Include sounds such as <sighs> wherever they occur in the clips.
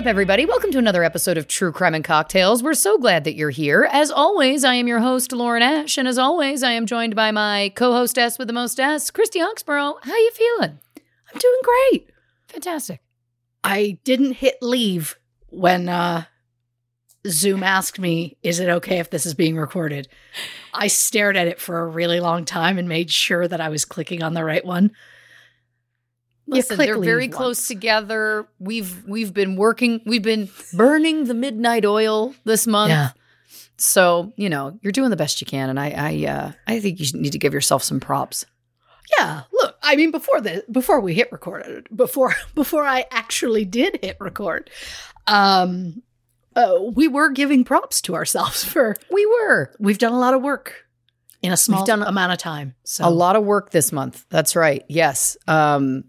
Up, everybody? Welcome to another episode of True Crime and Cocktails. We're so glad that you're here. As always, I am your host, Lauren Ash, and as always, I am joined by my co-hostess with the most S, Christy Oxborough. How are you feeling? I'm doing great. Fantastic. I didn't hit leave when uh, Zoom asked me, Is it okay if this is being recorded? I stared at it for a really long time and made sure that I was clicking on the right one. Listen, they're very close once. together. We've we've been working. We've been burning the midnight oil this month. Yeah. So you know you're doing the best you can, and I I uh, I think you need to give yourself some props. Yeah, look, I mean before the before we hit record, before <laughs> before I actually did hit record, um uh, we were giving props to ourselves <laughs> for We were we've done a lot of work in a small done- amount of time. So a lot of work this month. That's right. Yes. Um,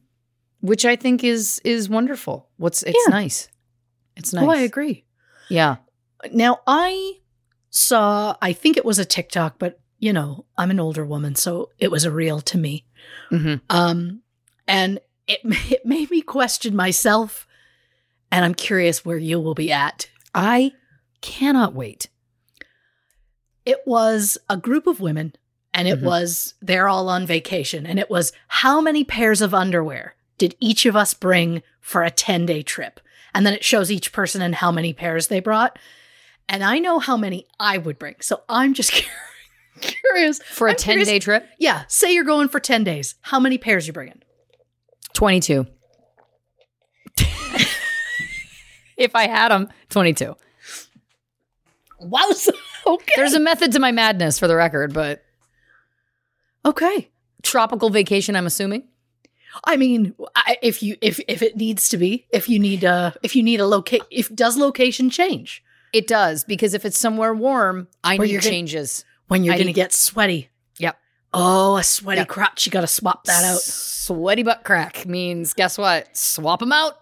which I think is is wonderful. What's it's Yeah. nice. It's nice. Oh, I agree. Yeah. Now, I saw, I think it was a TikTok, but you know, I'm an older woman, so it was a reel to me. hmm Um, and it, <laughs> it made me question myself, and I'm curious where you will be at. I cannot wait. It was a group of women, and it Mhm. was, they're all on vacation, and it was how many pairs of underwear did each of us bring for a 10 day trip? And then it shows each person and how many pairs they brought. And I know how many I would bring. So I'm just <laughs> curious. For a I'm 10 curious- day trip? Yeah. Say you're going for 10 days. How many pairs you bringing? 22. <laughs> if I had them, 22. Wow. <laughs> Okay. There's a method to my madness for the record, but okay. tropical vacation, I'm assuming. I mean, I, if you if if it needs to be, if you need a if you need a locate, if does location change It does, because if it's somewhere warm, I Where need gonna- changes. when you're going to get sweaty? Yep. Oh, a sweaty Yep. crotch. You got to swap that out. Sweaty butt crack means, guess what? Swap them out.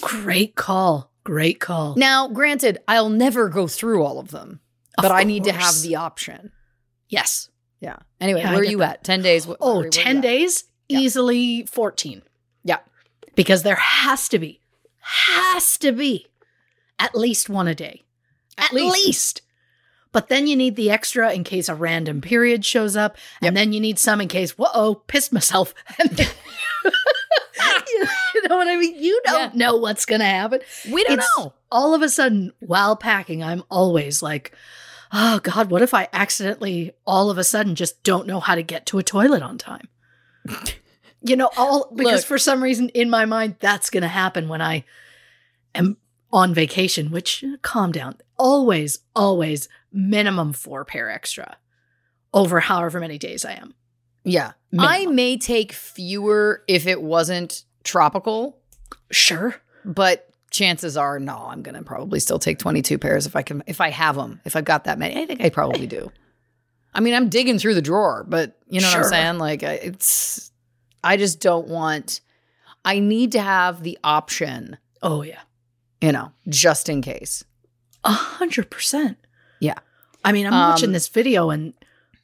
Great call. Great call. Now, granted, I'll never go through all of them, but Of I need to have the option. yes. Yeah. Anyway, Yeah, where are you that. at? 10 days. Wh- Oh, where- where 10 days? Yeah. Easily 14. Yeah. Because there has to be, has to be at least one a day. At At, least. least. But then you need the extra in case a random period shows up. Yep. And then you need some in case, whoa, pissed myself. <laughs> <laughs> You know what I mean? You don't Yeah. know what's going to happen. We don't It's- know. All of a sudden, while packing, I'm always like, oh God, what if I accidentally all of a sudden just don't know how to get to a toilet on time? You know, all because Look. for some reason in my mind, that's going to happen when I am on vacation, which calm down. always, always minimum four pair extra over however many days I am. Yeah. I may take fewer if it wasn't tropical, Sure. but chances are no, I'm going to probably still take 22 pairs if I can if I have them. If I've got that many. I think I probably do. I mean, I'm digging through the drawer, but you know what I'm saying? Like it's I just don't want I need to have the option, Oh, yeah. you know, just in case. A hundred percent. Yeah. I mean, I'm Um, watching this video and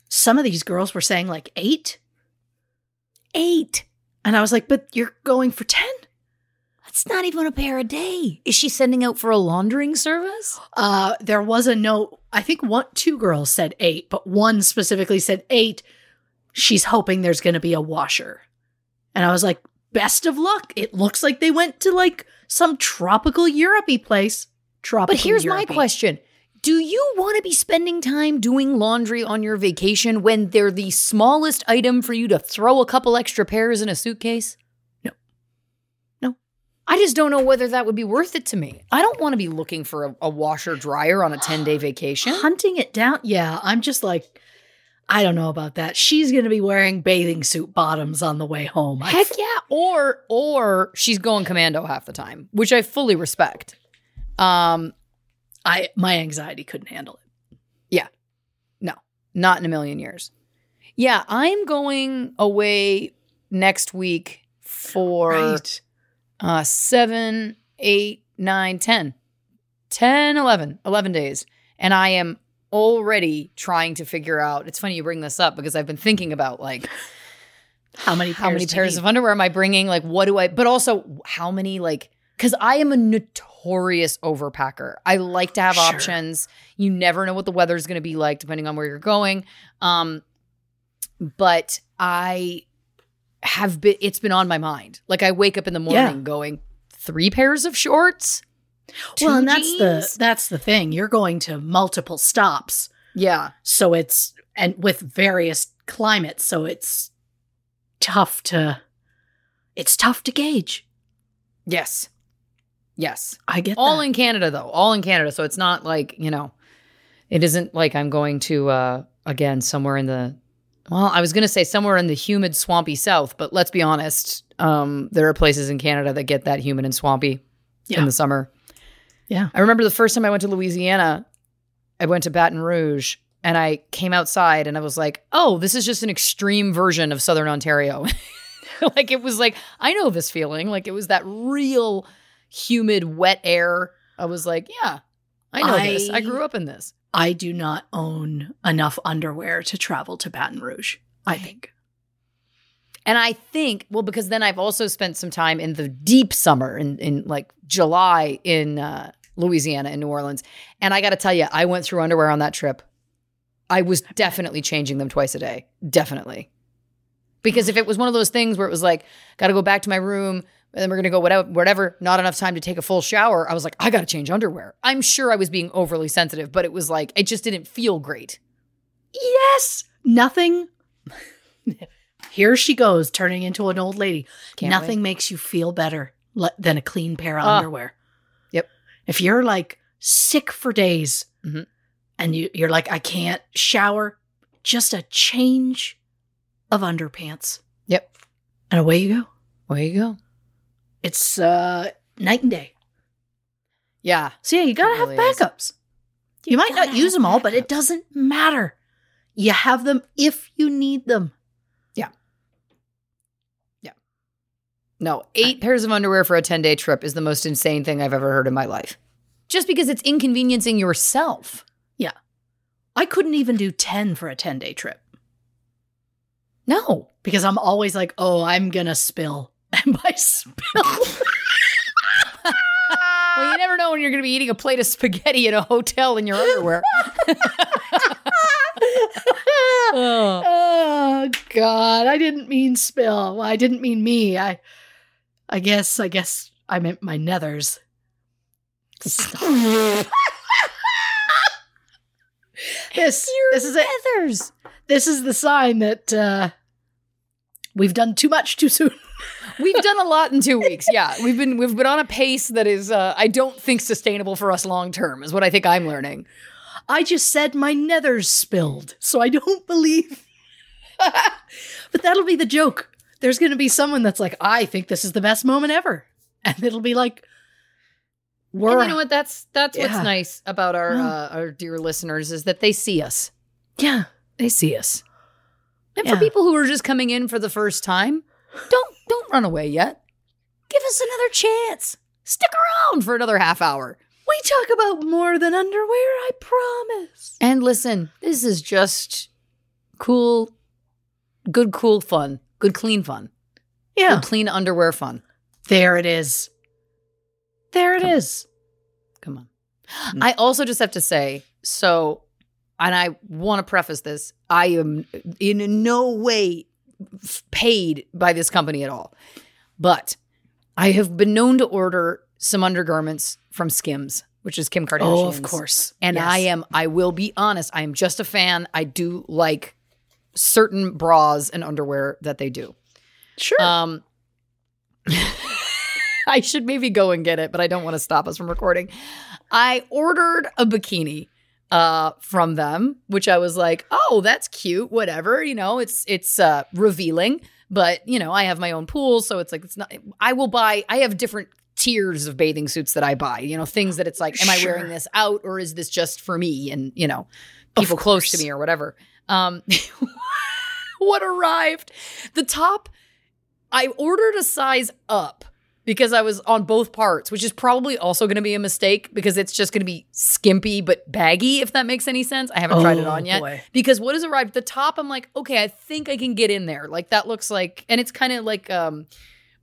some of these girls were saying like eight. Eight. And I was like, but you're going for 10? That's not even a pair a day. Is she sending out for a laundering service? Uh, there was a note. I think one, two girls said eight, but one specifically said eight. She's hoping there's going to be a washer. And I was like, best of luck. It looks like they went to like some tropical Europe place. Tropical But here's my Europe-y. question. Do you want to be spending time doing laundry on your vacation when they're the smallest item for you to throw a couple extra pairs in a suitcase? I just don't know whether that would be worth it to me. I don't want to be looking for a, a washer dryer on a 10 day <gasps> vacation. Hunting it down. Yeah, I'm just like, I don't know about that. She's going to be wearing bathing suit bottoms on the way home. Heck yeah. Or or she's going commando half the time, which I fully respect. Um, I my anxiety couldn't handle it. Yeah. No, not in a million years. Yeah, I'm going away next week for uh, seven, eight, nine, 10. 10, 11, 11 days. And I am already trying to figure out. It's funny you bring this up because I've been thinking about like How many how many pairs of underwear am I bringing? Like, what do I, but also how many, like, because I am a notorious overpacker. I like to have Sure. options. You never know what the weather's going to be like depending on where you're going. Um, but I have been, it's been on my mind. Like, I wake up in the morning Yeah. going, three pairs of shorts? Well, and that's the that's the thing. You're going to multiple stops. Yeah. So it's and with various climates, so it's tough to it's tough to gauge. Yes. Yes. I get all that. in Canada though, all in Canada. So it's not like, you know, it isn't like I'm going to uh again somewhere in the well, I was going to say somewhere in the humid swampy south, but let's be honest, um there are places in Canada that get that humid and swampy Yeah. in the summer. Yeah. I remember the first time I went to Louisiana, I went to Baton Rouge and I came outside and I was like, "Oh, this is just an extreme version of southern Ontario." <laughs> like it was like, I know this feeling. Like it was that real humid, wet air. I was like, yeah, I know this. I I- grew up in this. I do not own enough underwear to travel to Baton Rouge. I think. And I think, well, because then I've also spent some time in the deep summer in, in like July in uh, Louisiana in New Orleans. And I got to tell you, I went through underwear on that trip. I was definitely changing them twice a day. Definitely. Because if it was one of those things where it was like, got to go back to my room, and then we're going to go whatever, whatever, not enough time to take a full shower, I was like, I got to change underwear. I'm sure I was being overly sensitive, but it was like, it just didn't feel great. Yes. Nothing. <laughs> Here she goes, turning into an old lady. Can't Nothing wait. makes you feel better le- than a clean pair of Ah. underwear. Yep. If you're like sick for days Mhm. and you, you're like, I can't shower, just a change of underpants. Yep. And away you go. Away you go. It's uh, night and day. Yeah. So yeah, you gotta have really is. backups. You, might not use them all, but it doesn't matter. You have them if you need them. Yeah. Yeah. No, eight pairs of underwear for a 10 day trip is the most insane thing I've ever heard in my life. Just because it's inconveniencing yourself. Yeah. I couldn't even do 10 for a 10 day trip No. because I'm always like, oh, I'm gonna spill. And by spill, <laughs> Well, you never know when you're going to be eating a plate of spaghetti in a hotel in your underwear. <laughs> oh. oh God, I didn't mean spill. Well, I didn't mean me. I, I guess, I guess I meant my nethers. this, this is it. Feathers. This is the sign that uh, we've done too much too soon. We've done a lot in two weeks. Yeah, we've been we've been on a pace that is uh, I don't think sustainable for us long term. Is what I think I'm learning. I just said my nethers spilled, so I don't believe. <laughs> but that'll be the joke. There's going to be someone that's like, I think this is the best moment ever, and it'll be like, we're And you know what? That's that's Yeah. what's nice about our Yeah. uh, our dear listeners is that they see us. yeah, They see us. And Yeah. for people who are just coming in for the first time, don't don't run away yet. Give us another chance. Stick around for another half hour. we talk about more than underwear. I promise. And listen, this is just cool, good, cool fun. Good, clean fun. Yeah, Good, clean underwear fun. there it is. There it is. Come on. Mm. I also just have to say, so, and I want to preface this I am in no way paid by this company at all. But I have been known to order some undergarments from Skims, which is Kim Kardashian. Oh, of course. And Yes. I am, I will be honest, I am just a fan. I do like certain bras and underwear that they do. sure. Um, <laughs> I should maybe go and get it, but I don't want to stop us from recording. I ordered a bikini uh from them, which I was like, "Oh, that's cute, whatever, you know, it's it's uh revealing, but you know, I have my own pool, so it's like it's not I will buy I have different tiers of bathing suits that I buy, you know, things that it's like am I wearing this out or is this just for me and, you know, people close to me or whatever. Um <laughs> what arrived? The top I ordered a size up because I was on both parts, which is probably also going to be a mistake because it's just going to be skimpy but baggy, if that makes any sense. I haven't tried it Oh, on yet. boy. Because what has arrived at the top, I'm like, okay, I think I can get in there. Like that looks like, and it's kind of like um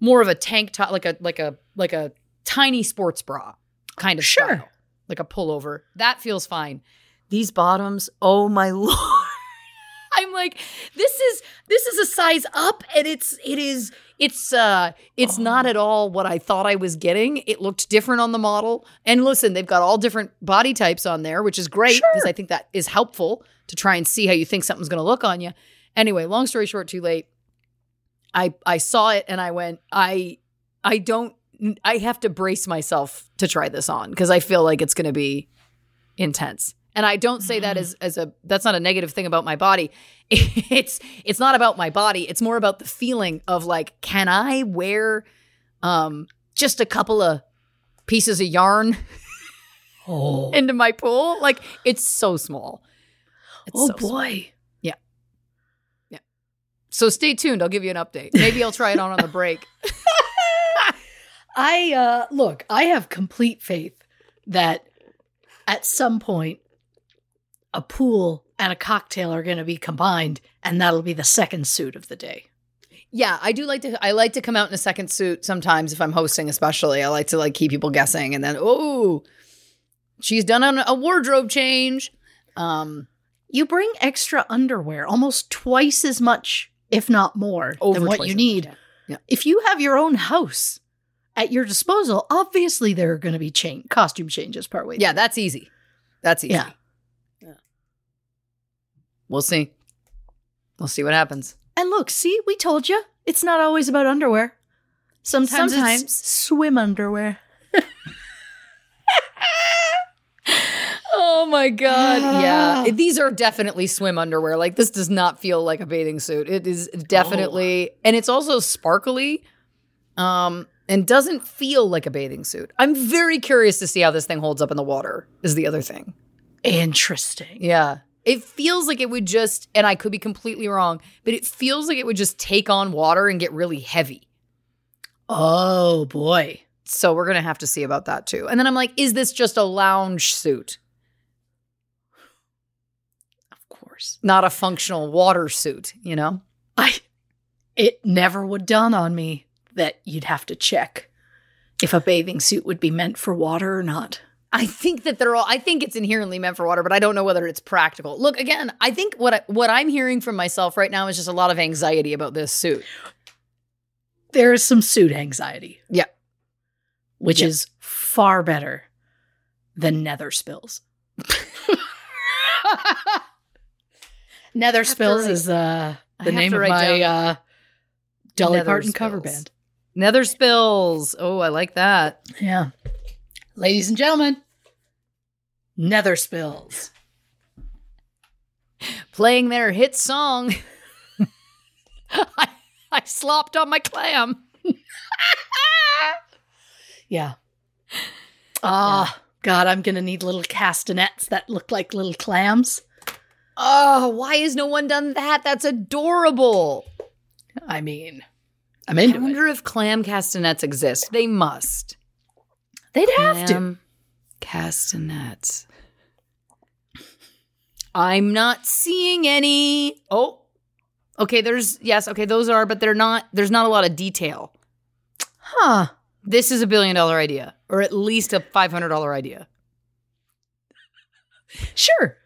more of a tank top, like a like a like a tiny sports bra kind of Sure. style, like a pullover. That feels fine. These bottoms, oh my <laughs> lord. I'm like, this is this is a size up, and it's it is it's uh it's not Oh. at all what I thought I was getting. It looked different on the model. And listen, they've got all different body types on there, which is great because I think that is helpful to try and see how you think something's gonna look on you. Anyway, long story short, too late. I I saw it and I went, I I don't I have to brace myself to try this on because I feel like it's gonna be intense. And I don't say that as as a that's not a negative thing about my body. <laughs> It's it's not about my body. It's more about the feeling of like, can I wear um just a couple of pieces of yarn oh, <laughs> into my pool? Like it's so small. It's oh so small. boy. So stay tuned. I'll give you an update. Maybe I'll try it on on the break. <laughs> I uh look, I have complete faith that at some point a pool and a cocktail are going to be combined and that'll be the second suit of the day. Yeah, I do like to. I like to come out in a second suit sometimes if I'm hosting, especially. I like to like keep people guessing, and then oh, she's done a, a wardrobe change. Um, You bring extra underwear, almost twice as much, if not more, than what you need. yeah. If you have your own house at your disposal, obviously there are going to be chain costume changes partway. Yeah, that's easy. That's easy. Yeah. We'll see. We'll see what happens. And look, see, we told you it's not always about underwear. Sometimes, Sometimes. it's swim underwear. <laughs> Oh my god. <sighs> Yeah. These are definitely swim underwear. Like this does not feel like a bathing suit. It is definitely and it's also sparkly. Um and doesn't feel like a bathing suit. I'm very curious to see how this thing holds up in the water. Is the other thing. Interesting. Yeah. It feels like it would just and I could be completely wrong, but it feels like it would just take on water and get really heavy. Oh boy. So we're going to have to see about that too. And then I'm like, is this just a lounge suit? Of course. Not a functional water suit, you know? I it never would dawn on me that you'd have to check if a bathing suit would be meant for water or not. I think that they're all. I think it's inherently meant for water, but I don't know whether it's practical. Look again. I think what I, what I'm hearing from myself right now is just a lot of anxiety about this suit. There is some suit anxiety. Yeah. Which Yeah. is far better than nether spills. <laughs> nether spills is uh the name of my uh Dolly Parton cover band. Nether spills. Oh, I like that. Yeah. Ladies and gentlemen, Nether Spills. Playing their hit song. <laughs> I, I slopped on my clam. <laughs> Yeah. Ah, God, I'm going to need little castanets that look like little clams. Oh, why has no one done that? That's adorable. I mean, I'm I into it. wonder if clam castanets exist. They must. They'd have to. Castanets. I'm not seeing any. Oh, okay. There's yes. Okay, those are, but they're not. There's not a lot of detail. Huh. This is a billion dollar idea, or at least a five hundred dollar idea. Sure.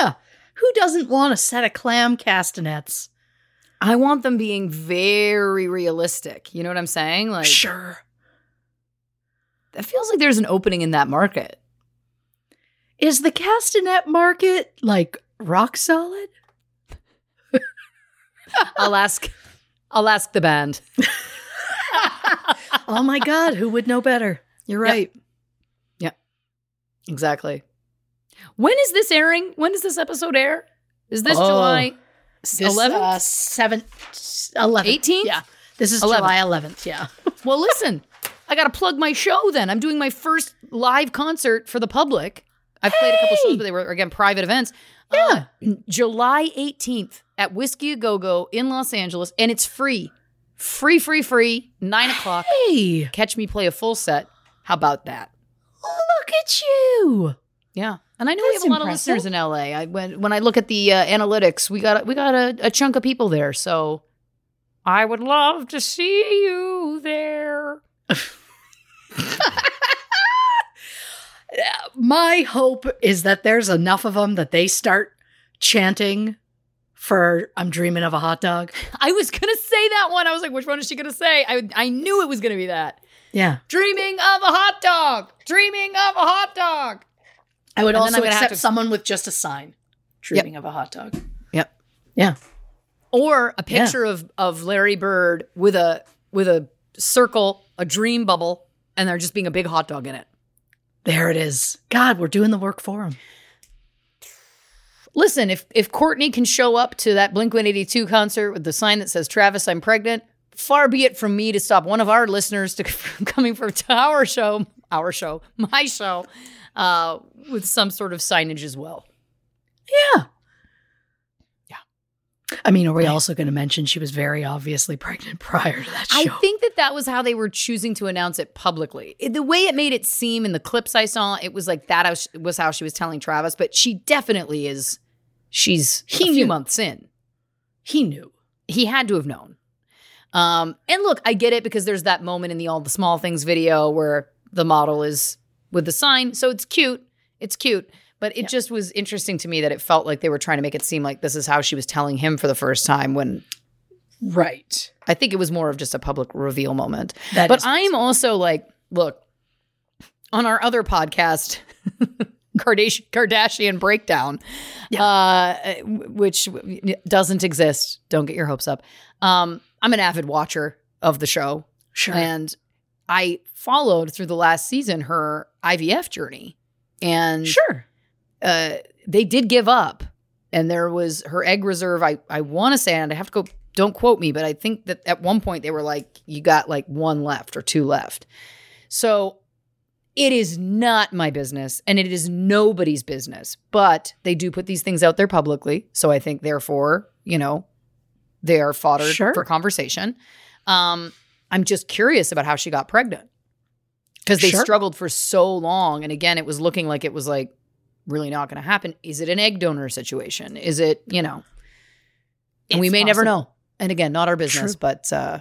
Yeah. Who doesn't want a set of clam castanets? I want them being very realistic. You know what I'm saying? Like, sure. It feels like there's an opening in that market. Is the castanet market like rock solid? <laughs> I'll ask. I'll ask the band. <laughs> oh my God, who would know better? You're Yep. yeah. Exactly. When is this airing? When does this episode air? Is this Oh, July This, 11th? Uh, seventh, 11th. 18th? Yeah. This is 11th. July 11th. Yeah. well, listen, I got to plug my show then. I'm doing my first live concert for the public. I've played a couple shows, but they were, again, private events. Yeah. Uh, <clears throat> July 18th at Whiskey A Go Go in Los Angeles, and it's free. Free, free, free, nine o'clock. Hey, Catch me play a full set. How about that? look at you. Yeah, and I know That's we have a lot impressive. of listeners in LA. I when when I look at the uh, analytics, we got we got a, a chunk of people there. So I would love to see you there. <laughs> My hope is that there's enough of them that they start chanting for I'm dreaming of a hot dog. I was gonna say that one. I was like, which one is she gonna say? I I knew it was gonna be that. Yeah. Dreaming of a hot dog. Dreaming of a hot dog. I would And also I'm gonna have accept to- someone with just a sign dreaming of a hot dog. Yep. Yeah. Or a Yeah. picture of of Larry Bird with a with a circle, a dream bubble, and there just being a big hot dog in it. There it is. God, we're doing the work for them. Listen, if if Courtney can show up to that Blink 182 concert with the sign that says Travis, I'm pregnant, far be it from me to stop one of our listeners to <laughs> from coming for to our show, our show, my show, uh, with some sort of signage as well. Yeah. I mean, are we also going to mention she was very obviously pregnant <laughs> prior to that show? I think that that was how they were choosing to announce it publicly. The way it made it seem in the clips I saw, it was like that was- was how she was telling Travis, but she definitely is. She's He a few knew. months in. he knew. he had to have known. Um, and look, I get it because there's that moment in the all the small things video where the model is with the sign, so it's cute. It's cute, but it just was interesting to me that it felt like they were trying to make it seem like this is how she was telling him for the first time. When Right. I think it was more of just a public reveal moment. That but I'm also like, look, on our other podcast, <laughs> Kardashian, Breakdown, uh, which doesn't exist. Don't get your hopes up. Um, I'm an avid watcher of the show, sure. and I followed through the last season her IVF journey, and sure. Uh, they did give up, and there was her egg reserve. I I want to say, and I have to go. Don't quote me, but I think that at one point they were like, you got like one left or two left. So it is not my business, and it is nobody's business. But they do put these things out there publicly, so I think therefore, you know, they are fodder Sure. for conversation. Um, I'm just curious about how she got pregnant because they Sure. struggled for so long, and again, it was looking like it was like really not going to happen. Is it an egg donor situation? Is it, you know, and we It's may never know. And again, not our business, True. but uh,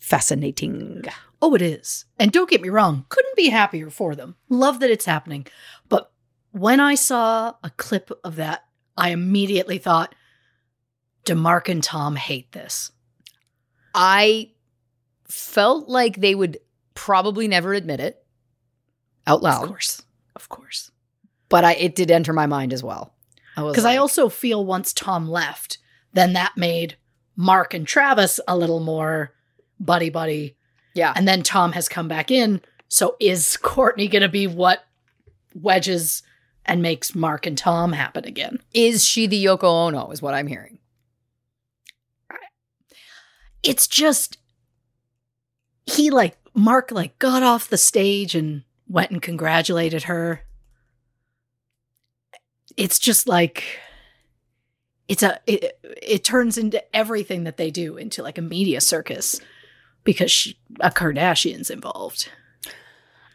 fascinating. Oh, it is. And don't get me wrong, couldn't be happier for them. Love that it's happening. But when I saw a clip of that, I immediately thought, DeMarc and Tom hate this. I felt like they would probably never admit it out loud. Of course. Of course. But I it did enter my mind as well. Because I like, also feel once Tom left, then that made Mark and Travis a little more buddy buddy. Yeah. And then Tom has come back in. So is Courtney going to be what wedges and makes Mark and Tom happen again? Is she the Yoko Ono, is what I'm hearing. It's just, he like, Mark like got off the stage and went and congratulated her. It's just like, it's a, it, it turns into everything that they do into like a media circus because she, a Kardashian's involved.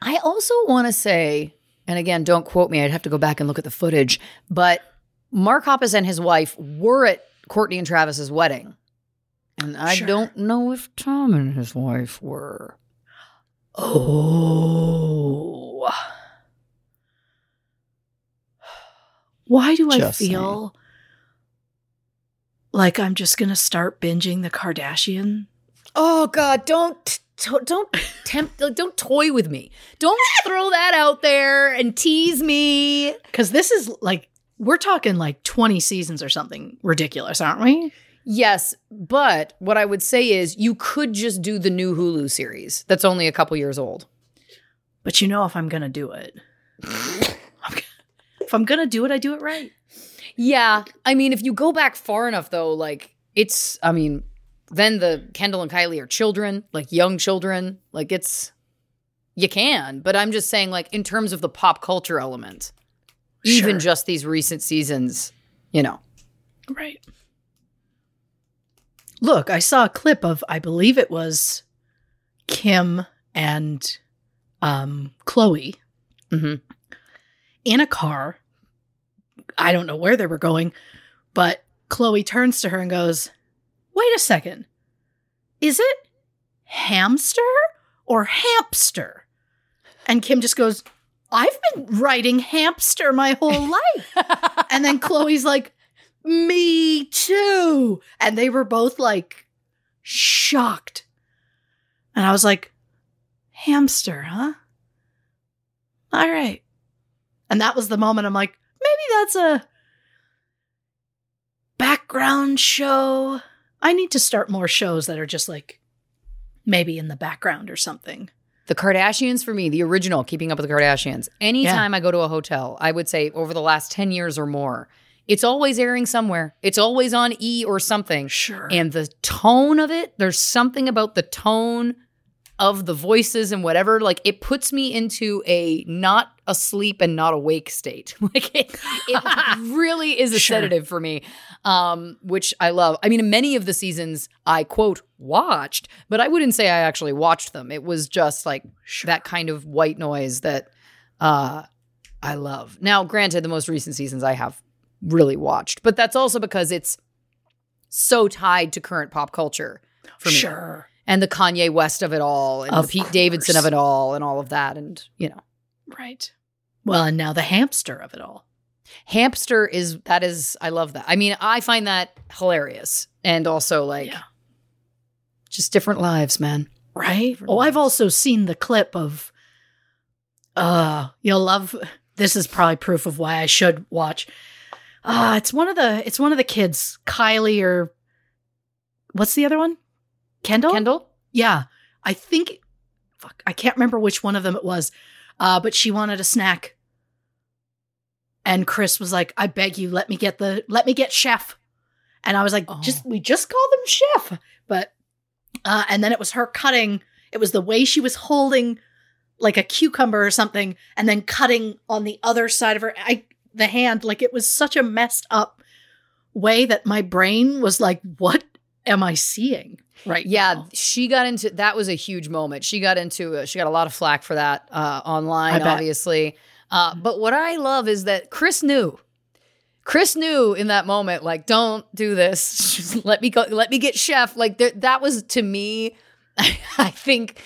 I also want to say, and again, don't quote me, I'd have to go back and look at the footage, but Mark Hoppus and his wife were at Courtney and Travis's wedding. And I Sure. don't know if Tom and his wife were. Oh. Why do I Just feel like I'm just going to start binging the Kardashian? Oh God! Don't to- don't <laughs> tempt. Don't toy with me. Don't throw that out there and tease me. Because this is like, we're talking like 20 seasons or something ridiculous, aren't we? Yes, but what I would say is you could just do the new Hulu series that's only a couple years old. But you know, if I'm going to do it, I'm <laughs> g- if I'm going to do it, I do it right. Yeah, I mean, if you go back far enough, though, like it's. I mean, then the Kendall and Kylie are children, like young children. Like it's. You can, but I'm just saying, like in terms of the pop culture element, even just these recent seasons, you know. Right. Look, I saw a clip of I believe it was Kim and um Khloe mm-hmm. in a car. I don't know where they were going, but Khloe turns to her and goes, "Wait a second. Is it hamster or hamster?" And Kim just goes, "I've been writing hamster my whole <laughs> life." And then Khloe's like, Me too. And they were both like shocked. And I was like, Hamster, huh? All right. And that was the moment I'm like, maybe that's a background show. I need to start more shows that are just like maybe in the background or something. The Kardashians for me, the original Keeping Up with the Kardashians. Anytime I go to a hotel, I would say over the last 10 years or more, it's always airing somewhere. It's always on E or something. Sure. And the tone of it, there's something about the tone of the voices and whatever, like it puts me into a not asleep and not awake state. <laughs> Like it, it <laughs> really is a Sure. sedative for me, um, which I love. I mean, many of the seasons I quote watched, but I wouldn't say I actually watched them. It was just like that kind of white noise that uh, I love. Now, granted, the most recent seasons I have really watched, but that's also because it's so tied to current pop culture for me sure. And the Kanye West of it all, and Of the Pete Davidson of it all, and all of that, and you know, Right. Well, and now the hamster of it all. hamster is that is I love that. I mean, I find that hilarious, and also like Yeah. just different lives, man. Right? Oh, I've also seen the clip of uh you'll love this is probably proof of why I should watch. Uh it's one of the it's one of the kids, Kylie or what's the other one? Kendall? Kendall, Yeah. I think fuck, I can't remember which one of them it was. Uh but she wanted a snack. And Kris was like, "I beg you, let me get the let me get chef." And I was like, Oh. "Just we just call them chef." But uh and then it was her cutting, it was the way she was holding like a cucumber or something and then cutting on the other side of her I the hand like it was such a messed up way that my brain was like, "What am I seeing?" Right. yeah, now? she got into that was a huge moment. She got into uh, she got a lot of flack for that uh, online, obviously. Uh, but what I love is that Kris knew. Kris knew in that moment, like, don't do this. <laughs> Let me go. Let me get chef. Like that was to me. <laughs> I think,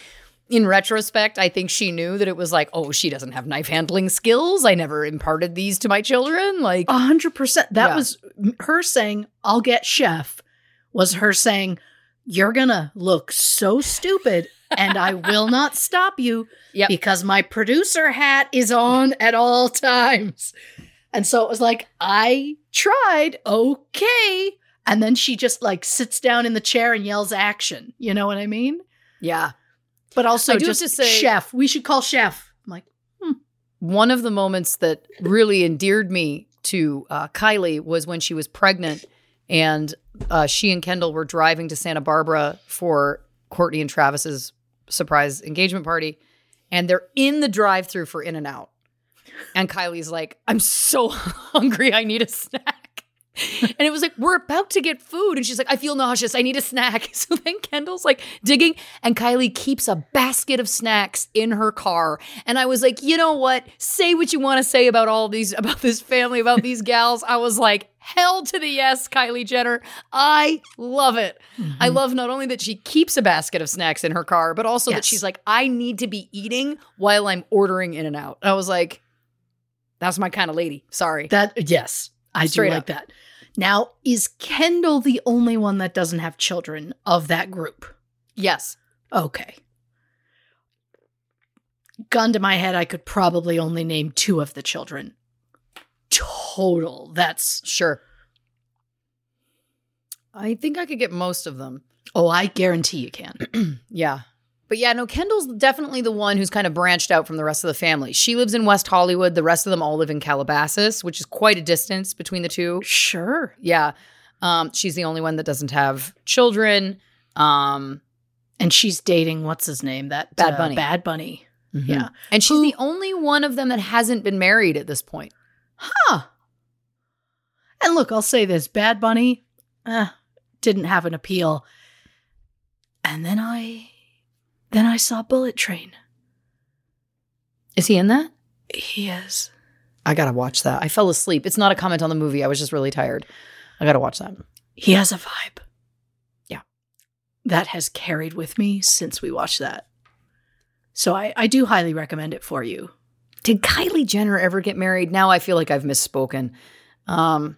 in retrospect, I think she knew that it was like, oh, she doesn't have knife handling skills. I never imparted these to my children. Like, A hundred percent. That Yeah. was her saying, I'll get chef, was her saying, You're gonna look so stupid and I will not stop you <laughs> Yep. because my producer hat is on at all times. And so it was like, I tried, okay. And then she just like sits down in the chair and yells action. You know what I mean? Yeah. But also just to say- chef. We should call chef. I'm like, One of the moments that really endeared me to uh, Kylie was when she was pregnant and uh, she and Kendall were driving to Santa Barbara for Courtney and Travis's surprise engagement party. And they're in the drive through for In N Out. And Kylie's like, I'm so <laughs> hungry. I need a snack. <laughs> And it was like, we're about to get food. And she's like, I feel nauseous. I need a snack. <laughs> So then Kendall's like digging, and Kylie keeps a basket of snacks in her car. And I was like, you know what? Say what you want to say about all these, <laughs> about this family, about these gals. I was like, hell to the yes, Kylie Jenner. I love it. I mm-hmm. love not only that she keeps a basket of snacks in her car, but also that she's like, I need to be eating while I'm ordering In and Out. I was like, that's my kind of lady. Sorry. that, yes, I Straight do like up. that. Now, is Kendall the only one that doesn't have children of that group? yes. Okay. Gun to my head, I could probably only name two of the children. Total. That's, Sure. I think I could get most of them. oh, I guarantee you can. <clears throat> Yeah. But yeah, no, Kendall's definitely the one who's kind of branched out from the rest of the family. She lives in West Hollywood. The rest of them all live in Calabasas, which is quite a distance between the two. Sure. Yeah. Um, she's the only one that doesn't have children. Um, And she's dating, what's his name? That Bad uh, Bunny. Bad Bunny. Yeah. and she's Who- the only one of them that hasn't been married at this point. Huh. And look, I'll say this Bad Bunny eh, didn't have an appeal. And then I then I saw Bullet Train. Is he in that? He is. I gotta watch that. I fell asleep. It's not a comment on the movie. I was just really tired. I gotta watch that. He has a vibe. Yeah. That has carried with me since we watched that. So I, I do highly recommend it for you. Did Kylie Jenner ever get married? Now I feel like I've misspoken. Um,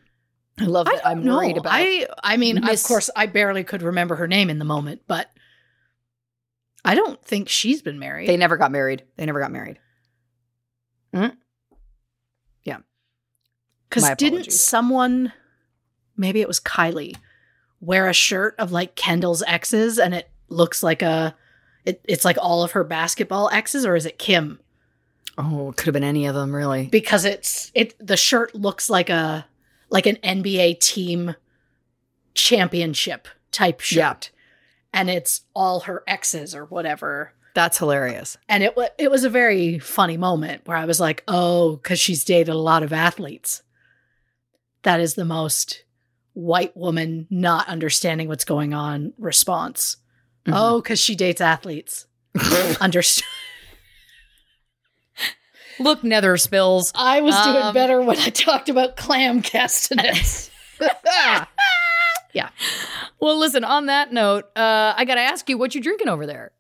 I love that. I'm No, worried about. I I mean, Miss- of course, I barely could remember her name in the moment, but I don't think she's been married. they never got married. They never got married. Hmm. Yeah. Because didn't someone, maybe it was Kylie, wear a shirt of like Kendall's exes and it looks like a, it, it's like all of her basketball exes, or is it Kim? Oh, it could have been any of them, really. Because it's it the shirt looks like a like an NBA team championship type shirt. Yeah. Shirt, and it's all her exes or whatever. That's hilarious. And it wa it was a very funny moment where I was like, oh, because she's dated a lot of athletes. That is the most white woman not understanding what's going on response. Mhm. Oh, because she dates athletes. <laughs> Understood. Look, Nether spills. I was doing Um, better when I talked about clam castanets. <laughs> Well, listen. On that note, uh, I gotta ask you, what you drinking over there?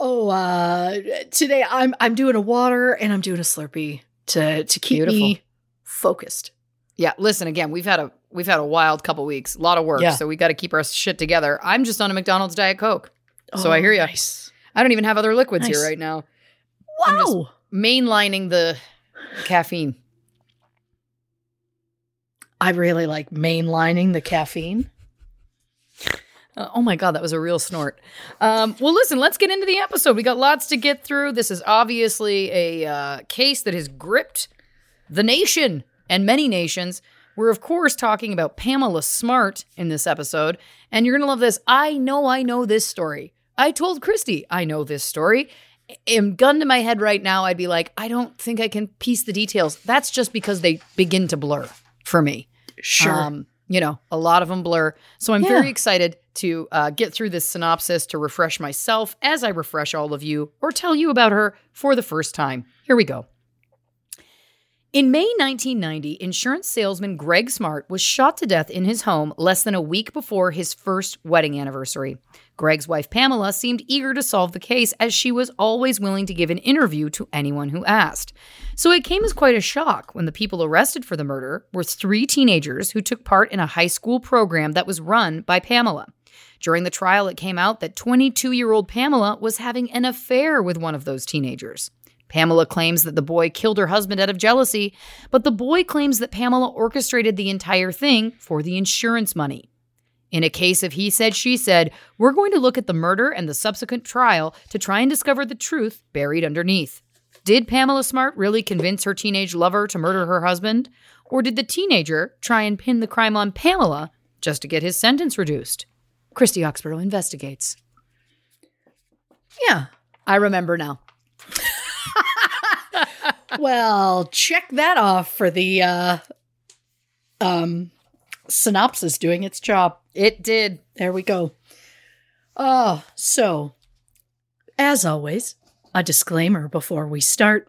oh, uh, today I'm I'm doing a water and I'm doing a Slurpee to to keep Beautiful. me focused. Yeah, listen. Again, we've had a we've had a wild couple weeks, a lot of work, Yeah. so we got to keep our shit together. I'm just on a McDonald's Diet Coke, so I hear ya. Oh, Nice. I don't even have other liquids Nice. here right now. Wow. I'm just- Mainlining the caffeine. I really like mainlining the caffeine. Uh, oh my God, that was a real snort. Um, well, listen, let's get into the episode. We got lots to get through. This is obviously a uh, case that has gripped the nation and many nations. We're, of course, talking about Pamela Smart in this episode. And you're going to love this. I know I know this story. I told Christy I know this story. And gun to my head right now, I'd be like, I don't think I can piece the details. That's just because they begin to blur for me. Sure. Um, you know, a lot of them blur. So I'm Yeah. very excited to uh, get through this synopsis to refresh myself as I refresh all of you or tell you about her for the first time. Here we go. In May 1990, insurance salesman Greg Smart was shot to death in his home less than a week before his first wedding anniversary. Greg's wife Pamela seemed eager to solve the case as she was always willing to give an interview to anyone who asked. So it came as quite a shock when the people arrested for the murder were three teenagers who took part in a high school program that was run by Pamela. During the trial, it came out that 22 year old Pamela was having an affair with one of those teenagers. Pamela claims that the boy killed her husband out of jealousy, but the boy claims that Pamela orchestrated the entire thing for the insurance money. In a case of he said, she said, we're going to look at the murder and the subsequent trial to try and discover the truth buried underneath. Did Pamela Smart really convince her teenage lover to murder her husband? Or did the teenager try and pin the crime on Pamela just to get his sentence reduced? Christy Oxborough investigates. Yeah. I remember now. <laughs> well, check that off for the uh um synopsis doing its job. It did. There we go. Oh, so as always, a disclaimer before we start.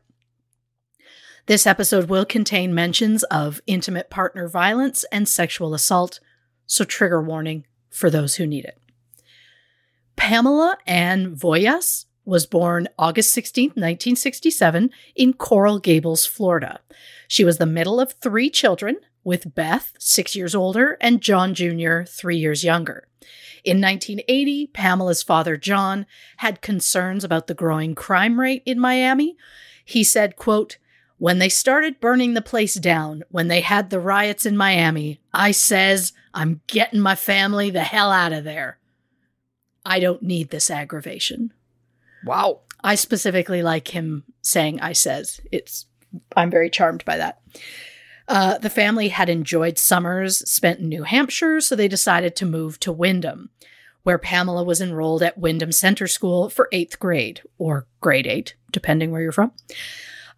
This episode will contain mentions of intimate partner violence and sexual assault, so trigger warning for those who need it. Pamela Ann Wojas was born August 16, 1967, in Coral Gables, Florida. She was the middle of three children, with Beth, six years older, and John Jr., three years younger. In 1980, Pamela's father, John, had concerns about the growing crime rate in Miami. He said, quote, when they started burning the place down, when they had the riots in Miami, I says, I'm getting my family the hell out of there. I don't need this aggravation. Wow. I specifically like him saying I says. It's I'm very charmed by that. Uh, the family had enjoyed summers spent in New Hampshire, so they decided to move to Windham, where Pamela was enrolled at Windham Center School for eighth grade, or grade eight, depending where you're from.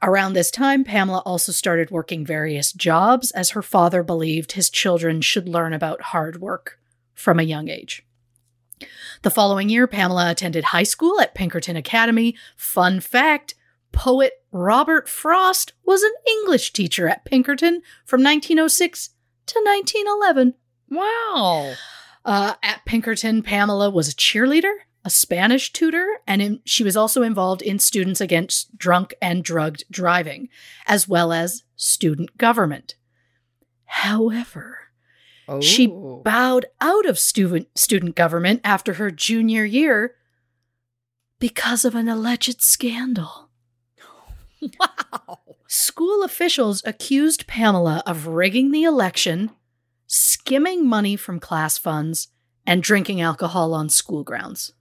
Around this time, Pamela also started working various jobs as her father believed his children should learn about hard work from a young age. The following year, Pamela attended high school at Pinkerton Academy. Fun fact poet Robert Frost was an English teacher at Pinkerton from 1906 to 1911. Wow. Uh, at Pinkerton, Pamela was a cheerleader, a Spanish tutor, and in, she was also involved in Students Against Drunk and Drugged Driving, as well as student government. However, Oh. she bowed out of student student government after her junior year because of an alleged scandal. <laughs> wow. School officials accused Pamela of rigging the election, skimming money from class funds, and drinking alcohol on school grounds.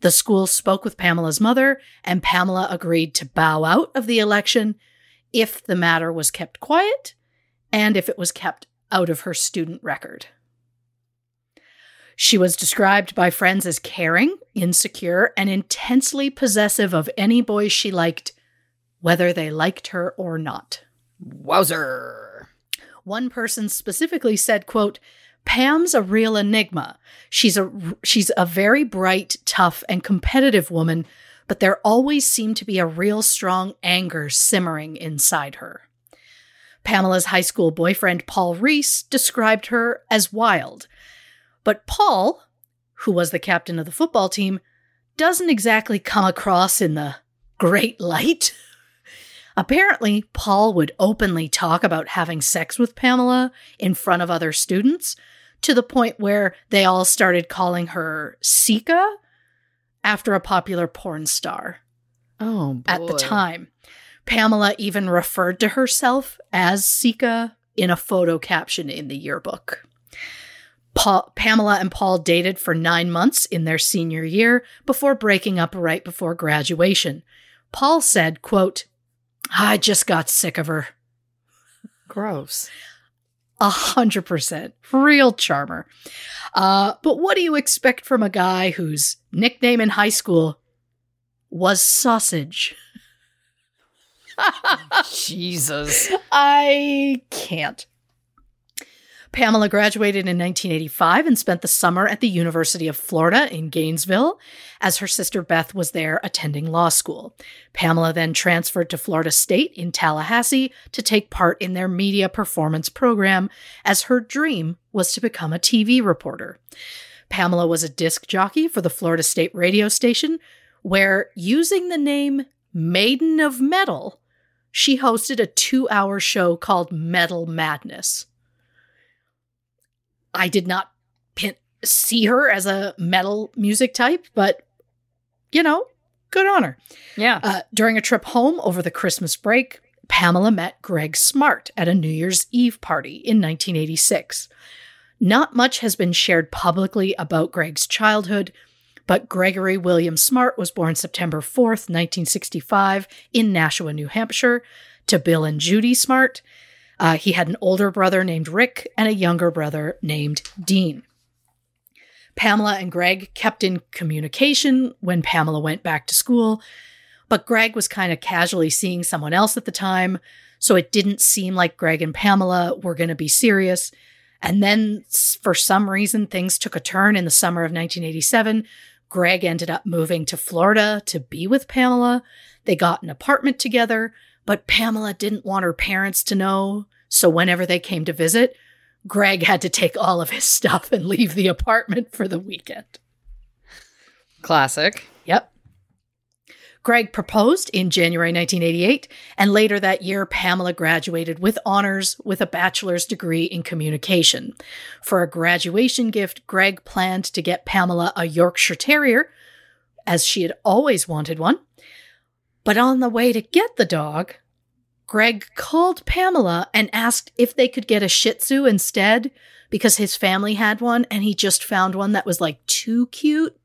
The school spoke with Pamela's mother, and Pamela agreed to bow out of the election if the matter was kept quiet and if it was kept out of her student record. She was described by friends as caring, insecure, and intensely possessive of any boys she liked, whether they liked her or not. Wowzer. One person specifically said, quote, Pam's a real enigma. She's a she's a very bright, tough, and competitive woman, but there always seemed to be a real strong anger simmering inside her. Pamela's high school boyfriend, Paul Reese, described her as wild. But Paul, who was the captain of the football team, doesn't exactly come across in the great light. <laughs> Apparently, Paul would openly talk about having sex with Pamela in front of other students to the point where they all started calling her Seka after a popular porn star Oh, boy. at the time. Pamela even referred to herself as Seka in a photo caption in the yearbook. Pa- Pamela and Paul dated for nine months in their senior year before breaking up right before graduation. Paul said, quote, I just got sick of her. Gross. A hundred percent. Real charmer. Uh, but what do you expect from a guy whose nickname in high school was Sausage? <laughs> Jesus. I can't. Pamela graduated in 1985 and spent the summer at the University of Florida in Gainesville, as her sister Beth was there attending law school. Pamela then transferred to Florida State in Tallahassee to take part in their media performance program, as her dream was to become a TV reporter. Pamela was a disc jockey for the Florida State radio station, where using the name Maiden of Metal, she hosted a two hour show called Metal Madness. I did not pin- see her as a metal music type, but you know, good on her. Yeah. Uh, during a trip home over the Christmas break, Pamela met Greg Smart at a New Year's Eve party in 1986. Not much has been shared publicly about Greg's childhood, but Gregory William Smart was born September 4th, 1965, in Nashua, New Hampshire, to Bill and Judy Smart. Uh, he had an older brother named Rick and a younger brother named Dean. Pamela and Greg kept in communication when Pamela went back to school, but Greg was kind of casually seeing someone else at the time, so it didn't seem like Greg and Pamela were going to be serious. And then, for some reason, things took a turn in the summer of 1987. Greg ended up moving to Florida to be with Pamela. They got an apartment together, but Pamela didn't want her parents to know. So, whenever they came to visit, Greg had to take all of his stuff and leave the apartment for the weekend. Classic. Yep. Greg proposed in January 1988, and later that year, Pamela graduated with honors with a bachelor's degree in communication. For a graduation gift, Greg planned to get Pamela a Yorkshire Terrier, as she had always wanted one. But on the way to get the dog, Greg called Pamela and asked if they could get a Shih Tzu instead because his family had one and he just found one that was like too cute.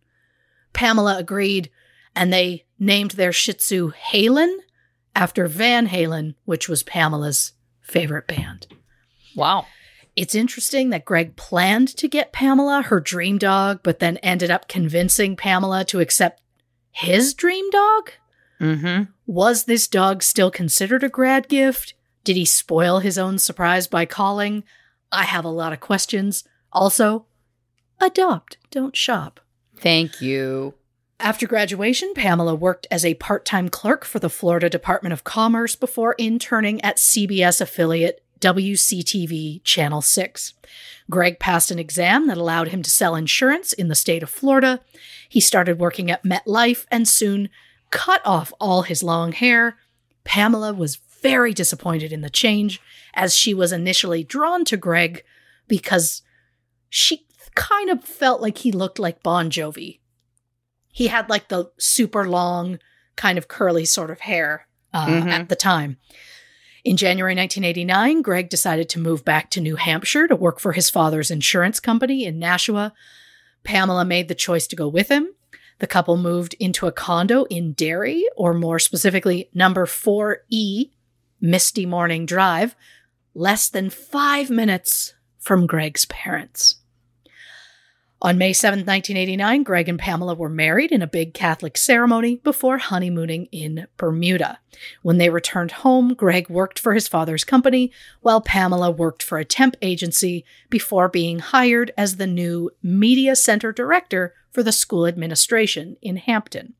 Pamela agreed and they named their Shih Tzu Halen after Van Halen, which was Pamela's favorite band. Wow. It's interesting that Greg planned to get Pamela her dream dog, but then ended up convincing Pamela to accept his dream dog. Mm-hmm. Was this dog still considered a grad gift? Did he spoil his own surprise by calling? I have a lot of questions. Also, adopt, don't shop. Thank you. After graduation, Pamela worked as a part time clerk for the Florida Department of Commerce before interning at CBS affiliate WCTV Channel 6. Greg passed an exam that allowed him to sell insurance in the state of Florida. He started working at MetLife and soon cut off all his long hair. Pamela was very disappointed in the change, as she was initially drawn to Greg because she kind of felt like he looked like Bon Jovi. He had like the super long, kind of curly sort of hair uh, Mhm. at the time. In January 1989, Greg decided to move back to New Hampshire to work for his father's insurance company in Nashua. Pamela made the choice to go with him. The couple moved into a condo in Derry, or more specifically, number 4E, Misty Morning Drive, less than five minutes from Greg's parents. On May 7, 1989, Greg and Pamela were married in a big Catholic ceremony before honeymooning in Bermuda. When they returned home, Greg worked for his father's company, while Pamela worked for a temp agency before being hired as the new media center director for the school administration in Hampton.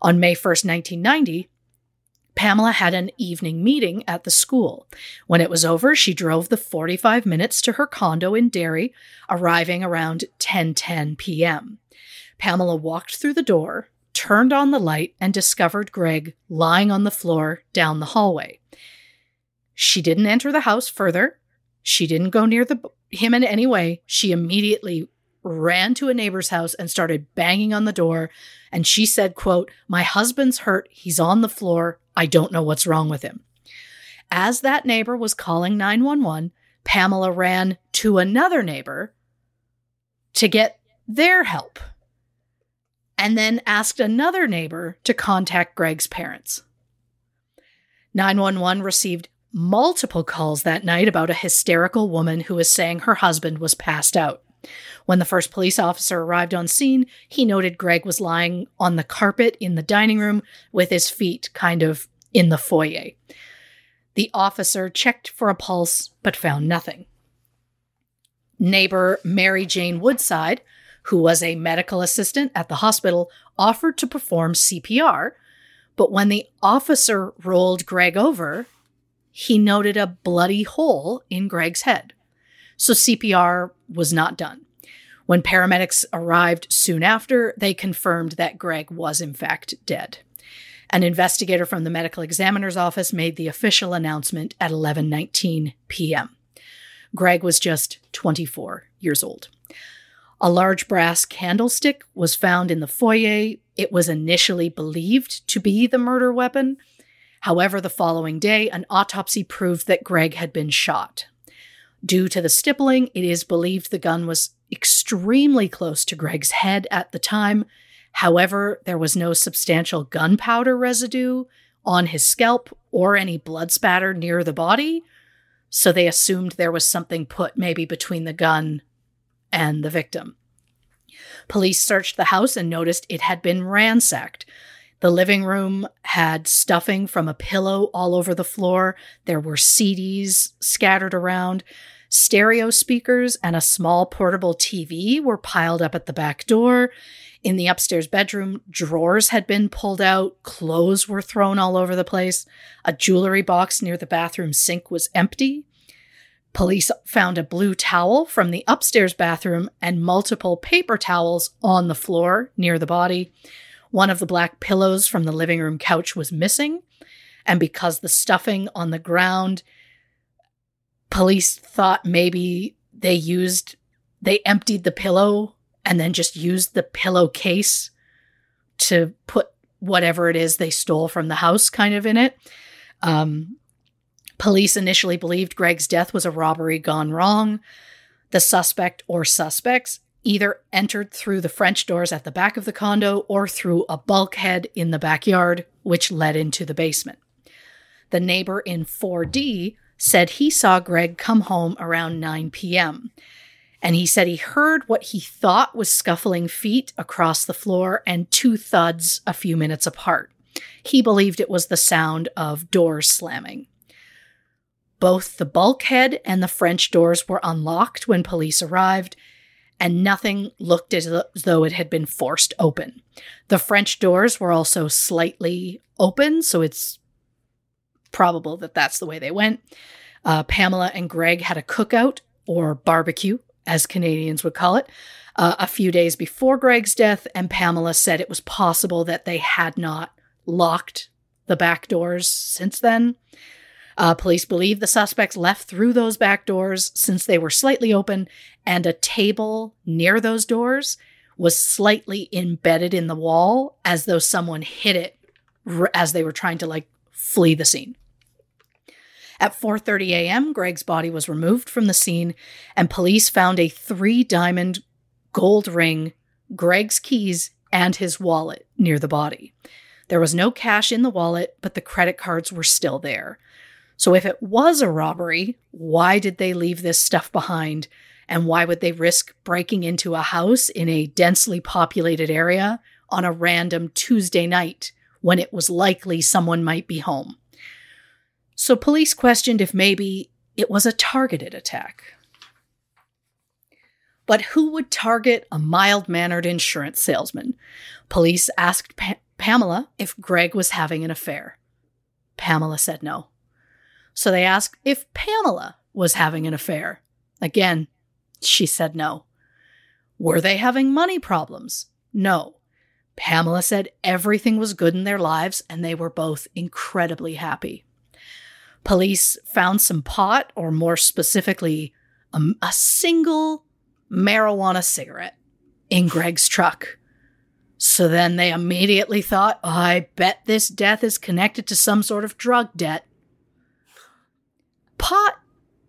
On May 1st, 1990, Pamela had an evening meeting at the school. When it was over, she drove the 45 minutes to her condo in Derry, arriving around 10:10 p.m. Pamela walked through the door, turned on the light, and discovered Greg lying on the floor down the hallway. She didn't enter the house further. She didn't go near the him in any way. She immediately ran to a neighbor's house and started banging on the door and she said quote my husband's hurt he's on the floor i don't know what's wrong with him. As that neighbor was calling 911 pamela ran to another neighbor to get their help and then asked another neighbor to contact greg's parents. 911 received multiple calls that night about a hysterical woman who was saying her husband was passed out when the first police officer arrived on scene, he noted Greg was lying on the carpet in the dining room with his feet kind of in the foyer. The officer checked for a pulse but found nothing. Neighbor Mary Jane Woodside, who was a medical assistant at the hospital, offered to perform CPR, but when the officer rolled Greg over, he noted a bloody hole in Greg's head. So CPR was not done. When paramedics arrived soon after, they confirmed that Greg was in fact dead. An investigator from the medical examiner's office made the official announcement at 11:19 p.m. Greg was just 24 years old. A large brass candlestick was found in the foyer. It was initially believed to be the murder weapon. However, the following day, an autopsy proved that Greg had been shot. Due to the stippling, it is believed the gun was extremely close to Greg's head at the time. However, there was no substantial gunpowder residue on his scalp or any blood spatter near the body, so they assumed there was something put maybe between the gun and the victim. Police searched the house and noticed it had been ransacked. The living room had stuffing from a pillow all over the floor. There were CDs scattered around. Stereo speakers and a small portable TV were piled up at the back door. In the upstairs bedroom, drawers had been pulled out, clothes were thrown all over the place. A jewelry box near the bathroom sink was empty. Police found a blue towel from the upstairs bathroom and multiple paper towels on the floor near the body. One of the black pillows from the living room couch was missing. And because the stuffing on the ground, police thought maybe they used, they emptied the pillow and then just used the pillowcase to put whatever it is they stole from the house kind of in it. Um, Police initially believed Greg's death was a robbery gone wrong. The suspect or suspects either entered through the French doors at the back of the condo or through a bulkhead in the backyard, which led into the basement. The neighbor in 4D said he saw Greg come home around 9 p.m. And he said he heard what he thought was scuffling feet across the floor and two thuds a few minutes apart. He believed it was the sound of doors slamming. Both the bulkhead and the French doors were unlocked when police arrived, and nothing looked as though it had been forced open. The French doors were also slightly open, so it's probable that that's the way they went. Uh, Pamela and Greg had a cookout or barbecue, as Canadians would call it, uh, a few days before Greg's death, and Pamela said it was possible that they had not locked the back doors since then. Uh, police believe the suspects left through those back doors since they were slightly open, and a table near those doors was slightly embedded in the wall as though someone hit it r- as they were trying to like flee the scene. At 4:30 a.m., Greg's body was removed from the scene and police found a 3-diamond gold ring, Greg's keys, and his wallet near the body. There was no cash in the wallet, but the credit cards were still there. So if it was a robbery, why did they leave this stuff behind? And why would they risk breaking into a house in a densely populated area on a random Tuesday night when it was likely someone might be home? So police questioned if maybe it was a targeted attack. But who would target a mild mannered insurance salesman? Police asked pa- Pamela if Greg was having an affair. Pamela said no. So they asked if Pamela was having an affair. Again, she said no. Were they having money problems? No. Pamela said everything was good in their lives and they were both incredibly happy. Police found some pot, or more specifically, a, a single marijuana cigarette in Greg's truck. So then they immediately thought, oh, I bet this death is connected to some sort of drug debt pot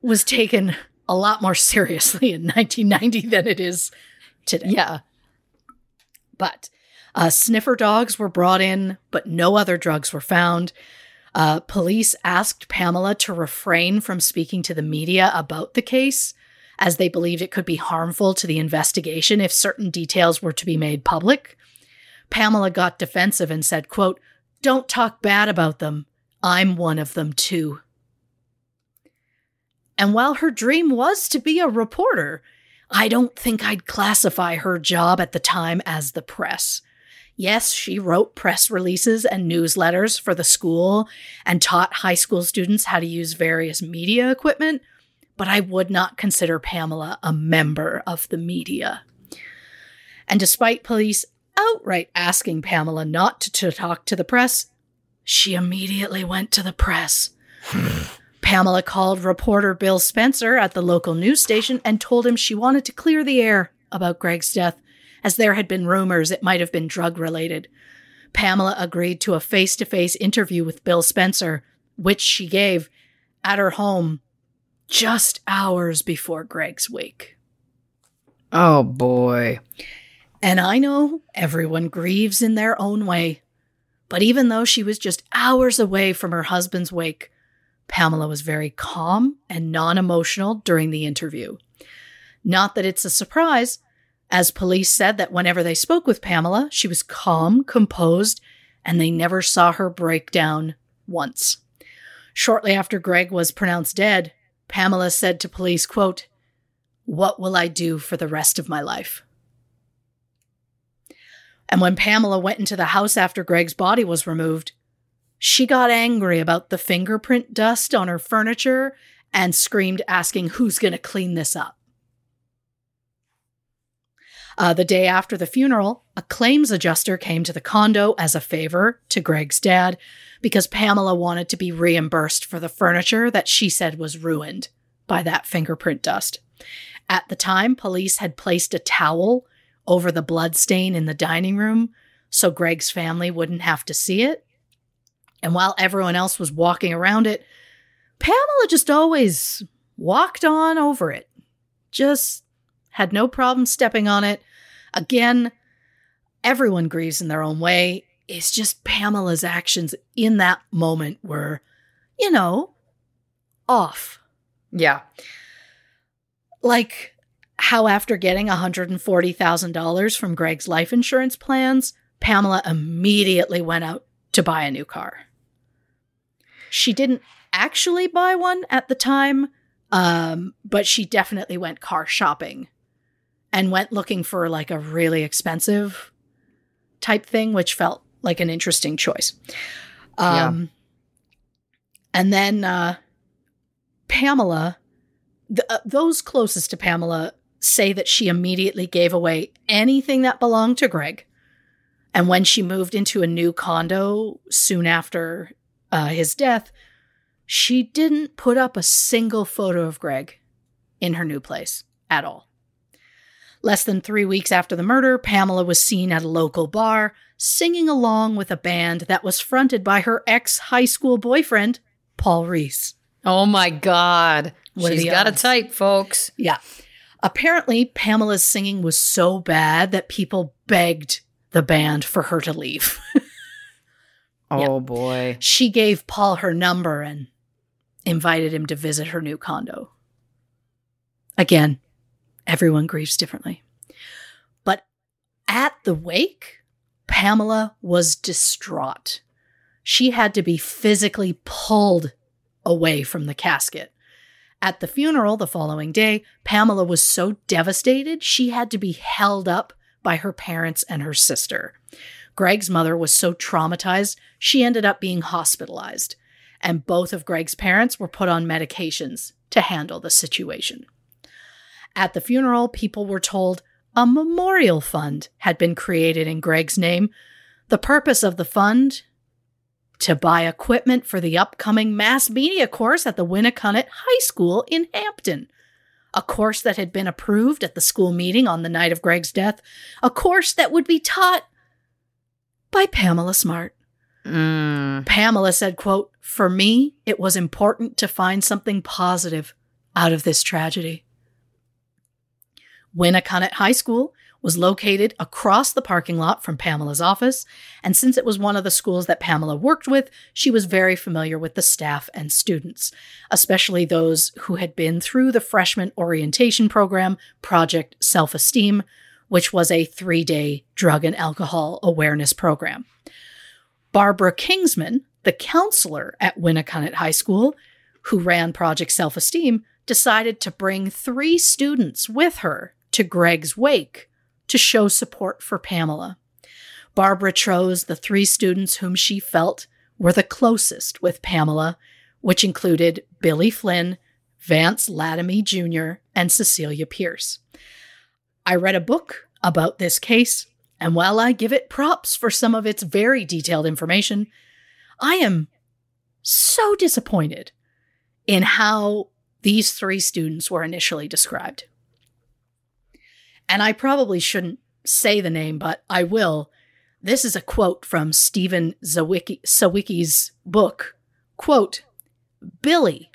was taken a lot more seriously in 1990 than it is today. Yeah. But uh, sniffer dogs were brought in, but no other drugs were found. Uh, police asked Pamela to refrain from speaking to the media about the case, as they believed it could be harmful to the investigation if certain details were to be made public. Pamela got defensive and said, quote, Don't talk bad about them. I'm one of them too. And while her dream was to be a reporter, I don't think I'd classify her job at the time as the press. Yes, she wrote press releases and newsletters for the school and taught high school students how to use various media equipment, but I would not consider Pamela a member of the media. And despite police outright asking Pamela not to, to talk to the press, she immediately went to the press. <sighs> Pamela called reporter Bill Spencer at the local news station and told him she wanted to clear the air about Greg's death, as there had been rumors it might have been drug related. Pamela agreed to a face to face interview with Bill Spencer, which she gave at her home just hours before Greg's wake. Oh boy. And I know everyone grieves in their own way. But even though she was just hours away from her husband's wake, Pamela was very calm and non emotional during the interview. Not that it's a surprise, as police said that whenever they spoke with Pamela, she was calm, composed, and they never saw her break down once. Shortly after Greg was pronounced dead, Pamela said to police, quote, What will I do for the rest of my life? And when Pamela went into the house after Greg's body was removed, she got angry about the fingerprint dust on her furniture and screamed, asking, Who's going to clean this up? Uh, the day after the funeral, a claims adjuster came to the condo as a favor to Greg's dad because Pamela wanted to be reimbursed for the furniture that she said was ruined by that fingerprint dust. At the time, police had placed a towel over the blood stain in the dining room so Greg's family wouldn't have to see it. And while everyone else was walking around it, Pamela just always walked on over it. Just had no problem stepping on it. Again, everyone grieves in their own way. It's just Pamela's actions in that moment were, you know, off. Yeah. Like how, after getting $140,000 from Greg's life insurance plans, Pamela immediately went out to buy a new car. She didn't actually buy one at the time, um, but she definitely went car shopping and went looking for like a really expensive type thing, which felt like an interesting choice. Um, yeah. And then uh, Pamela, th- uh, those closest to Pamela say that she immediately gave away anything that belonged to Greg. And when she moved into a new condo soon after uh, his death, she didn't put up a single photo of Greg in her new place at all. Less than three weeks after the murder, Pamela was seen at a local bar singing along with a band that was fronted by her ex high school boyfriend, Paul Reese. Oh my God. What She's got odds? a type, folks. Yeah. Apparently, Pamela's singing was so bad that people begged the band for her to leave. <laughs> oh yeah. boy. She gave Paul her number and invited him to visit her new condo. Again, everyone grieves differently. But at the wake, Pamela was distraught. She had to be physically pulled away from the casket. At the funeral the following day, Pamela was so devastated she had to be held up by her parents and her sister. Greg's mother was so traumatized, she ended up being hospitalized, and both of Greg's parents were put on medications to handle the situation. At the funeral, people were told a memorial fund had been created in Greg's name. The purpose of the fund to buy equipment for the upcoming mass media course at the Winnacunnet High School in Hampton. A course that had been approved at the school meeting on the night of Greg's death. A course that would be taught by Pamela Smart. Mm. Pamela said, quote, For me, it was important to find something positive out of this tragedy. Winnacunnet High School was located across the parking lot from Pamela's office, and since it was one of the schools that Pamela worked with, she was very familiar with the staff and students, especially those who had been through the freshman orientation program, Project Self Esteem, which was a three day drug and alcohol awareness program. Barbara Kingsman, the counselor at Winnacunnet High School, who ran Project Self Esteem, decided to bring three students with her to Greg's wake to show support for Pamela. Barbara chose the three students whom she felt were the closest with Pamela, which included Billy Flynn, Vance Lattime Jr., and Cecilia Pierce. I read a book about this case, and while I give it props for some of its very detailed information, I am so disappointed in how these three students were initially described and I probably shouldn't say the name, but I will. This is a quote from Stephen Zawicki, Sawicki's book. Quote, Billy,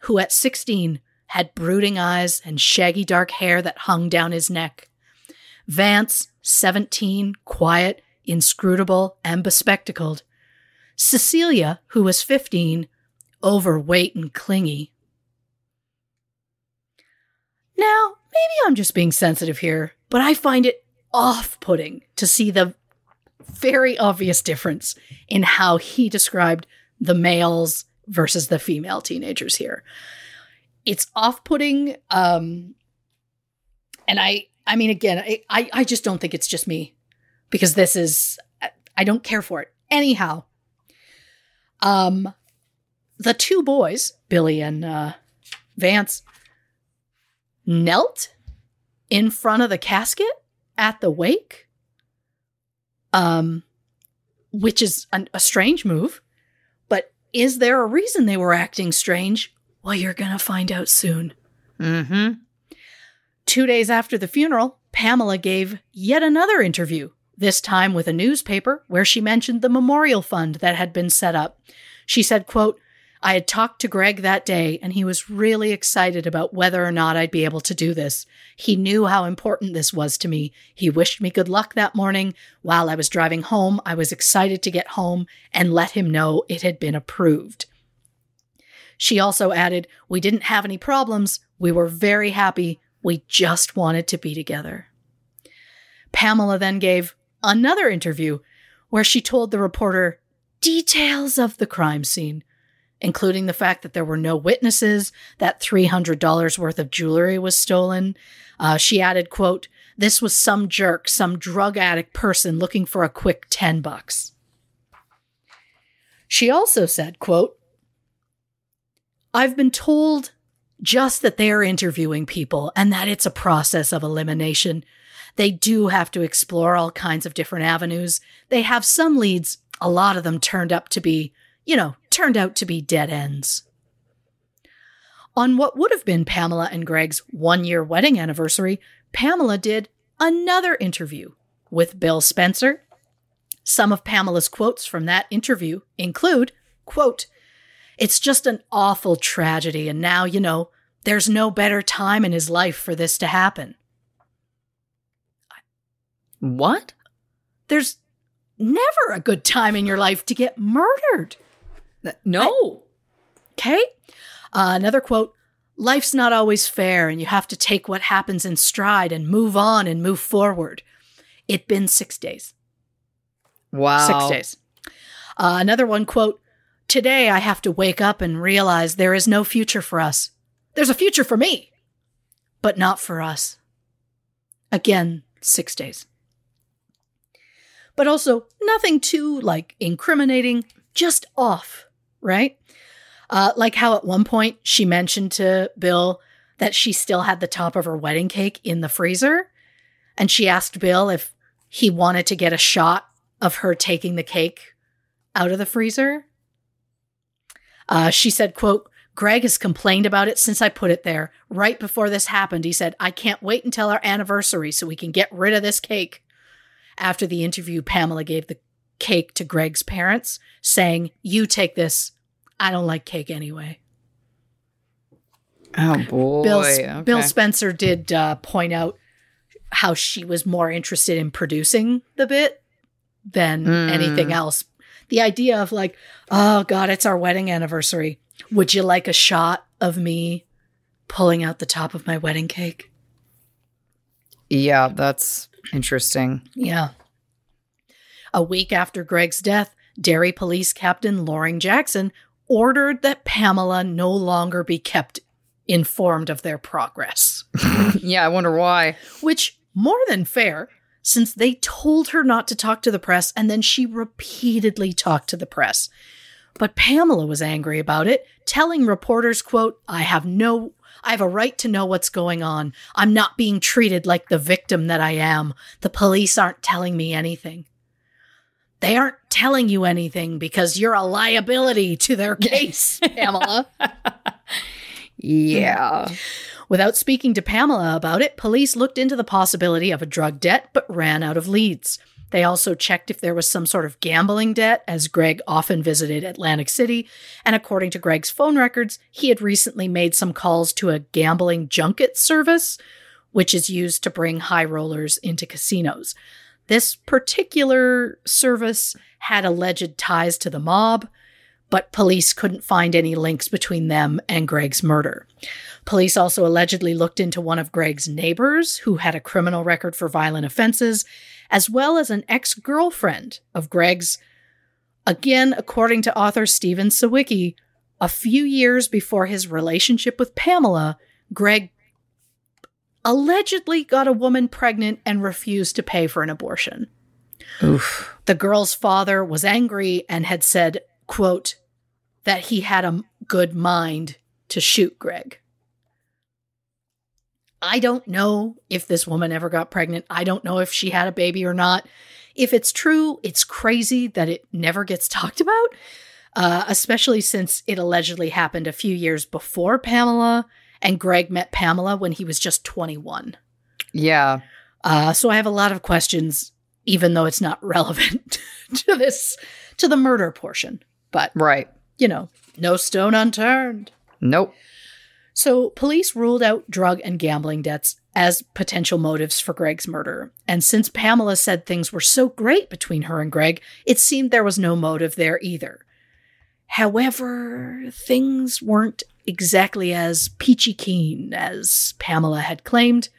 who at 16 had brooding eyes and shaggy dark hair that hung down his neck. Vance, 17, quiet, inscrutable, and bespectacled. Cecilia, who was 15, overweight and clingy. Now, maybe I'm just being sensitive here, but I find it off putting to see the very obvious difference in how he described the males versus the female teenagers here. It's off putting. Um, and I, I mean, again, I, I, I just don't think it's just me because this is, I don't care for it. Anyhow, um, the two boys, Billy and uh, Vance, knelt in front of the casket at the wake, um, which is an, a strange move. But is there a reason they were acting strange? Well, you're going to find out soon. Mm-hmm. Two days after the funeral, Pamela gave yet another interview, this time with a newspaper where she mentioned the memorial fund that had been set up. She said, quote, I had talked to Greg that day and he was really excited about whether or not I'd be able to do this. He knew how important this was to me. He wished me good luck that morning. While I was driving home, I was excited to get home and let him know it had been approved. She also added, We didn't have any problems. We were very happy. We just wanted to be together. Pamela then gave another interview where she told the reporter details of the crime scene including the fact that there were no witnesses, that $300 worth of jewelry was stolen. Uh, she added, quote, this was some jerk, some drug addict person looking for a quick 10 bucks. She also said, quote, I've been told just that they are interviewing people and that it's a process of elimination. They do have to explore all kinds of different avenues. They have some leads, a lot of them turned up to be, you know, turned out to be dead ends. On what would have been Pamela and Greg's one year wedding anniversary, Pamela did another interview with Bill Spencer. Some of Pamela's quotes from that interview include, quote, It's just an awful tragedy, and now, you know, there's no better time in his life for this to happen. What? There's never a good time in your life to get murdered. No. Okay. Uh, another quote Life's not always fair, and you have to take what happens in stride and move on and move forward. It'd been six days. Wow. Six days. Uh, another one quote Today I have to wake up and realize there is no future for us. There's a future for me, but not for us. Again, six days. But also nothing too like incriminating, just off right? Uh, like how at one point she mentioned to Bill that she still had the top of her wedding cake in the freezer. And she asked Bill if he wanted to get a shot of her taking the cake out of the freezer. Uh, she said, quote, Greg has complained about it since I put it there. Right before this happened, he said, I can't wait until our anniversary so we can get rid of this cake. After the interview, Pamela gave the cake to Greg's parents, saying, You take this. I don't like cake anyway. Oh boy. Bill, okay. Bill Spencer did uh, point out how she was more interested in producing the bit than Mm. anything else. The idea of like, oh God, it's our wedding anniversary. Would you like a shot of me pulling out the top of my wedding cake? Yeah, that's interesting. Yeah. A week after Greg's death, Derry Police Captain Loring Jackson ordered that Pamela no longer be kept informed of their progress. <laughs> yeah, I wonder why. Which, more than fair, since they told her not to talk to the press and then she repeatedly talked to the press. But Pamela was angry about it, telling reporters, quote, I have no I have a right to know what's going on. I'm not being treated like the victim that I am. The police aren't telling me anything. They aren't telling you anything because you're a liability to their <laughs> case, <laughs> Pamela. Yeah. Without speaking to Pamela about it, police looked into the possibility of a drug debt but ran out of leads. They also checked if there was some sort of gambling debt, as Greg often visited Atlantic City. And according to Greg's phone records, he had recently made some calls to a gambling junket service, which is used to bring high rollers into casinos. This particular service had alleged ties to the mob, but police couldn't find any links between them and Greg's murder. Police also allegedly looked into one of Greg's neighbors who had a criminal record for violent offenses as well as an ex girlfriend of Greg's. Again, according to author Stephen Sawicki, a few years before his relationship with Pamela, Greg allegedly got a woman pregnant and refused to pay for an abortion. Oof. The girl's father was angry and had said, quote, that he had a good mind to shoot Greg. I don't know if this woman ever got pregnant. I don't know if she had a baby or not. If it's true, it's crazy that it never gets <laughs> talked about, uh, especially since it allegedly happened a few years before Pamela, and Greg met Pamela when he was just 21. Yeah. Uh, so I have a lot of questions, even though it's not <laughs> relevant to this, to the murder portion. But, Right. you know, no stone unturned. Nope. So, police ruled out drug and gambling debts as potential motives for Greg's murder. And since Pamela said things were so great between her and Greg, it seemed there was no motive there either. However, things weren't exactly as peachy keen as Pamela had claimed.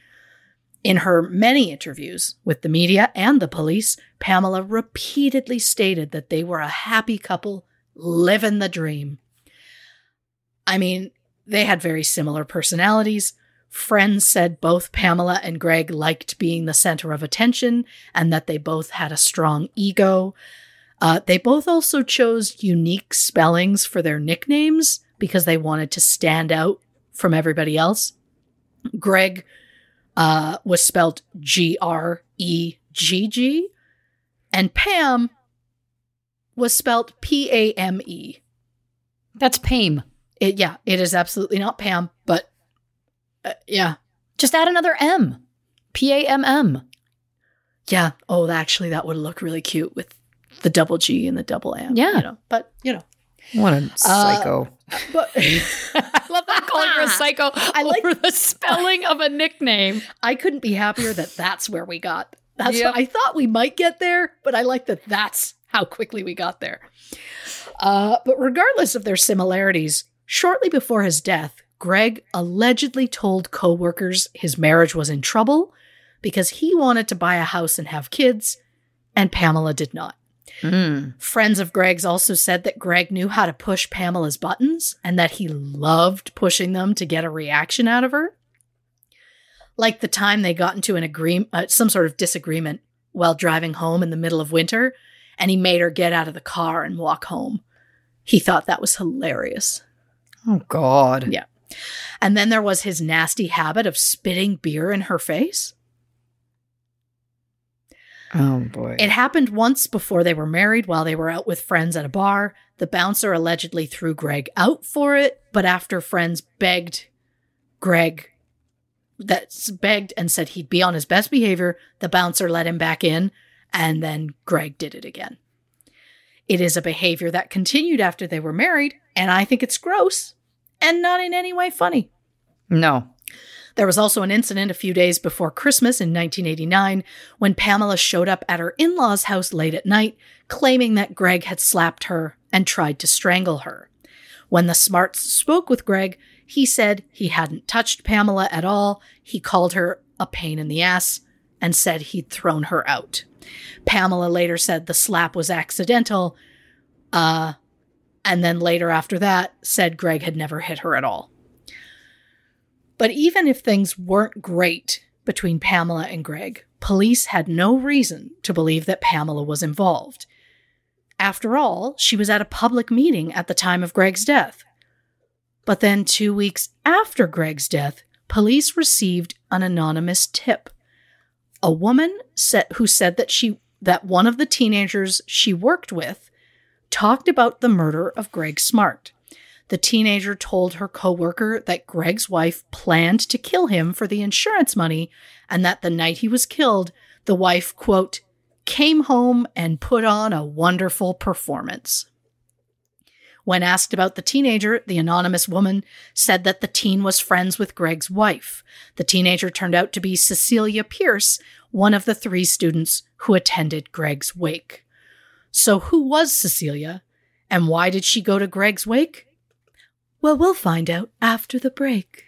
In her many interviews with the media and the police, Pamela repeatedly stated that they were a happy couple living the dream. I mean, they had very similar personalities. Friends said both Pamela and Greg liked being the center of attention and that they both had a strong ego. Uh, they both also chose unique spellings for their nicknames because they wanted to stand out from everybody else. Greg uh, was spelled G R E G G, and Pam was spelled P A M E. That's Pame. It, yeah, it is absolutely not Pam, but uh, yeah, Just add another M. P A M M. yeah. Oh, actually, that would look really cute with the double G and the double M. Yeah. you know, but you know, What a psycho. but <laughs> I love that calling her a psycho I like- over the spelling of a nickname. I couldn't be happier that that's where we got. That's Yep. what I thought we might get there, but I like that that's how quickly we got there. Uh, but regardless of their similarities, shortly before his death, Greg allegedly told coworkers his marriage was in trouble because he wanted to buy a house and have kids, and Pamela did not. Mm. Friends of Greg's also said that Greg knew how to push Pamela's buttons and that he loved pushing them to get a reaction out of her. Like the time they got into an agreement, uh, some sort of disagreement while driving home in the middle of winter, and he made her get out of the car and walk home. He thought that was hilarious. Oh, God. Yeah. And then there was his nasty habit of spitting beer in her face. Oh, boy. It happened once before they were married while they were out with friends at a bar. The bouncer allegedly threw Greg out for it, but after friends begged Greg that begged and said he'd be on his best behavior, the bouncer let him back in, and then Greg did it again. It is a behavior that continued after they were married, and I think it's gross and not in any way funny. no. There was also an incident a few days before Christmas in 1989 when Pamela showed up at her in law's house late at night, claiming that Greg had slapped her and tried to strangle her. When the Smarts spoke with Greg, he said he hadn't touched Pamela at all. He called her a pain in the ass and said he'd thrown her out. Pamela later said the slap was accidental, uh, and then later after that said Greg had never hit her at all. But even if things weren't great between Pamela and Greg, police had no reason to believe that Pamela was involved. After all, she was at a public meeting at the time of Greg's death. But then, two weeks after Greg's death, police received an anonymous tip. A woman said, who said that she that one of the teenagers she worked with talked about the murder of Greg Smart. The teenager told her coworker that Greg's wife planned to kill him for the insurance money and that the night he was killed, the wife, quote, came home and put on a wonderful performance. When asked about the teenager, the anonymous woman said that the teen was friends with Greg's wife. The teenager turned out to be Cecilia Pierce, one of the three students who attended Greg's wake. So, who was Cecilia, and why did she go to Greg's wake? Well, we'll find out after the break.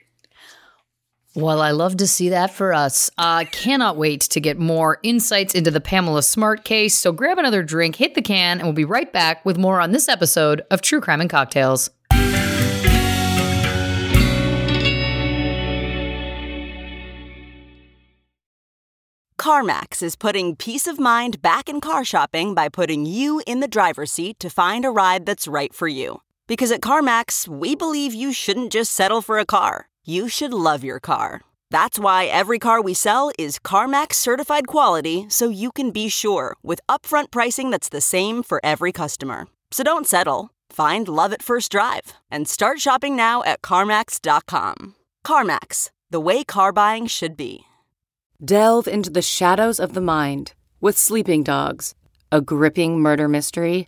Well, I love to see that for us. I uh, cannot wait to get more insights into the Pamela Smart case. So grab another drink, hit the can, and we'll be right back with more on this episode of True Crime and Cocktails. CarMax is putting peace of mind back in car shopping by putting you in the driver's seat to find a ride that's right for you. Because at CarMax, we believe you shouldn't just settle for a car you should love your car. That's why every car we sell is CarMax certified quality so you can be sure with upfront pricing that's the same for every customer. So don't settle. Find love at first drive and start shopping now at CarMax.com. CarMax, the way car buying should be. Delve into the shadows of the mind with Sleeping Dogs, a gripping murder mystery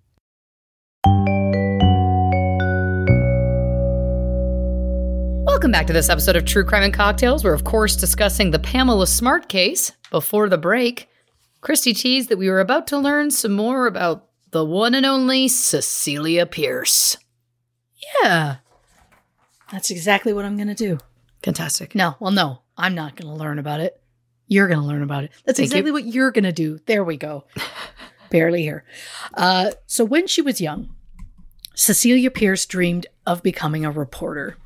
Welcome back to this episode of True Crime and Cocktails. We're, of course, discussing the Pamela Smart case. Before the break, Christy teased that we were about to learn some more about the one and only Cecilia Pierce. Yeah. That's exactly what I'm going to do. Fantastic. No, well, no, I'm not going to learn about it. You're going to learn about it. That's Thank exactly you. what you're going to do. There we go. <laughs> Barely here. Uh, so, when she was young, Cecilia Pierce dreamed of becoming a reporter.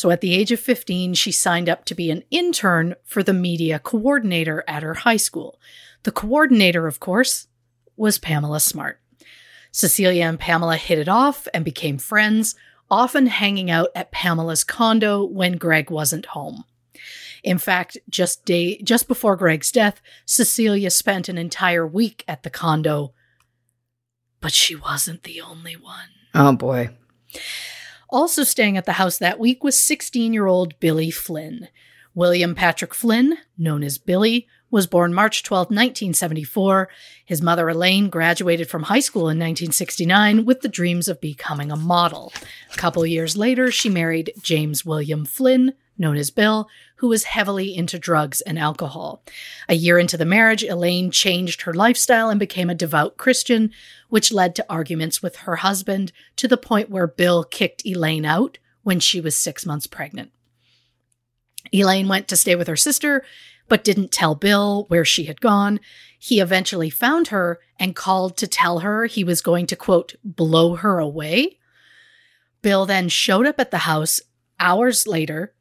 So at the age of 15, she signed up to be an intern for the media coordinator at her high school. The coordinator, of course, was Pamela Smart. Cecilia and Pamela hit it off and became friends, often hanging out at Pamela's condo when Greg wasn't home. In fact, just day just before Greg's death, Cecilia spent an entire week at the condo. But she wasn't the only one. Oh boy. Also staying at the house that week was 16 year old Billy Flynn. William Patrick Flynn, known as Billy, was born March 12, 1974. His mother, Elaine, graduated from high school in 1969 with the dreams of becoming a model. A couple years later, she married James William Flynn, known as Bill, who was heavily into drugs and alcohol. A year into the marriage, Elaine changed her lifestyle and became a devout Christian, which led to arguments with her husband to the point where Bill kicked Elaine out when she was six months pregnant. Elaine went to stay with her sister, but didn't tell Bill where she had gone. He eventually found her and called to tell her he was going to, quote, blow her away. Bill then showed up at the house hours later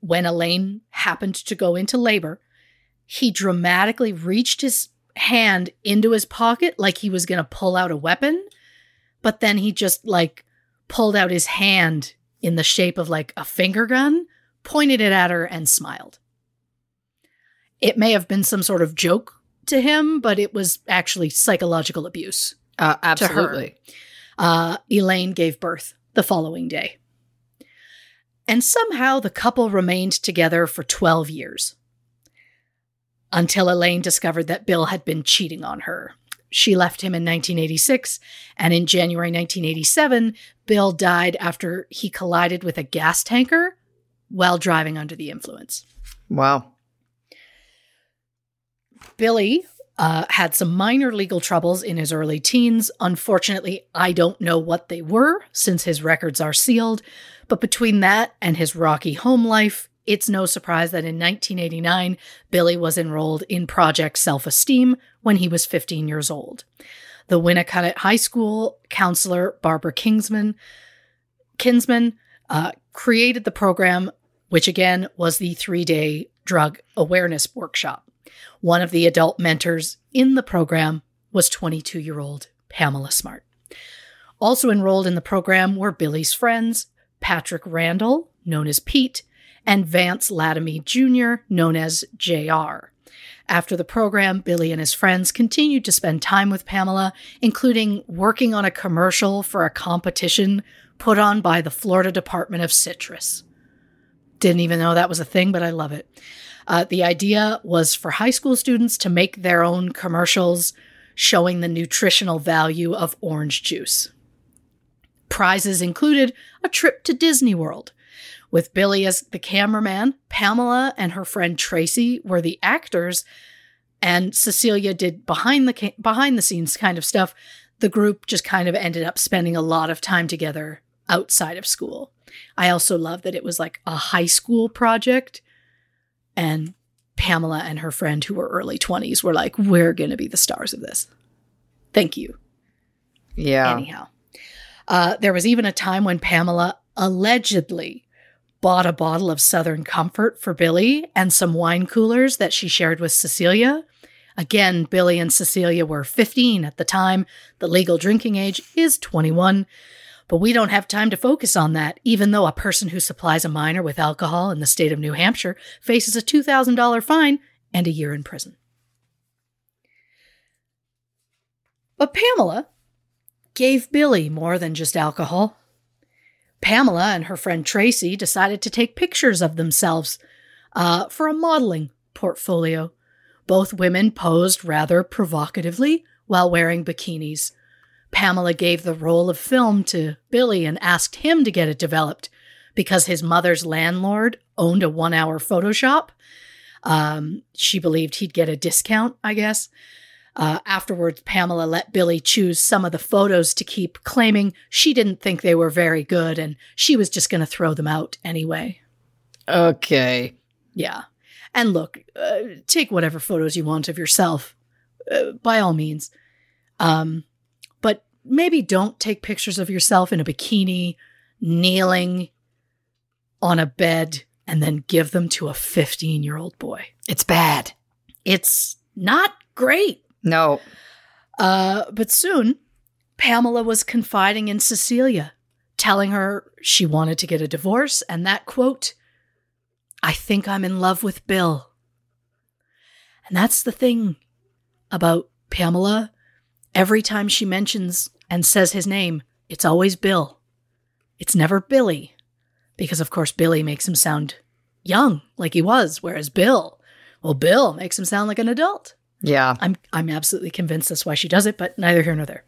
when Elaine happened to go into labor. He dramatically reached his hand into his pocket like he was going to pull out a weapon, but then he just like pulled out his hand in the shape of like a finger gun, pointed it at her, and smiled. It may have been some sort of joke to him, but it was actually psychological abuse. Uh, absolutely. Uh, Elaine gave birth the following day. And somehow the couple remained together for 12 years until Elaine discovered that Bill had been cheating on her. She left him in 1986, and in January 1987, Bill died after he collided with a gas tanker while driving under the influence. Wow. Billy uh, had some minor legal troubles in his early teens. Unfortunately, I don't know what they were since his records are sealed. But between that and his rocky home life, it's no surprise that in 1989, Billy was enrolled in Project Self Esteem when he was 15 years old. The Winnacunnet High School counselor Barbara Kingsman Kinsman uh, created the program which again was the three day drug awareness workshop. One of the adult mentors in the program was 22 year old Pamela Smart. Also enrolled in the program were Billy's friends, Patrick Randall, known as Pete, and Vance Lattime Jr., known as JR. After the program, Billy and his friends continued to spend time with Pamela, including working on a commercial for a competition put on by the Florida Department of Citrus. Didn't even know that was a thing, but I love it. Uh, the idea was for high school students to make their own commercials showing the nutritional value of orange juice. Prizes included a trip to Disney World. With Billy as the cameraman, Pamela and her friend Tracy were the actors, and Cecilia did behind the ca- behind the scenes kind of stuff. The group just kind of ended up spending a lot of time together outside of school. I also love that it was like a high school project, and Pamela and her friend, who were early 20s, were like, We're going to be the stars of this. Thank you. Yeah. Anyhow, uh, there was even a time when Pamela allegedly bought a bottle of Southern Comfort for Billy and some wine coolers that she shared with Cecilia. Again, Billy and Cecilia were 15 at the time. The legal drinking age is 21. But we don't have time to focus on that, even though a person who supplies a minor with alcohol in the state of New Hampshire faces a $2,000 fine and a year in prison. But Pamela gave Billy more than just alcohol. Pamela and her friend Tracy decided to take pictures of themselves uh, for a modeling portfolio. Both women posed rather provocatively while wearing bikinis. Pamela gave the roll of film to Billy and asked him to get it developed because his mother's landlord owned a one hour photo shop. Um, she believed he'd get a discount, I guess. Uh, afterwards, Pamela let Billy choose some of the photos to keep, claiming she didn't think they were very good and she was just going to throw them out anyway. Okay. Yeah. And look, uh, take whatever photos you want of yourself, uh, by all means. Um, but maybe don't take pictures of yourself in a bikini, kneeling on a bed, and then give them to a 15 year old boy. It's bad. It's not great. No. Uh, but soon, Pamela was confiding in Cecilia, telling her she wanted to get a divorce, and that quote, I think I'm in love with Bill. And that's the thing about Pamela. Every time she mentions and says his name, it's always Bill. It's never Billy, because of course Billy makes him sound young, like he was, whereas Bill, well, Bill makes him sound like an adult. Yeah. I'm I'm absolutely convinced that's why she does it, but neither here nor there.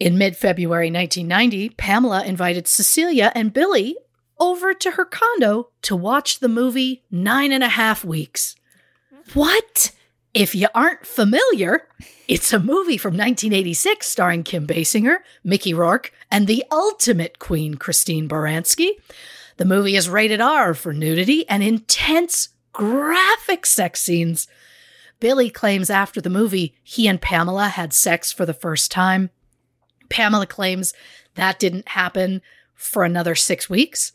In mid February 1990, Pamela invited Cecilia and Billy over to her condo to watch the movie Nine and a Half Weeks. What? If you aren't familiar, it's a movie from 1986 starring Kim Basinger, Mickey Rourke, and the ultimate queen, Christine Baranski. The movie is rated R for nudity and intense graphic sex scenes. Billy claims after the movie he and Pamela had sex for the first time. Pamela claims that didn't happen for another six weeks.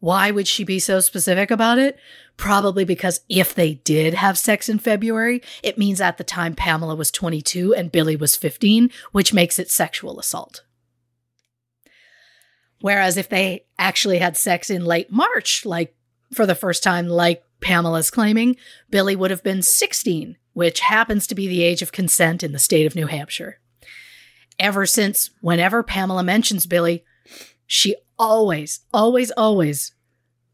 Why would she be so specific about it? Probably because if they did have sex in February, it means at the time Pamela was 22 and Billy was 15, which makes it sexual assault. Whereas if they actually had sex in late March, like for the first time, like Pamela's claiming, Billy would have been 16, which happens to be the age of consent in the state of New Hampshire. Ever since, whenever Pamela mentions Billy, she always, always, always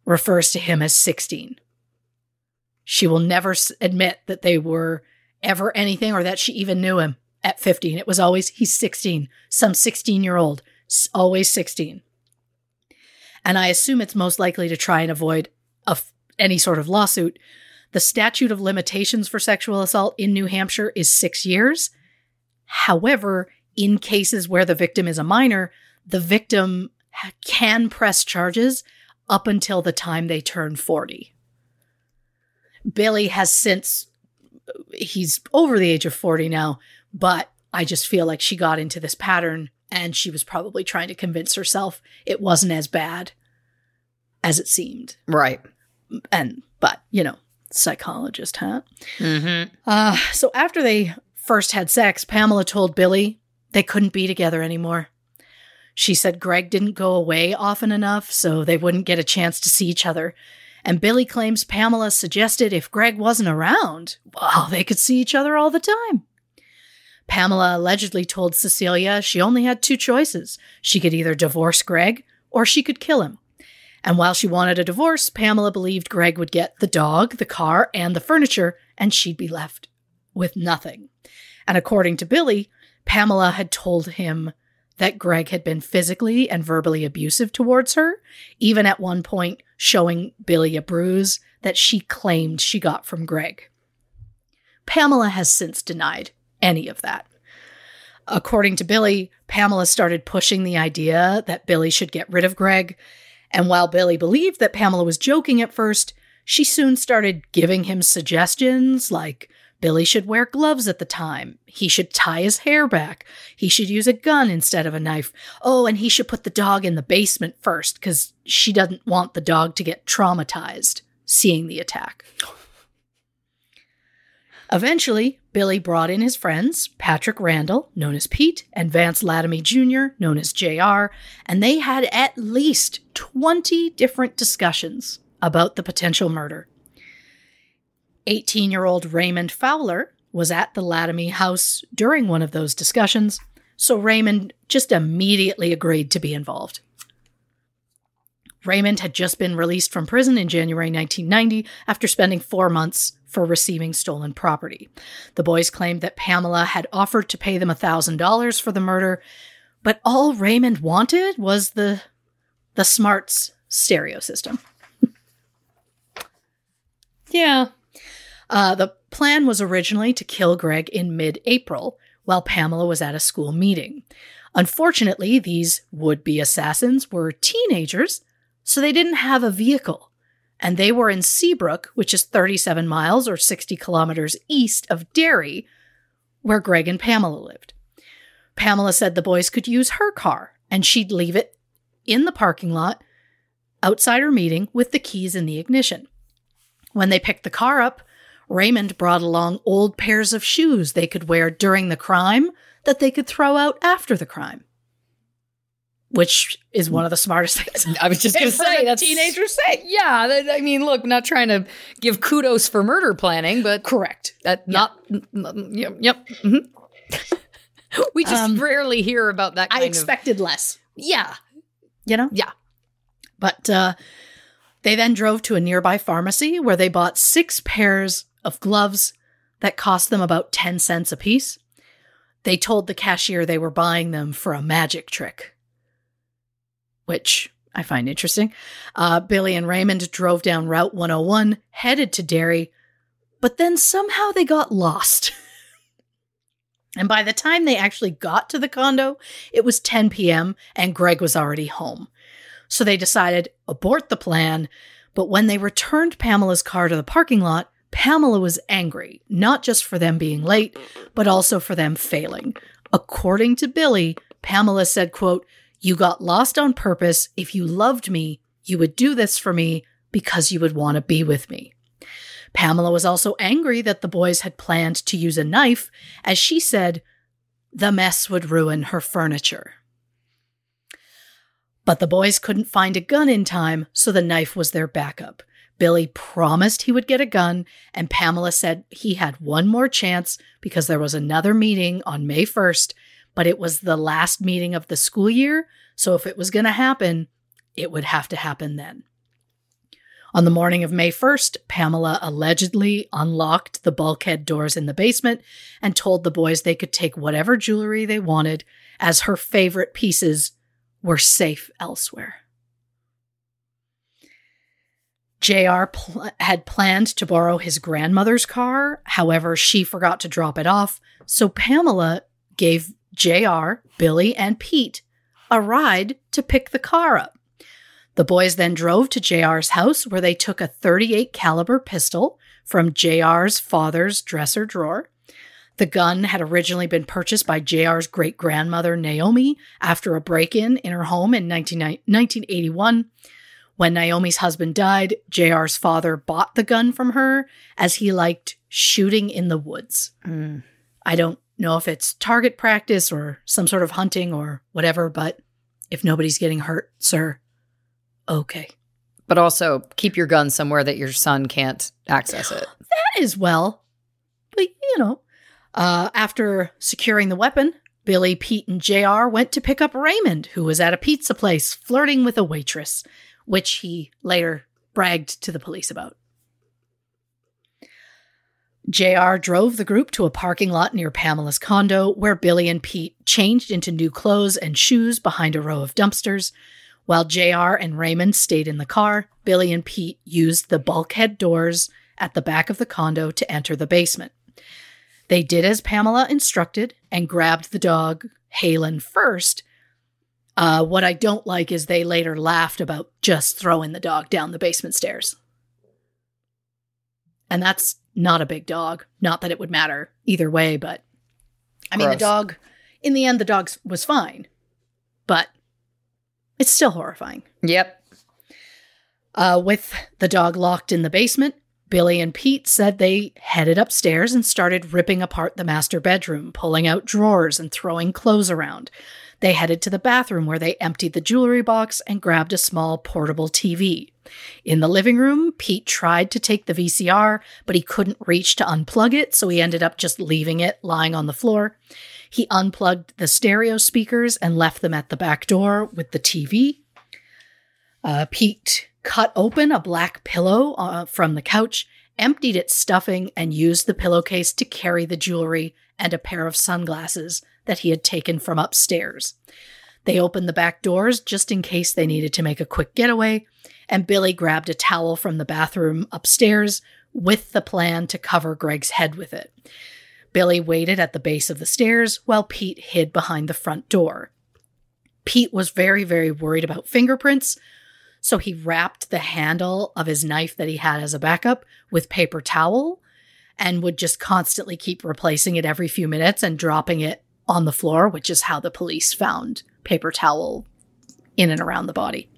refers to him as 16. She will never admit that they were ever anything or that she even knew him at 15. It was always, he's 16, some 16 year old, always 16. And I assume it's most likely to try and avoid a, any sort of lawsuit. The statute of limitations for sexual assault in New Hampshire is six years. However, in cases where the victim is a minor, the victim can press charges up until the time they turn 40. Billy has since, he's over the age of 40 now, but I just feel like she got into this pattern and she was probably trying to convince herself it wasn't as bad as it seemed. Right. And, but, you know, psychologist, huh? Mm-hmm. Uh, so after they first had sex, Pamela told Billy they couldn't be together anymore. She said Greg didn't go away often enough, so they wouldn't get a chance to see each other. And Billy claims Pamela suggested if Greg wasn't around, well, they could see each other all the time. Pamela allegedly told Cecilia she only had two choices. She could either divorce Greg or she could kill him. And while she wanted a divorce, Pamela believed Greg would get the dog, the car, and the furniture, and she'd be left with nothing. And according to Billy, Pamela had told him that Greg had been physically and verbally abusive towards her, even at one point showing Billy a bruise that she claimed she got from Greg. Pamela has since denied any of that. According to Billy, Pamela started pushing the idea that Billy should get rid of Greg, and while Billy believed that Pamela was joking at first, she soon started giving him suggestions like Billy should wear gloves at the time. He should tie his hair back. He should use a gun instead of a knife. Oh, and he should put the dog in the basement first because she doesn't want the dog to get traumatized seeing the attack. Oh, Eventually, Billy brought in his friends, Patrick Randall, known as Pete, and Vance Lattime Jr., known as JR, and they had at least 20 different discussions about the potential murder. 18 year old Raymond Fowler was at the Lattime house during one of those discussions, so Raymond just immediately agreed to be involved. Raymond had just been released from prison in January 1990 after spending four months for receiving stolen property. The boys claimed that Pamela had offered to pay them $1,000 for the murder, but all Raymond wanted was the, the Smarts stereo system. <laughs> Yeah. Uh, the plan was originally to kill Greg in mid April while Pamela was at a school meeting. Unfortunately, these would be assassins were teenagers, so they didn't have a vehicle. And they were in Seabrook, which is 37 miles or 60 kilometers east of Derry, where Greg and Pamela lived. Pamela said the boys could use her car and she'd leave it in the parking lot outside her meeting with the keys in the ignition. When they picked the car up, Raymond brought along old pairs of shoes they could wear during the crime that they could throw out after the crime. Which is one of the smartest <laughs> things. I was just going <laughs> to say that's teenagers say. Yeah, I mean, look, not trying to give kudos for murder planning, but Correct. that not. Yep. yep mhm. <laughs> we just Um, rarely hear about that. Kind I of- expected less, Yeah. you know? Yeah. But uh, they then drove to a nearby pharmacy where they bought six pairs of gloves that cost them about 10 cents apiece. They told the cashier they were buying them for a magic trick, which I find interesting. Uh, Billy and Raymond drove down Route 101, headed to Derry, but then somehow they got lost. <laughs> and by the time they actually got to the condo, it was 10 p.m. and Greg was already home. So they decided abort the plan. But when they returned Pamela's car to the parking lot, Pamela was angry, not just for them being late, but also for them failing. According to Billy, Pamela said, quote, You got lost on purpose. If you loved me, you would do this for me because you would want to be with me. Pamela was also angry that the boys had planned to use a knife, as she said, the mess would ruin her furniture. But the boys couldn't find a gun in time, so the knife was their backup. Billy promised he would get a gun, and Pamela said he had one more chance because there was another meeting on May 1st, but it was the last meeting of the school year, so if it was going to happen, it would have to happen then. On the morning of May 1st, Pamela allegedly unlocked the bulkhead doors in the basement and told the boys they could take whatever jewelry they wanted, as her favorite pieces were safe elsewhere. JR pl- had planned to borrow his grandmother's car, however, she forgot to drop it off, so Pamela gave JR, Billy, and Pete a ride to pick the car up. The boys then drove to JR's house where they took a 38 caliber pistol from JR's father's dresser drawer. The gun had originally been purchased by JR's great grandmother Naomi after a break in in her home in 19, 1981. When Naomi's husband died, JR's father bought the gun from her as he liked shooting in the woods. Mm. I don't know if it's target practice or some sort of hunting or whatever, but if nobody's getting hurt, sir, okay. But also keep your gun somewhere that your son can't access it. <gasps> That is well. But, you know, uh, after securing the weapon, Billy, Pete, and JR went to pick up Raymond, who was at a pizza place flirting with a waitress, which he later bragged to the police about. JR drove the group to a parking lot near Pamela's condo, where Billy and Pete changed into new clothes and shoes behind a row of dumpsters. While JR and Raymond stayed in the car, Billy and Pete used the bulkhead doors at the back of the condo to enter the basement. They did as Pamela instructed and grabbed the dog, Halen, first. Uh, what I don't like is they later laughed about just throwing the dog down the basement stairs. And that's not a big dog. Not that it would matter either way, but I mean, the dog, in the end, the dog was fine, but it's still horrifying. Yep. Uh, with the dog locked in the basement, Billy and Pete said they headed upstairs and started ripping apart the master bedroom, pulling out drawers and throwing clothes around. They headed to the bathroom where they emptied the jewelry box and grabbed a small portable TV. In the living room, Pete tried to take the VCR, but he couldn't reach to unplug it, so he ended up just leaving it lying on the floor. He unplugged the stereo speakers and left them at the back door with the TV. Uh, Pete cut open a black pillow uh, from the couch, emptied its stuffing, and used the pillowcase to carry the jewelry and a pair of sunglasses that he had taken from upstairs. They opened the back doors just in case they needed to make a quick getaway, and Billy grabbed a towel from the bathroom upstairs with the plan to cover Greg's head with it. Billy waited at the base of the stairs while Pete hid behind the front door. Pete was very, very worried about fingerprints, so he wrapped the handle of his knife that he had as a backup with paper towel and would just constantly keep replacing it every few minutes and dropping it on the floor, which is how the police found paper towel in and around the body.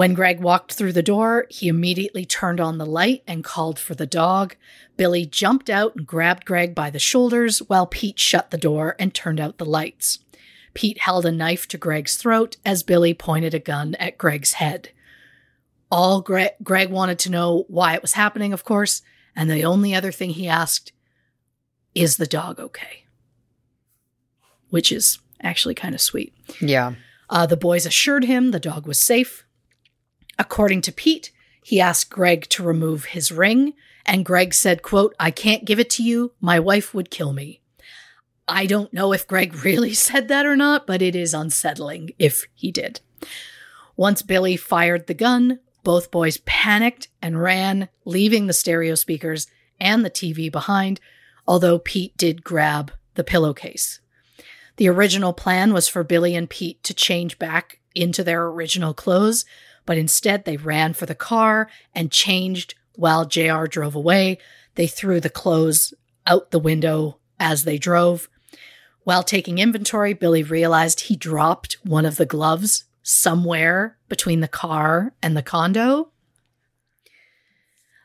When Greg walked through the door, he immediately turned on the light and called for the dog. Billy jumped out and grabbed Greg by the shoulders while Pete shut the door and turned out the lights. Pete held a knife to Greg's throat as Billy pointed a gun at Greg's head. All Gre- Greg wanted to know why it was happening, of course, and the only other thing he asked is the dog okay? Which is actually kind of sweet. Yeah. Uh, the boys assured him the dog was safe. According to Pete, he asked Greg to remove his ring, and Greg said, quote, I can't give it to you. My wife would kill me. I don't know if Greg <laughs> really said that or not, but it is unsettling if he did. Once Billy fired the gun, both boys panicked and ran, leaving the stereo speakers and the TV behind, although Pete did grab the pillowcase. The original plan was for Billy and Pete to change back into their original clothes, but instead they ran for the car and changed while JR drove away. They threw the clothes out the window as they drove. While taking inventory, Billy realized he dropped one of the gloves somewhere between the car and the condo.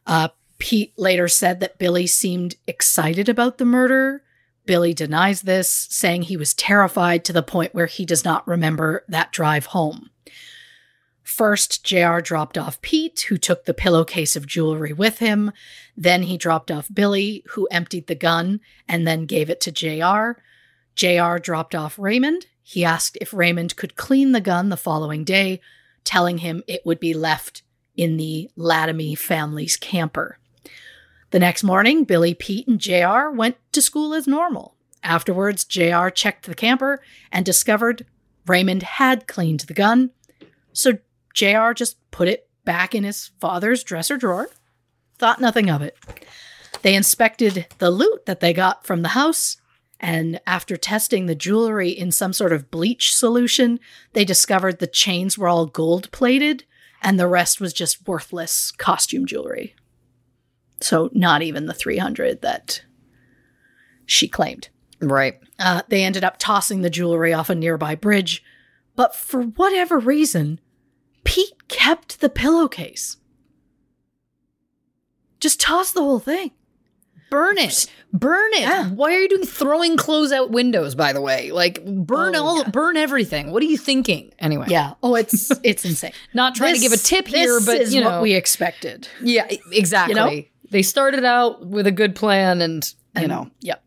Uh, Pete later said that Billy seemed excited about the murder. Billy denies this, saying he was terrified to the point where he does not remember that drive home. First, JR dropped off Pete, who took the pillowcase of jewelry with him. Then he dropped off Billy, who emptied the gun and then gave it to JR. JR dropped off Raymond. He asked if Raymond could clean the gun the following day, telling him it would be left in the Lattime family's camper. The next morning, Billy, Pete, and JR went to school as normal. Afterwards, JR checked the camper and discovered Raymond had cleaned the gun. So JR just put it back in his father's dresser drawer, thought nothing of it. They inspected the loot that they got from the house, and after testing the jewelry in some sort of bleach solution, they discovered the chains were all gold plated and the rest was just worthless costume jewelry. So, not even the 300 that she claimed. Right. Uh, they ended up tossing the jewelry off a nearby bridge, but for whatever reason, Pete kept the pillowcase. Just toss the whole thing. Burn it. Burn it. Yeah. Why are you doing throwing clothes out windows, by the way? Like burn Oh, all yeah. burn everything. What are you thinking? Anyway. Yeah. Oh, it's <laughs> it's insane. Not trying to give a tip here, but is you know what we expected. Yeah, exactly. You know? They started out with a good plan and you And, know. Yep.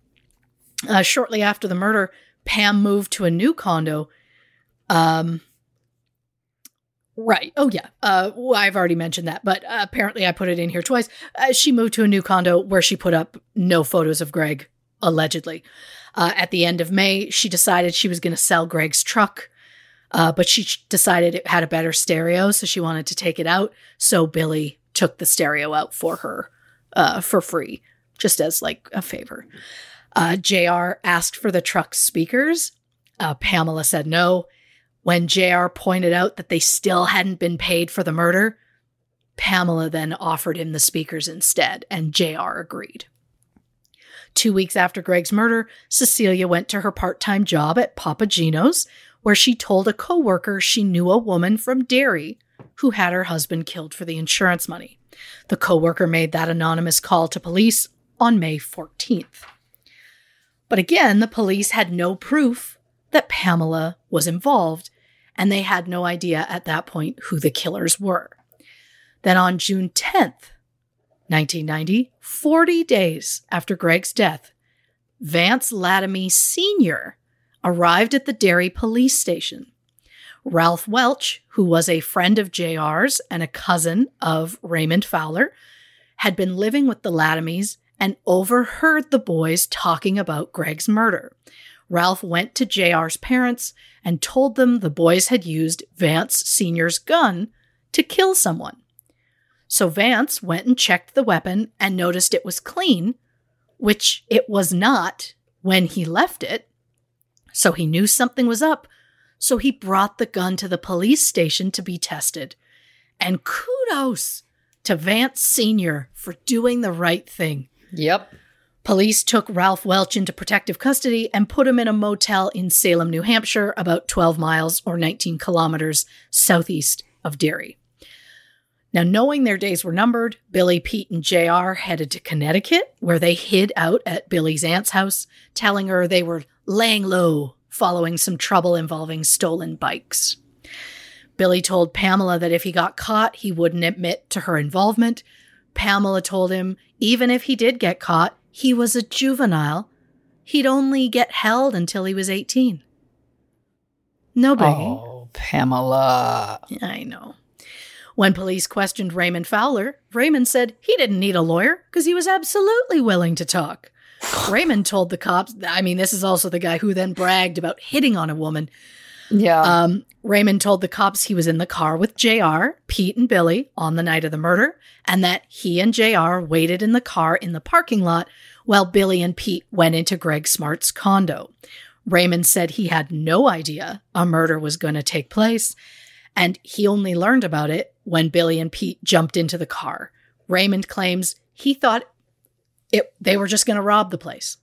Uh, shortly after the murder, Pam moved to a new condo. Um. Right. Oh yeah. Uh, well, I've already mentioned that, but uh, apparently I put it in here twice. Uh, she moved to a new condo where she put up no photos of Greg, allegedly. Uh, at the end of May, she decided she was going to sell Greg's truck, uh, but she decided it had a better stereo, so she wanted to take it out. So Billy took the stereo out for her uh, for free, just as like a favor. JR asked for the truck's speakers. Pamela said no. When JR pointed out that they still hadn't been paid for the murder, Pamela then offered him the speakers instead, and JR agreed. Two weeks after Greg's murder, Cecilia went to her part time job at Papa Gino's, where she told a coworker she knew a woman from Derry who had her husband killed for the insurance money. The coworker made that anonymous call to police on May 14th. But again, the police had no proof that Pamela was involved, and they had no idea at that point who the killers were. Then on June 10th, 1990, 40 days after Greg's death, Vance Lattime Sr. arrived at the Derry police station. Ralph Welch, who was a friend of JR's and a cousin of Raymond Fowler, had been living with the Lattimes and overheard the boys talking about Greg's murder. Ralph went to JR's parents and told them the boys had used Vance Sr.'s gun to kill someone. So Vance went and checked the weapon and noticed it was clean, which it was not when he left it. So he knew something was up. So he brought the gun to the police station to be tested. And kudos to Vance Sr. for doing the right thing. Yep. Police took Ralph Welch into protective custody and put him in a motel in Salem, New Hampshire, about 12 miles or 19 kilometers southeast of Derry. Now, knowing their days were numbered, Billy, Pete, and JR headed to Connecticut, where they hid out at Billy's aunt's house, telling her they were laying low following some trouble involving stolen bikes. Billy told Pamela that if he got caught, he wouldn't admit to her involvement. Pamela told him even if he did get caught, he was a juvenile. He'd only get held until he was 18. Nobody. Oh, Pamela. I know. When police questioned Raymond Fowler, Raymond said he didn't need a lawyer because he was absolutely willing to talk. <sighs> Raymond told the cops, I mean, this is also the guy who then bragged about hitting on a woman. Yeah. Um, Raymond told the cops he was in the car with JR, Pete, and Billy on the night of the murder, and that he and JR waited in the car in the parking lot while Billy and Pete went into Greg Smart's condo. Raymond said he had no idea a murder was going to take place, and he only learned about it when Billy and Pete jumped into the car. Raymond claims he thought it, they were just going to rob the place.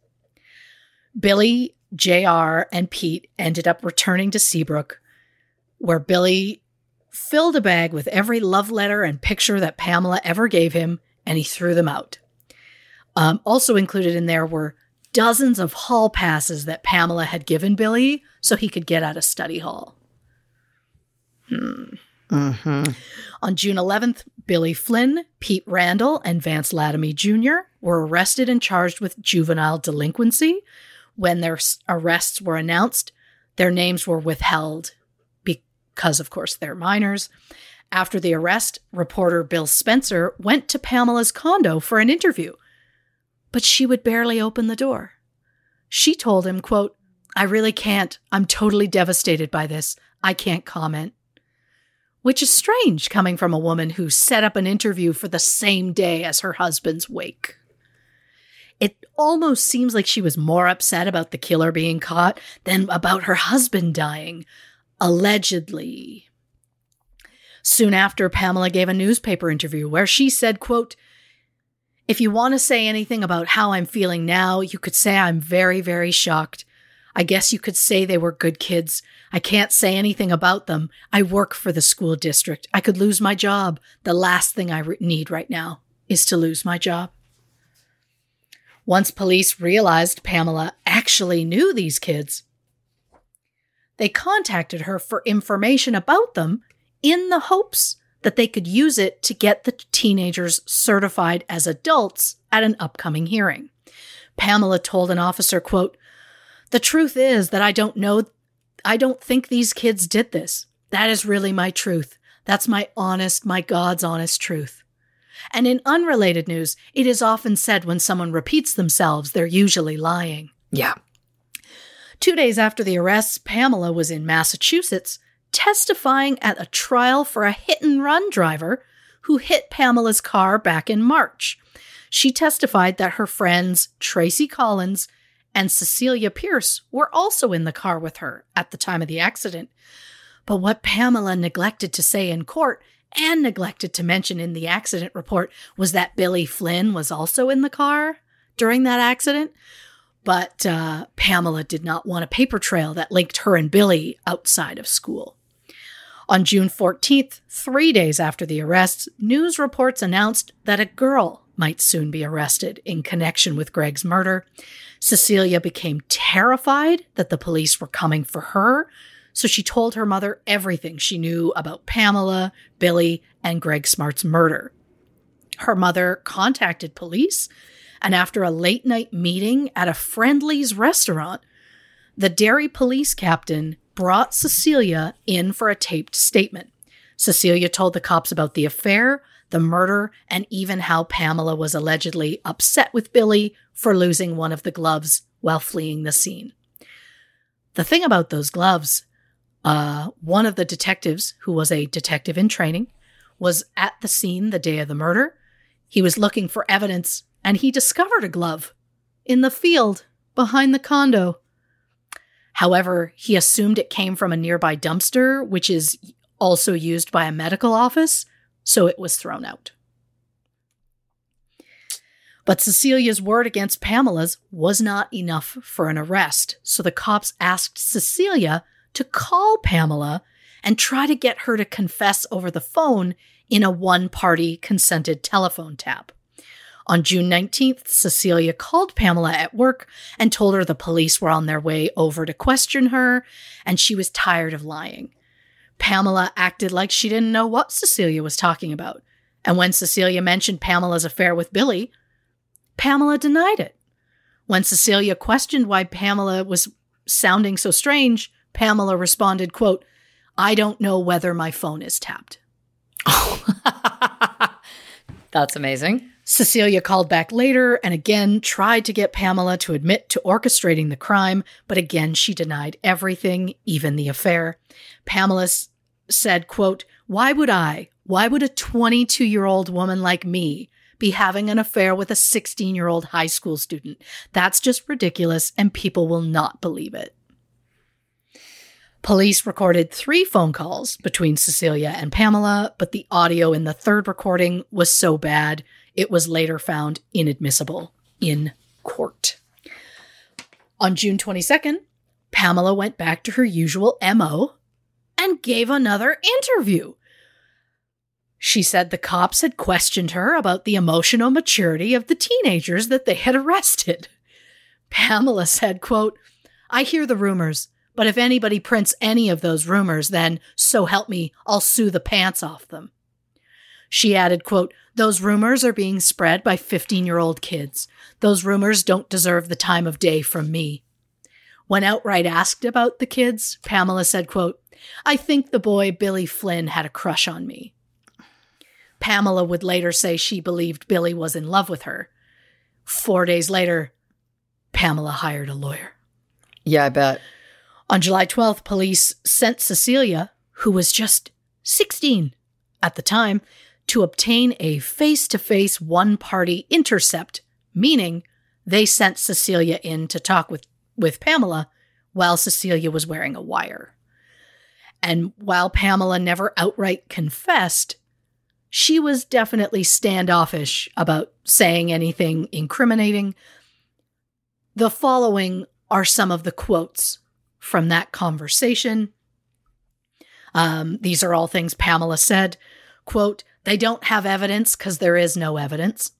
Billy, JR, and Pete ended up returning to Seabrook, where Billy filled a bag with every love letter and picture that Pamela ever gave him, and he threw them out. Um, also included in there were dozens of hall passes that Pamela had given Billy so he could get out of study hall. On June 11th, Billy Flynn, Pete Randall, and Vance Lattime Jr. were arrested and charged with juvenile delinquency. When their arrests were announced, their names were withheld because, of course, they're minors. After the arrest, reporter Bill Spencer went to Pamela's condo for an interview, but she would barely open the door. She told him, quote, I really can't. I'm totally devastated by this. I can't comment which is strange coming from a woman who set up an interview for the same day as her husband's wake. It almost seems like she was more upset about the killer being caught than about her husband dying, allegedly. Soon after, Pamela gave a newspaper interview where she said, quote, If you want to say anything about how I'm feeling now, you could say I'm very, very shocked. I guess you could say they were good kids. I can't say anything about them. I work for the school district. I could lose my job. The last thing I re- need right now is to lose my job. Once police realized Pamela actually knew these kids, they contacted her for information about them in the hopes that they could use it to get the teenagers certified as adults at an upcoming hearing. Pamela told an officer, quote, "The truth is that I don't know I don't think these kids did this. That is really my truth. That's my honest, my God's honest truth." And in unrelated news, it is often said when someone repeats themselves, they're usually lying. Yeah. Two days after the arrests, Pamela was in Massachusetts testifying at a trial for a hit and run driver who hit Pamela's car back in March. She testified that her friends Tracy Collins and Cecilia Pierce were also in the car with her at the time of the accident. But what Pamela neglected to say in court and neglected to mention in the accident report was that Billy Flynn was also in the car during that accident. But uh, Pamela did not want a paper trail that linked her and Billy outside of school. On June 14th, three days after the arrests, news reports announced that a girl might soon be arrested in connection with Greg's murder. Cecilia became terrified that the police were coming for her, so she told her mother everything she knew about Pamela, Billy, and Greg Smart's murder. Her mother contacted police, and after a late night meeting at a Friendly's restaurant, the Derry police captain brought Cecilia in for a taped statement. Cecilia told the cops about the affair, the murder, and even how Pamela was allegedly upset with Billy for losing one of the gloves while fleeing the scene. The thing about those gloves uh, one of the detectives, who was a detective in training, was at the scene the day of the murder. He was looking for evidence and he discovered a glove in the field behind the condo. However, he assumed it came from a nearby dumpster, which is also used by a medical office, so it was thrown out. But Cecilia's word against Pamela's was not enough for an arrest, so the cops asked Cecilia to call Pamela and try to get her to confess over the phone in a one party consented telephone tap. On June 19th, Cecilia called Pamela at work and told her the police were on their way over to question her, and she was tired of lying. Pamela acted like she didn't know what Cecilia was talking about, and when Cecilia mentioned Pamela's affair with Billy, Pamela denied it. When Cecilia questioned why Pamela was sounding so strange, Pamela responded, quote, I don't know whether my phone is tapped. <laughs> That's amazing. Cecilia called back later and again tried to get Pamela to admit to orchestrating the crime, but again she denied everything, even the affair. Pamela said, quote, "Why would I? Why would a 22-year-old woman like me be having an affair with a 16-year-old high school student? That's just ridiculous and people will not believe it." Police recorded three phone calls between Cecilia and Pamela, but the audio in the third recording was so bad it was later found inadmissible in court. On June 22nd, Pamela went back to her usual MO and gave another interview. She said the cops had questioned her about the emotional maturity of the teenagers that they had arrested. <laughs> Pamela said, quote, I hear the rumors. But if anybody prints any of those rumors, then, so help me, I'll sue the pants off them. She added, quote, Those rumors are being spread by 15 year old kids. Those rumors don't deserve the time of day from me. When outright asked about the kids, Pamela said, quote, I think the boy Billy Flynn had a crush on me. Pamela would later say she believed Billy was in love with her. Four days later, Pamela hired a lawyer. Yeah, I bet. On July 12th, police sent Cecilia, who was just 16 at the time, to obtain a face to face one party intercept, meaning they sent Cecilia in to talk with, with Pamela while Cecilia was wearing a wire. And while Pamela never outright confessed, she was definitely standoffish about saying anything incriminating. The following are some of the quotes from that conversation. Um, these are all things Pamela said. Quote, they don't have evidence because there is no evidence.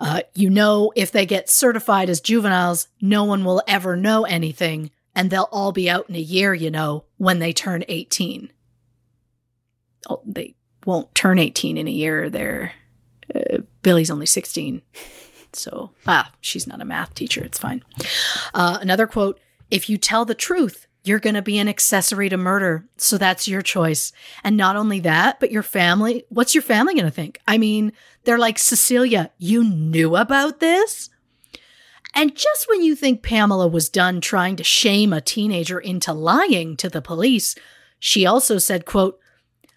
Uh, you know, if they get certified as juveniles, no one will ever know anything, and they'll all be out in a year, you know, when they turn 18. Oh, they won't turn 18 in a year. They're, uh, Billy's only 16. <laughs> So, ah, she's not a math teacher. It's fine. Uh, another quote If you tell the truth, you're going to be an accessory to murder. So that's your choice. And not only that, but your family. What's your family going to think? I mean, they're like, Cecilia, you knew about this? And just when you think Pamela was done trying to shame a teenager into lying to the police, she also said, quote,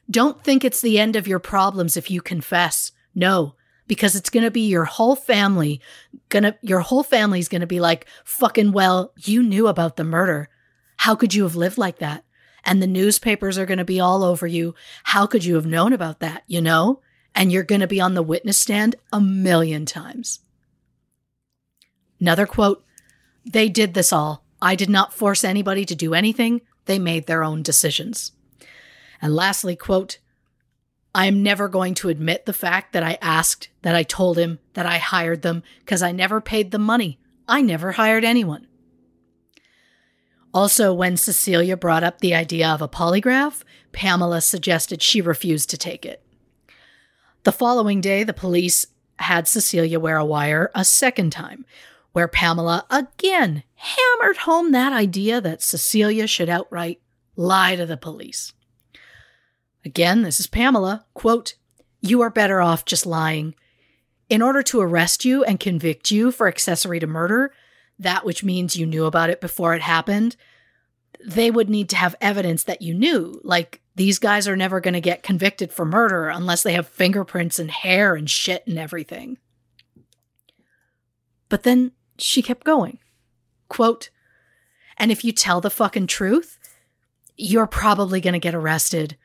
don't think it's the end of your problems if you confess. No, because it's going to be your whole family gonna your whole family's going to be like fucking well you knew about the murder. How could you have lived like that? And the newspapers are going to be all over you. How could you have known about that you know? And you're going to be on the witness stand a million times. Another quote they did this all. I did not force anybody to do anything. They made their own decisions. And lastly quote I am never going to admit the fact that I asked, that I told him, that I hired them, because I never paid them money. I never hired anyone. Also, when Cecilia brought up the idea of a polygraph, Pamela suggested she refused to take it. The following day, the police had Cecilia wear a wire a second time, where Pamela again hammered home that idea that Cecilia should outright lie to the police. Again, this is Pamela. Quote, You are better off just lying. In order to arrest you and convict you for accessory to murder, that which means you knew about it before it happened, they would need to have evidence that you knew. Like, these guys are never going to get convicted for murder unless they have fingerprints and hair and shit and everything. But then she kept going. Quote, and if you tell the fucking truth, you're probably going to get arrested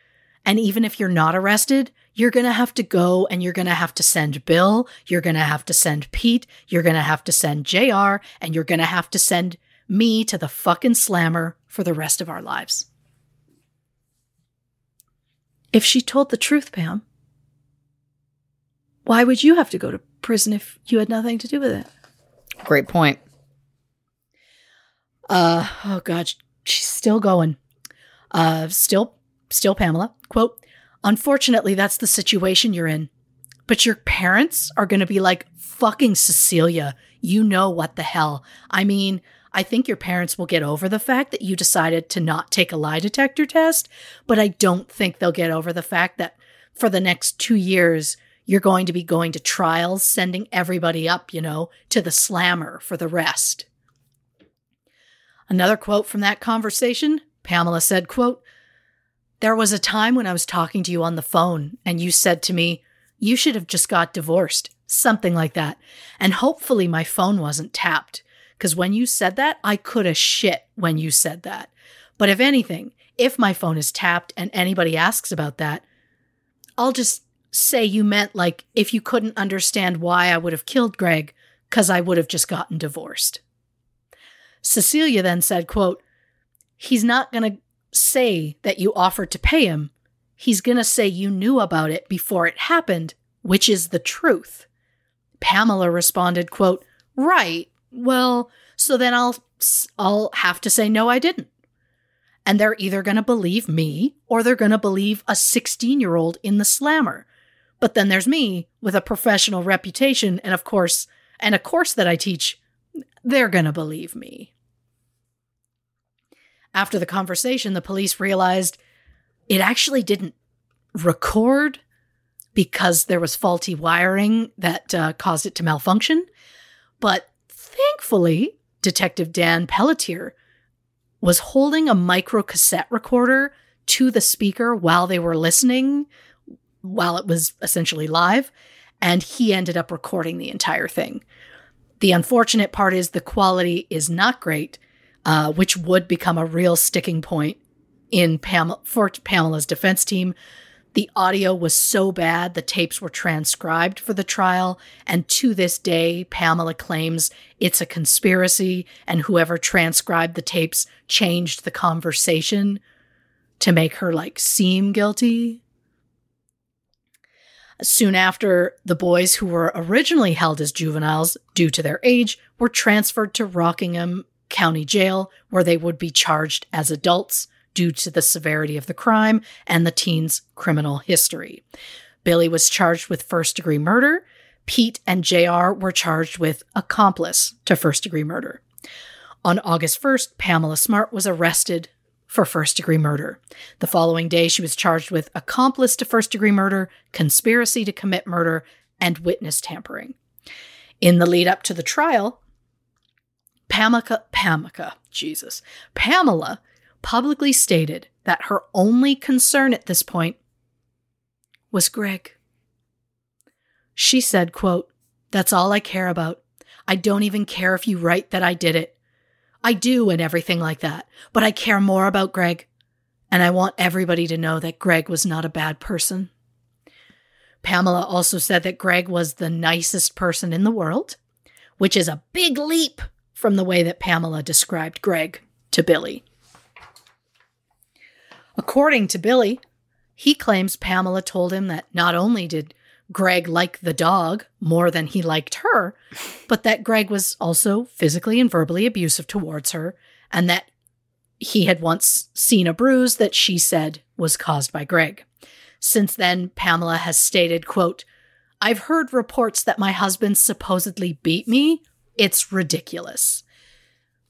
and even if you're not arrested, you're going to have to go and you're going to have to send Bill, you're going to have to send Pete, you're going to have to send JR, and you're going to have to send me to the fucking slammer for the rest of our lives. If she told the truth, Pam, why would you have to go to prison if you had nothing to do with it? Great point. Uh, oh God, she's still going. Uh, still still Pamela, quote, Unfortunately, that's the situation you're in. But your parents are going to be like, fucking Cecilia, you know what the hell. I mean, I think your parents will get over the fact that you decided to not take a lie detector test, but I don't think they'll get over the fact that for the next two years, you're going to be going to trials, sending everybody up, you know, to the slammer for the rest. Another quote from that conversation Pamela said, quote, there was a time when I was talking to you on the phone and you said to me, You should have just got divorced, something like that. And hopefully my phone wasn't tapped. Because when you said that, I could have shit when you said that. But if anything, if my phone is tapped and anybody asks about that, I'll just say you meant like if you couldn't understand why I would have killed Greg, because I would have just gotten divorced. Cecilia then said, quote, He's not going to say that you offered to pay him, he's going to say you knew about it before it happened, which is the truth. Pamela responded, quote, "Right. Well, so then I'll I'll have to say no I didn't." And they're either going to believe me or they're going to believe a 16-year-old in the slammer. But then there's me with a professional reputation and of course, and a course that I teach, they're going to believe me. After the conversation, the police realized it actually didn't record because there was faulty wiring that uh, caused it to malfunction. But thankfully, Detective Dan Pelletier was holding a micro cassette recorder to the speaker while they were listening, while it was essentially live, and he ended up recording the entire thing. The unfortunate part is the quality is not great, uh, which would become a real sticking point in Pam- for Pamela's defense team. The audio was so bad, the tapes were transcribed for the trial, and to this day, Pamela claims it's a conspiracy, and whoever transcribed the tapes changed the conversation to make her like seem guilty. Soon after, the boys who were originally held as juveniles due to their age were transferred to Rockingham County Jail, where they would be charged as adults due to the severity of the crime and the teen's criminal history. Billy was charged with first degree murder. Pete and JR were charged with accomplice to first degree murder. On August 1st, Pamela Smart was arrested for first degree murder. The following day, she was charged with accomplice to first degree murder, conspiracy to commit murder, and witness tampering. In the lead up to the trial, Pamela, Pamela, Jesus, Pamela publicly stated that her only concern at this point was Greg. She said, quote, That's all I care about. I don't even care if you write that I did it. I do and everything like that, but I care more about Greg. And I want everybody to know that Greg was not a bad person. Pamela also said that Greg was the nicest person in the world, which is a big leap from the way that Pamela described Greg to Billy. According to Billy, he claims Pamela told him that not only did Greg like the dog more than he liked her, but that Greg was also physically and verbally abusive towards her, and that he had once seen a bruise that she said was caused by Greg. Since then, Pamela has stated, quote, I've heard reports that my husband supposedly beat me. It's ridiculous.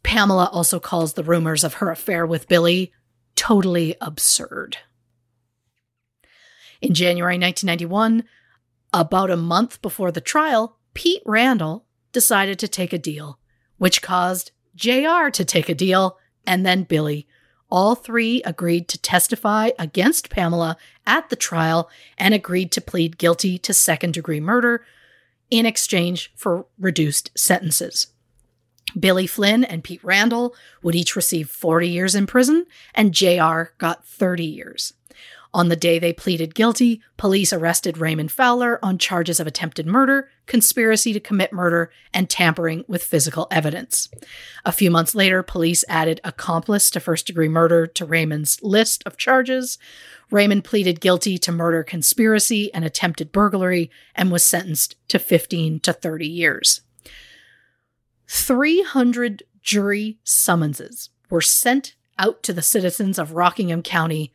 Pamela also calls the rumors of her affair with Billy totally absurd. In January 1991, about a month before the trial, Pete Randall decided to take a deal, which caused JR to take a deal and then Billy. All three agreed to testify against Pamela at the trial and agreed to plead guilty to second degree murder in exchange for reduced sentences. Billy Flynn and Pete Randall would each receive 40 years in prison, and JR got 30 years. On the day they pleaded guilty, police arrested Raymond Fowler on charges of attempted murder, conspiracy to commit murder, and tampering with physical evidence. A few months later, police added accomplice to first degree murder to Raymond's list of charges. Raymond pleaded guilty to murder conspiracy and attempted burglary and was sentenced to 15 to 30 years. 300 jury summonses were sent out to the citizens of Rockingham County,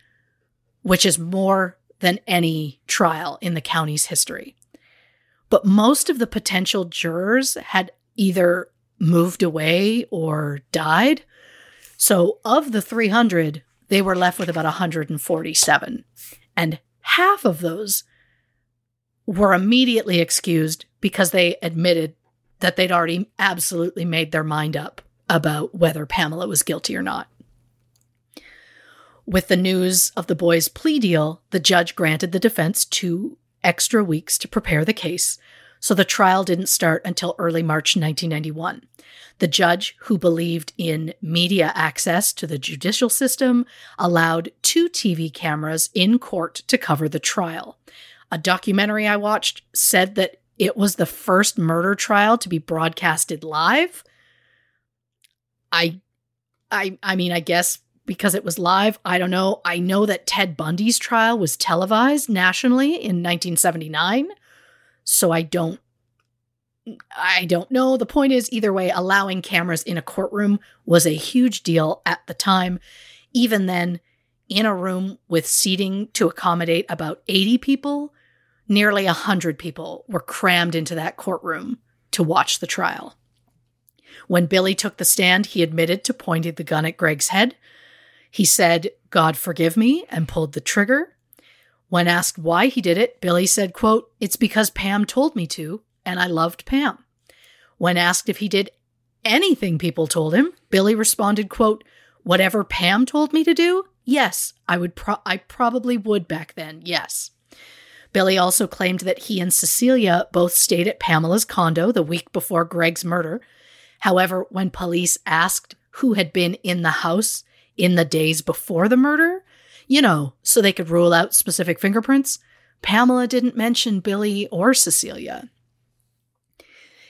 which is more than any trial in the county's history. But most of the potential jurors had either moved away or died. So, of the 300, they were left with about 147. And half of those were immediately excused because they admitted that they'd already absolutely made their mind up about whether Pamela was guilty or not. With the news of the boys' plea deal, the judge granted the defense two extra weeks to prepare the case, so the trial didn't start until early March 1991. The judge, who believed in media access to the judicial system, allowed two TV cameras in court to cover the trial. A documentary I watched said that it was the first murder trial to be broadcasted live. I I I mean, I guess because it was live, I don't know. I know that Ted Bundy's trial was televised nationally in 1979. So I don't I don't know. The point is either way allowing cameras in a courtroom was a huge deal at the time. Even then, in a room with seating to accommodate about 80 people, nearly 100 people were crammed into that courtroom to watch the trial. When Billy took the stand, he admitted to pointing the gun at Greg's head. He said, God forgive me, and pulled the trigger. When asked why he did it, Billy said, quote, It's because Pam told me to, and I loved Pam. When asked if he did anything people told him, Billy responded, quote, Whatever Pam told me to do, yes, I would pro- I probably would back then, yes. Billy also claimed that he and Cecilia both stayed at Pamela's condo the week before Greg's murder. However, when police asked who had been in the house in the days before the murder, You know, so they could rule out specific fingerprints. Pamela didn't mention Billy or Cecilia.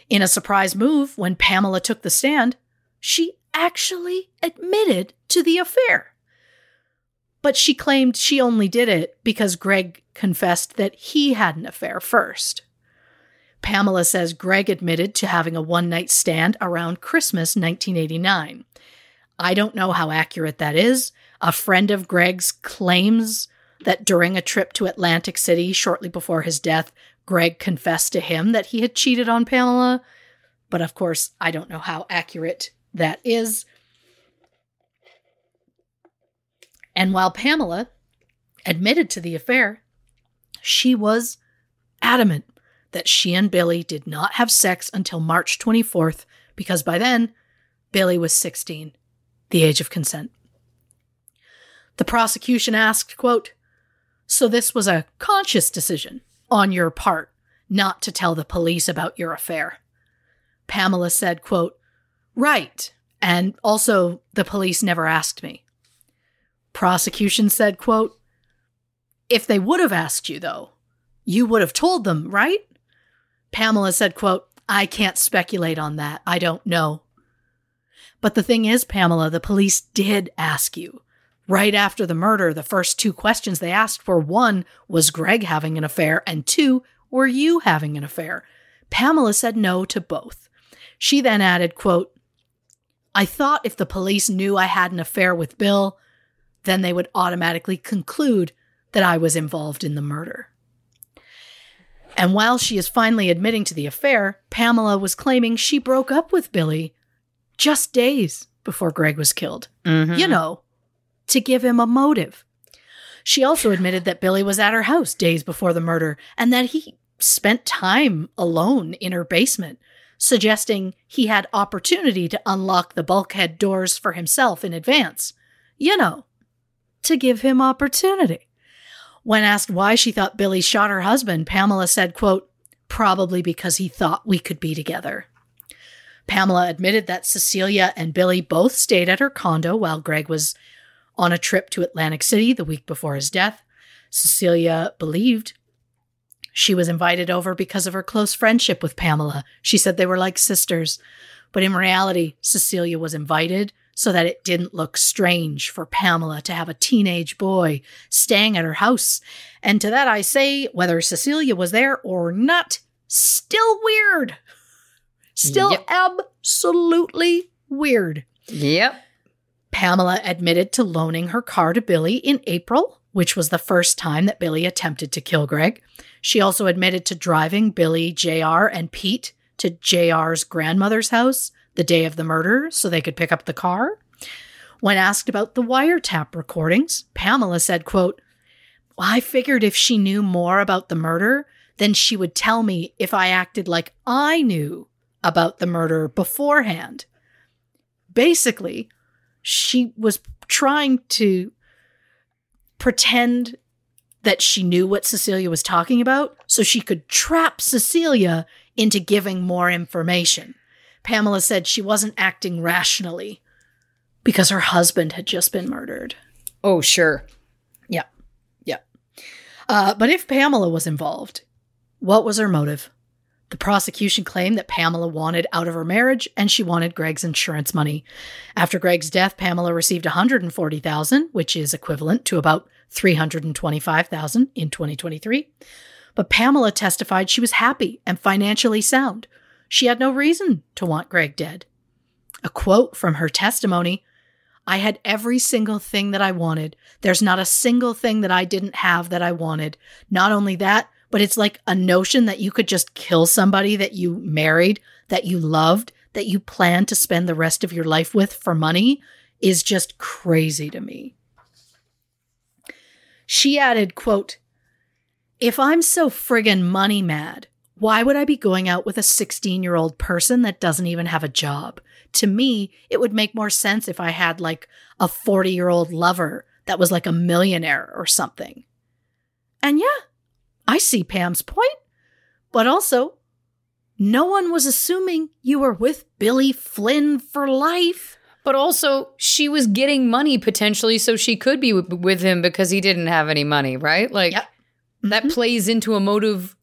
In a surprise move, when Pamela took the stand, she actually admitted to the affair. But she claimed she only did it because Greg confessed that he had an affair first. Pamela says Greg admitted to having a one night stand around Christmas 1989. I don't know how accurate that is. A friend of Greg's claims that during a trip to Atlantic City shortly before his death, Greg confessed to him that he had cheated on Pamela. But of course, I don't know how accurate that is. And while Pamela admitted to the affair, she was adamant that she and Billy did not have sex until March 24th because by then, Billy was 16, the age of consent. The prosecution asked, quote, So this was a conscious decision on your part not to tell the police about your affair. Pamela said, quote, Right. And also, the police never asked me. Prosecution said, quote, If they would have asked you, though, you would have told them, right? Pamela said, quote, I can't speculate on that. I don't know. But the thing is, Pamela, the police did ask you. Right after the murder, the first two questions they asked were one, was Greg having an affair? And two, were you having an affair? Pamela said no to both. She then added, quote, I thought if the police knew I had an affair with Bill, then they would automatically conclude that I was involved in the murder. And while she is finally admitting to the affair, Pamela was claiming she broke up with Billy just days before Greg was killed. Mm-hmm. You know, to give him a motive. She also admitted that Billy was at her house days before the murder and that he spent time alone in her basement, suggesting he had opportunity to unlock the bulkhead doors for himself in advance. You know, to give him opportunity. When asked why she thought Billy shot her husband, Pamela said, quote, probably because he thought we could be together. Pamela admitted that Cecilia and Billy both stayed at her condo while Greg was on a trip to Atlantic City the week before his death. Cecilia believed she was invited over because of her close friendship with Pamela. She said they were like sisters. But in reality, Cecilia was invited so that it didn't look strange for Pamela to have a teenage boy staying at her house. And to that I say, whether Cecilia was there or not, still weird. <laughs> Still Yep. absolutely weird. Yep. Pamela admitted to loaning her car to Billy in April, which was the first time that Billy attempted to kill Greg. She also admitted to driving Billy, JR, and Pete to JR's grandmother's house the day of the murder so they could pick up the car. When asked about the wiretap recordings, Pamela said, quote, "Well, I figured if she knew more about the murder, then she would tell me if I acted like I knew about the murder beforehand. Basically, she was trying to pretend that she knew what Cecilia was talking about so she could trap Cecilia into giving more information. Pamela said she wasn't acting rationally because her husband had just been murdered. Oh, sure. Yeah. Yeah. Uh, but if Pamela was involved, what was her motive? The prosecution claimed that Pamela wanted out of her marriage and she wanted Greg's insurance money. After Greg's death, Pamela received 140,000, which is equivalent to about 325,000 in 2023. But Pamela testified she was happy and financially sound. She had no reason to want Greg dead. A quote from her testimony I had every single thing that I wanted. There's not a single thing that I didn't have that I wanted. Not only that, but it's like a notion that you could just kill somebody that you married, that you loved, that you plan to spend the rest of your life with for money is just crazy to me. She added, quote, If I'm so friggin' money mad, why would I be going out with a 16 year old person that doesn't even have a job? To me, it would make more sense if I had like a 40 year old lover that was like a millionaire or something. And yeah, I see Pam's point, but also, no one was assuming you were with Billy Flynn for life. But also, she was getting money potentially, so she could be w- with him because he didn't have any money, right? Like Yep. that plays into a motive.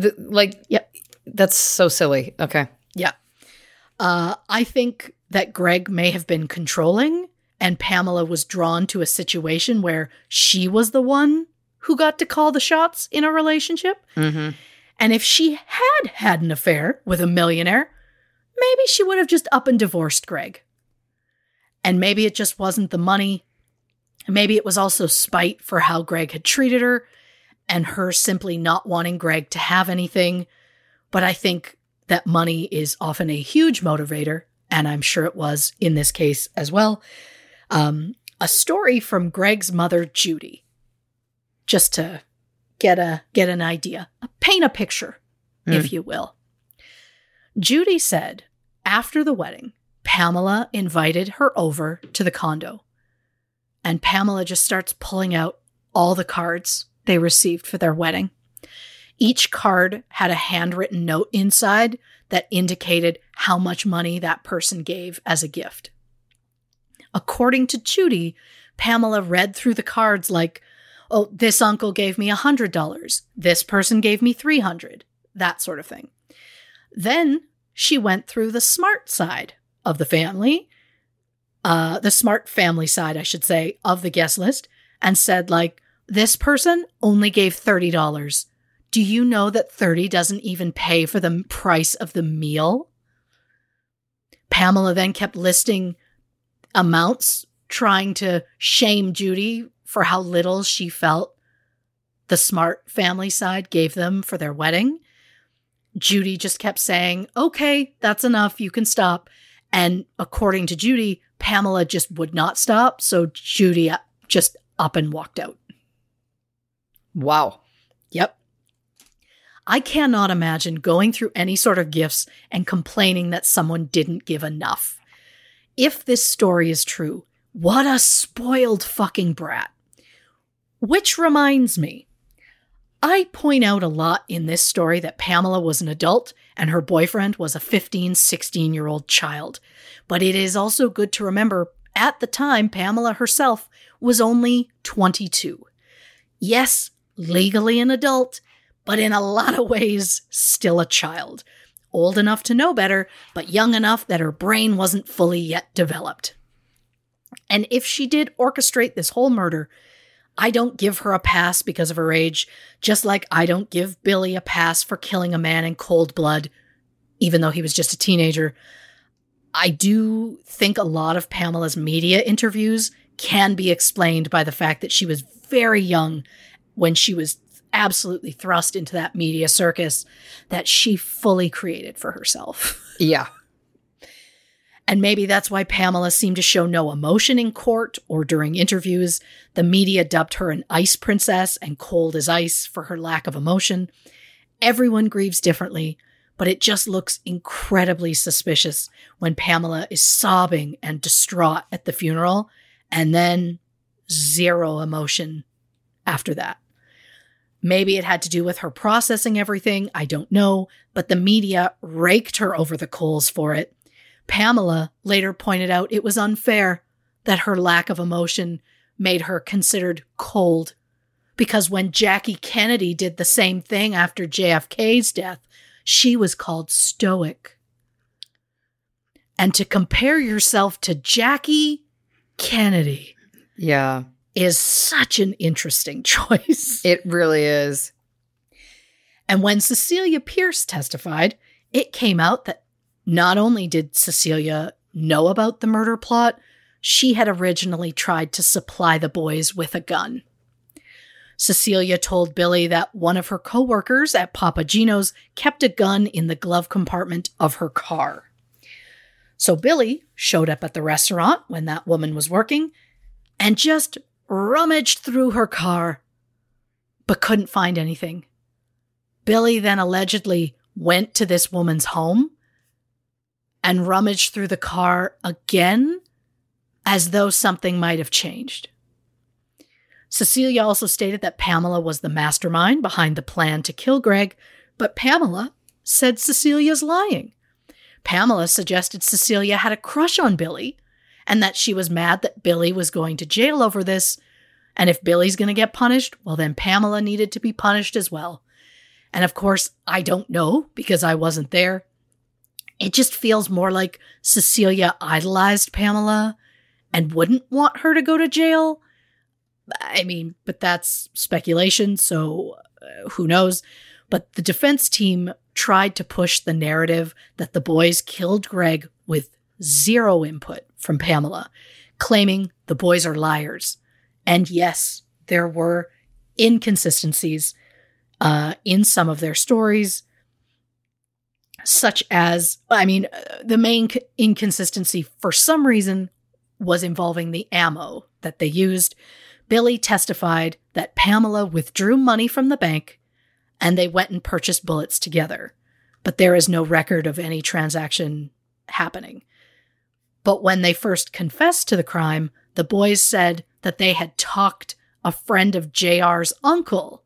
th- like, Yep. that's so silly. Okay. Yeah. Uh, I think that Greg may have been controlling, and Pamela was drawn to a situation where she was the one who got to call the shots in a relationship. Mm-hmm. And if she had had an affair with a millionaire, maybe she would have just up and divorced Greg. And maybe it just wasn't the money. Maybe it was also spite for how Greg had treated her and her simply not wanting Greg to have anything. But I think that money is often a huge motivator, and I'm sure it was in this case as well. Um, a story from Greg's mother, Judy, just to get a get an idea, paint a picture, hmm. if you will. Judy said after the wedding, Pamela invited her over to the condo, and Pamela just starts pulling out all the cards they received for their wedding. Each card had a handwritten note inside that indicated how much money that person gave as a gift. According to Judy, Pamela read through the cards like, oh, this uncle gave me a $100. This person gave me 300 that sort of thing. Then she went through the smart side of the family, uh, the smart family side, I should say, of the guest list, and said, like, this person only gave $30. Do you know that 30 doesn't even pay for the price of the meal? Pamela then kept listing amounts, trying to shame Judy for how little she felt the smart family side gave them for their wedding. Judy just kept saying, okay, that's enough. You can stop. And according to Judy, Pamela just would not stop. So Judy uh, just up and walked out. Wow. Yep. I cannot imagine going through any sort of gifts and complaining that someone didn't give enough. If this story is true, what a spoiled fucking brat. Which reminds me, I point out a lot in this story that Pamela was an adult and her boyfriend was a 15, 16 year old child. But it is also good to remember at the time, Pamela herself was only 22. Yes, legally an adult, but in a lot of ways, still a child. Old enough to know better, but young enough that her brain wasn't fully yet developed. And if she did orchestrate this whole murder, I don't give her a pass because of her age, just like I don't give Billy a pass for killing a man in cold blood, even though he was just a teenager. I do think a lot of Pamela's media interviews can be explained by the fact that she was very young when she was absolutely thrust into that media circus that she fully created for herself. <laughs> Yeah. And maybe that's why Pamela seemed to show no emotion in court or during interviews. The media dubbed her an ice princess and cold as ice for her lack of emotion. Everyone grieves differently, but it just looks incredibly suspicious when Pamela is sobbing and distraught at the funeral and then zero emotion after that. Maybe it had to do with her processing everything, I don't know, but the media raked her over the coals for it. Pamela later pointed out it was unfair that her lack of emotion made her considered cold. Because when Jackie Kennedy did the same thing after JFK's death, she was called stoic. And to compare yourself to Jackie Kennedy Yeah. is such an interesting <laughs> choice. It really is. And when Cecilia Pierce testified, it came out that not only did Cecilia know about the murder plot, she had originally tried to supply the boys with a gun. Cecilia told Billy that one of her coworkers at Papa Gino's kept a gun in the glove compartment of her car. So Billy showed up at the restaurant when that woman was working and just rummaged through her car, but couldn't find anything. Billy then allegedly went to this woman's home and rummaged through the car again as though something might have changed. Cecilia also stated that Pamela was the mastermind behind the plan to kill Greg, but Pamela said Cecilia's lying. Pamela suggested Cecilia had a crush on Billy and that she was mad that Billy was going to jail over this. And if Billy's going to get punished, well, then Pamela needed to be punished as well. And of course, I don't know because I wasn't there. It just feels more like Cecilia idolized Pamela and wouldn't want her to go to jail. I mean, but that's speculation, so uh, who knows? But the defense team tried to push the narrative that the boys killed Greg with zero input from Pamela, claiming the boys are liars. And yes, there were inconsistencies uh, in some of their stories, such as, I mean, uh, the main inconsistency for some reason was involving the ammo that they used. Billy testified that Pamela withdrew money from the bank and they went and purchased bullets together. But there is no record of any transaction happening. But when they first confessed to the crime, the boys said that they had talked a friend of JR's uncle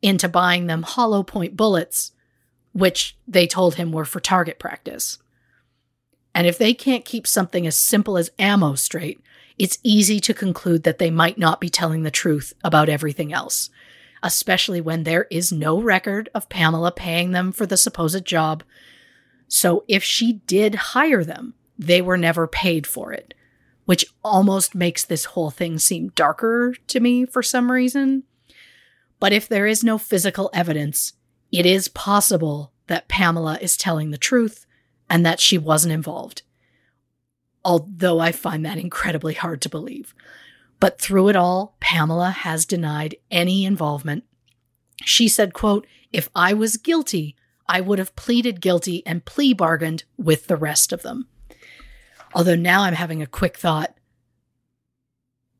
into buying them hollow point bullets, which they told him were for target practice. And if they can't keep something as simple as ammo straight, it's easy to conclude that they might not be telling the truth about everything else, especially when there is no record of Pamela paying them for the supposed job. So if she did hire them, they were never paid for it, which almost makes this whole thing seem darker to me for some reason. But if there is no physical evidence, it is possible that Pamela is telling the truth and that she wasn't involved. Although I find that incredibly hard to believe. But through it all, Pamela has denied any involvement. She said, quote, if I was guilty, I would have pleaded guilty and plea bargained with the rest of them. Although now I'm having a quick thought.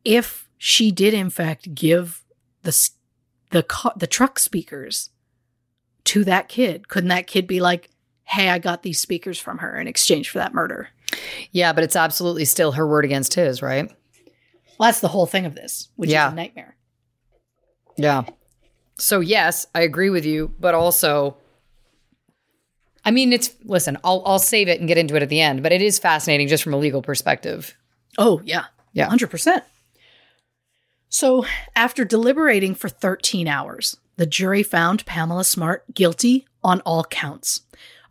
If she did in fact give the the the truck speakers to that kid, couldn't that kid be like, "Hey, I got these speakers from her in exchange for that murder"? Yeah, but it's absolutely still her word against his, right? Well, that's the whole thing of this, which Yeah. is a nightmare. Yeah. So yes, I agree with you, but also I mean it's listen, I'll I'll save it and get into it at the end, but it is fascinating just from a legal perspective. Oh, yeah. Yeah. 100%. So, after deliberating for 13 hours, the jury found Pamela Smart guilty on all counts.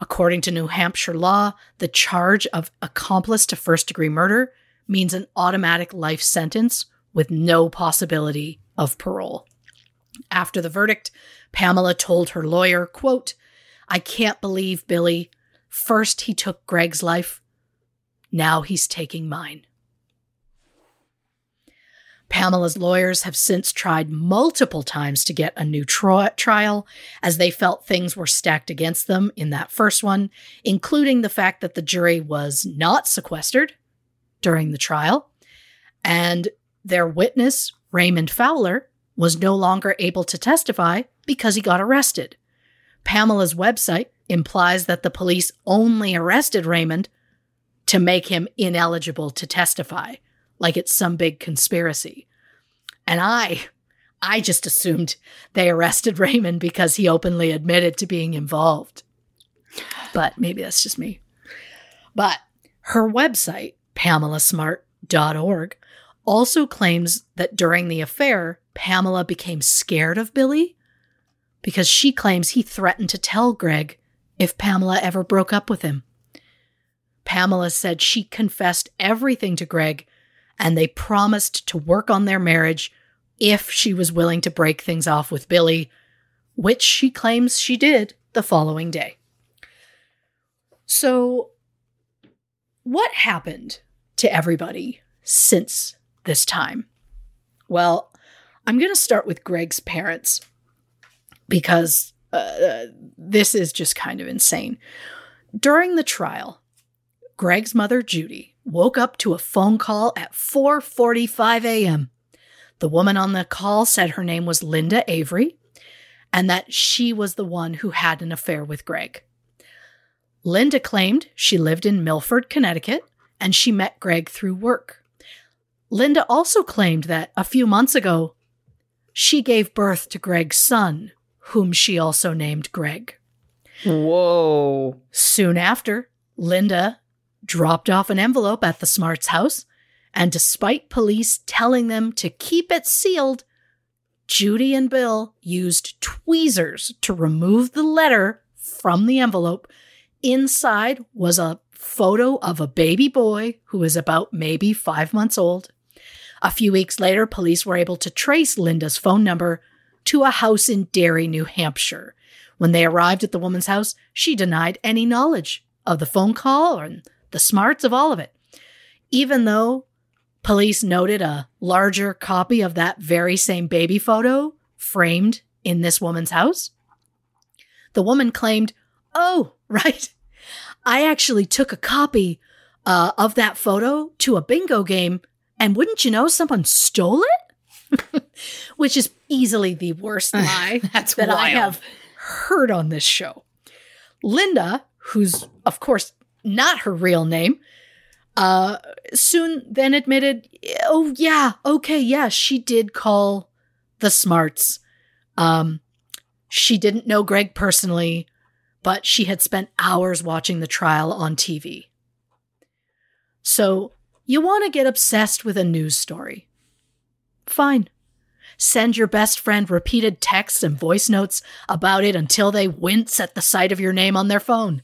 According to New Hampshire law, the charge of accomplice to first degree murder means an automatic life sentence with no possibility of parole. After the verdict, Pamela told her lawyer, quote, I can't believe Billy. First he took Greg's life. Now he's taking mine. Pamela's lawyers have since tried multiple times to get a new tri- trial as they felt things were stacked against them in that first one, including the fact that the jury was not sequestered during the trial. And their witness, Raymond Fowler, was no longer able to testify because he got arrested. Pamela's website implies that the police only arrested Raymond to make him ineligible to testify, like it's some big conspiracy. And I, I just assumed they arrested Raymond because he openly admitted to being involved. But maybe that's just me. But her website, pamelasmart.org, also claims that during the affair, Pamela became scared of Billy because she claims he threatened to tell Greg if Pamela ever broke up with him. Pamela said she confessed everything to Greg and they promised to work on their marriage if she was willing to break things off with Billy, which she claims she did the following day. So, what happened to everybody since this time? Well, I'm going to start with Greg's parents because uh, this is just kind of insane. During the trial, Greg's mother Judy woke up to a phone call at 4:45 a.m. The woman on the call said her name was Linda Avery and that she was the one who had an affair with Greg. Linda claimed she lived in Milford, Connecticut, and she met Greg through work. Linda also claimed that a few months ago, she gave birth to Greg's son, whom she also named Greg. Whoa. Soon after, Linda dropped off an envelope at the Smarts house, and despite police telling them to keep it sealed, Judy and Bill used tweezers to remove the letter from the envelope. Inside was a photo of a baby boy who was about maybe five months old. A few weeks later, police were able to trace Linda's phone number to a house in Derry, New Hampshire. When they arrived at the woman's house, she denied any knowledge of the phone call or the smarts of all of it. Even though police noted a larger copy of that very same baby photo framed in this woman's house, the woman claimed, Oh, <laughs> right. I actually took a copy uh, of that photo to a bingo game, and wouldn't you know, someone stole it? <laughs> Which is easily the worst <laughs> lie That's that I have heard on this show. Linda, who's of course not her real name, uh, soon then admitted, "Oh yeah, okay, yeah, she did call the Smarts. Um, she didn't know Greg personally, but she had spent hours watching the trial on TV. So you want to get obsessed with a news story? Fine." Send your best friend repeated texts and voice notes about it until they wince at the sight of your name on their phone.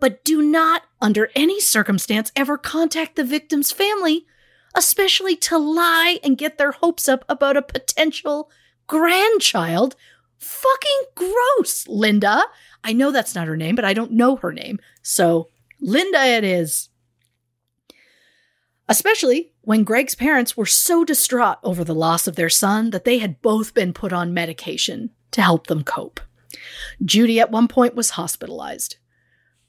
But do not, under any circumstance, ever contact the victim's family, especially to lie and get their hopes up about a potential grandchild. Fucking gross, Linda. I know that's not her name, but I don't know her name. So, Linda it is. Especially when Greg's parents were so distraught over the loss of their son that they had both been put on medication to help them cope. Judy at one point was hospitalized.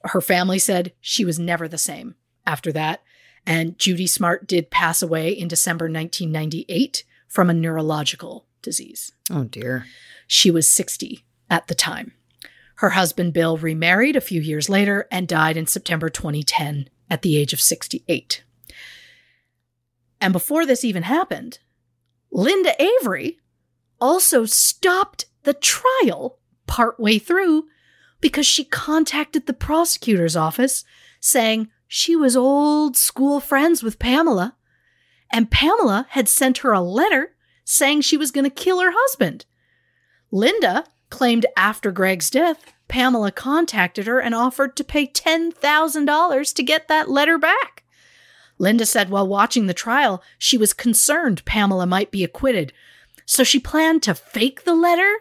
Her family said she was never the same after that, and Judy Smart did pass away in December 1998 from a neurological disease. Oh dear. She was 60 at the time. Her husband Bill remarried a few years later and died in September 2010 at the age of 68. And before this even happened, Linda Avery also stopped the trial partway through because she contacted the prosecutor's office saying she was old school friends with Pamela, and Pamela had sent her a letter saying she was going to kill her husband. Linda claimed after Greg's death, Pamela contacted her and offered to pay $10,000 to get that letter back. Linda said while watching the trial, she was concerned Pamela might be acquitted, so she planned to fake the letter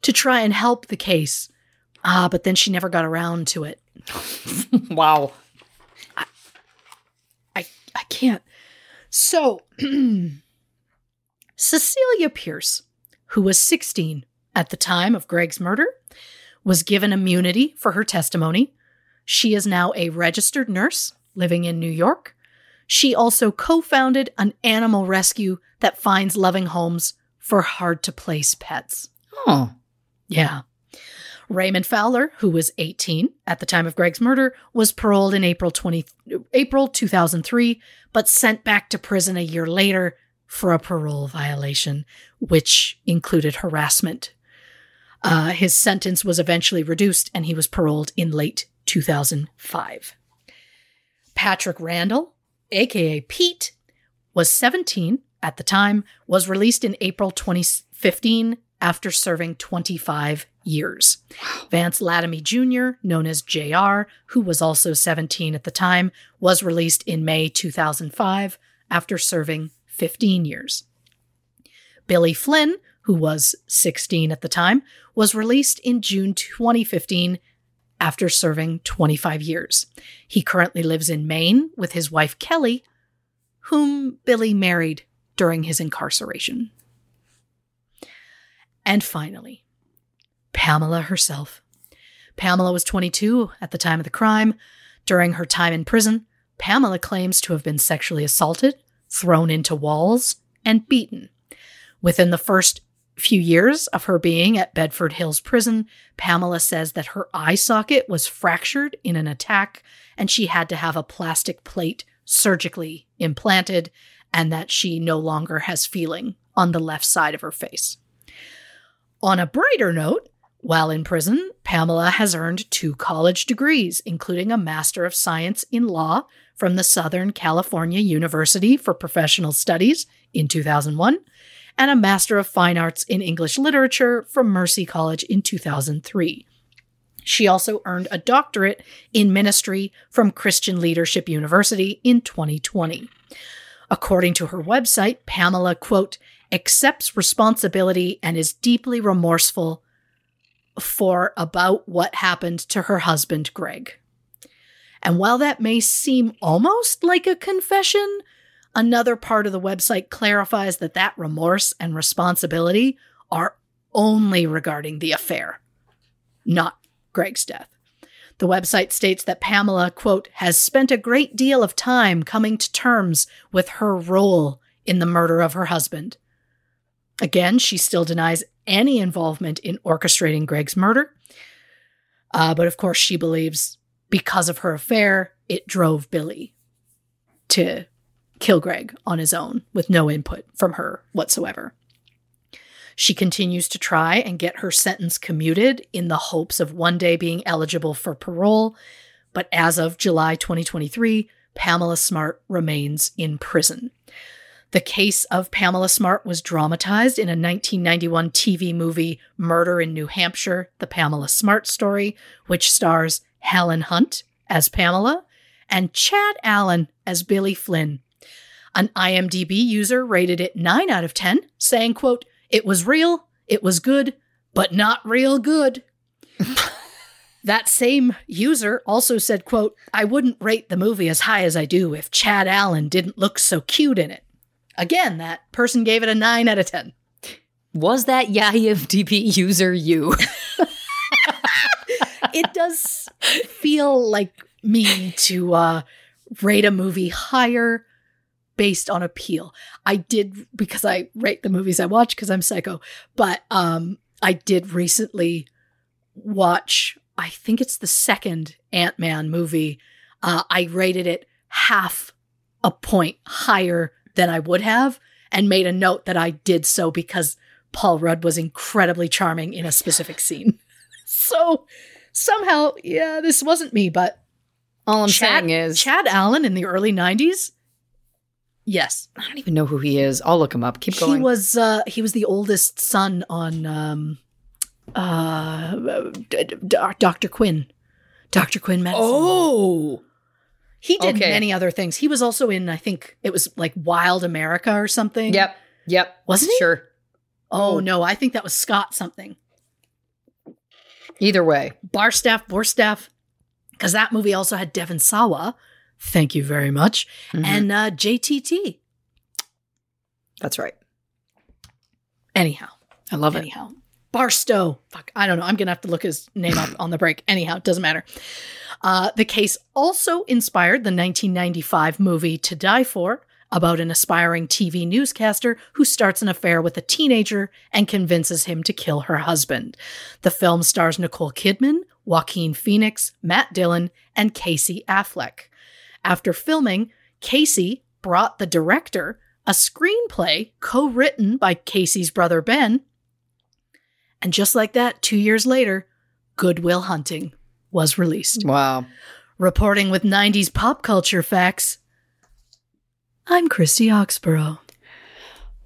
to try and help the case. Ah, but then she never got around to it. <laughs> wow. I I can't. So <clears throat> Cecilia Pierce, who was 16 at the time of Greg's murder, was given immunity for her testimony. She is now a registered nurse living in New York. She also co founded an animal rescue that finds loving homes for hard to place pets. Oh. Yeah. Raymond Fowler, who was 18 at the time of Greg's murder, was paroled in April 20 April 2003, but sent back to prison a year later for a parole violation, which included harassment. Uh, his sentence was eventually reduced, and he was paroled in late 2005. Patrick Randall, aka Pete, was 17 at the time, was released in April 2015 after serving 25 years. Vance Lattime Jr., known as JR, who was also 17 at the time, was released in May 2005 after serving 15 years. Billy Flynn, who was 16 at the time, was released in June 2015 after serving 25 years. He currently lives in Maine with his wife Kelly, whom Billy married during his incarceration. And finally, Pamela herself. Pamela was 22 at the time of the crime. During her time in prison, Pamela claims to have been sexually assaulted, thrown into walls, and beaten. Within the first few years of her being at Bedford Hills Prison, Pamela says that her eye socket was fractured in an attack and she had to have a plastic plate surgically implanted, and that she no longer has feeling on the left side of her face. On a brighter note, While in prison, Pamela has earned two college degrees, including a Master of Science in Law from the Southern California University for Professional Studies in 2001 and a Master of Fine Arts in English Literature from Mercy College in 2003. She also earned a doctorate in ministry from Christian Leadership University in 2020. According to her website, Pamela, quote, accepts responsibility and is deeply remorseful for about what happened to her husband, Greg. And while that may seem almost like a confession, another part of the website clarifies that that remorse and responsibility are only regarding the affair, not Greg's death. The website states that Pamela, quote, has spent a great deal of time coming to terms with her role in the murder of her husband. Again, she still denies any involvement in orchestrating Greg's murder. Uh, but of course, she believes because of her affair, it drove Billy to kill Greg on his own with no input from her whatsoever. She continues to try and get her sentence commuted in the hopes of one day being eligible for parole. But as of July 2023, Pamela Smart remains in prison. The case of Pamela Smart was dramatized in a 1991 TV movie, Murder in New Hampshire, The Pamela Smart Story, which stars Helen Hunt as Pamela and Chad Allen as Billy Flynn. An IMDb user rated it 9 out of 10, saying, quote, it was real, it was good, but not real good. <laughs> that same user also said, quote, I wouldn't rate the movie as high as I do if Chad Allen didn't look so cute in it. Again, that person gave it a 9 out of 10. Was that IMDb user you? <laughs> it does feel like me to uh, rate a movie higher based on appeal. I did because I rate the movies I watch because I'm psycho, but um, I did recently watch. I think it's the second Ant Man movie. Uh, I rated it half a point higher than I would have and made a note that I did so because Paul Rudd was incredibly charming in a specific scene. <laughs> so somehow, yeah, this wasn't me, but all I'm Chad, saying is Chad Allen in the early 90s. Yes. I don't even know who he is. I'll look him up. Keep going. He was uh he was the oldest son on um uh D- D- Dr. Quinn. Dr. Quinn medicine. oh. He did Okay. many other things. He was also in, I think it was like Wild America or something. Yep. Yep. Wasn't he? Sure. Oh, Oh. no, I think that was Scott something. Either way. Barstaff, Borstaff, because that movie also had Devon Sawa. Thank you very much. Mhm. And uh, JTT. That's right. Anyhow, I love it. anyhow. Barstow. Fuck, I don't know. I'm going to have to look his name up on the break. Anyhow, it doesn't matter. Uh, the case also inspired the 1995 movie To Die For, about an aspiring TV newscaster who starts an affair with a teenager and convinces him to kill her husband. The film stars Nicole Kidman, Joaquin Phoenix, Matt Dillon, and Casey Affleck. After filming, Casey brought the director a screenplay co written by Casey's brother Ben. And just like that, two years later, Good Will Hunting was released. Wow. Reporting with 90s pop culture facts, I'm Christy Oxborough.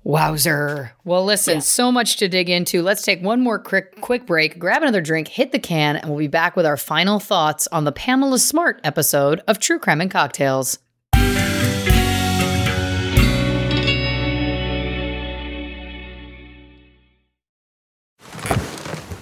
Wowzer. Well, listen, so much to dig into. Let's take one more quick quick break, grab another drink, hit the can, and we'll be back with our final thoughts on the Pamela Smart episode of True Crime and Cocktails.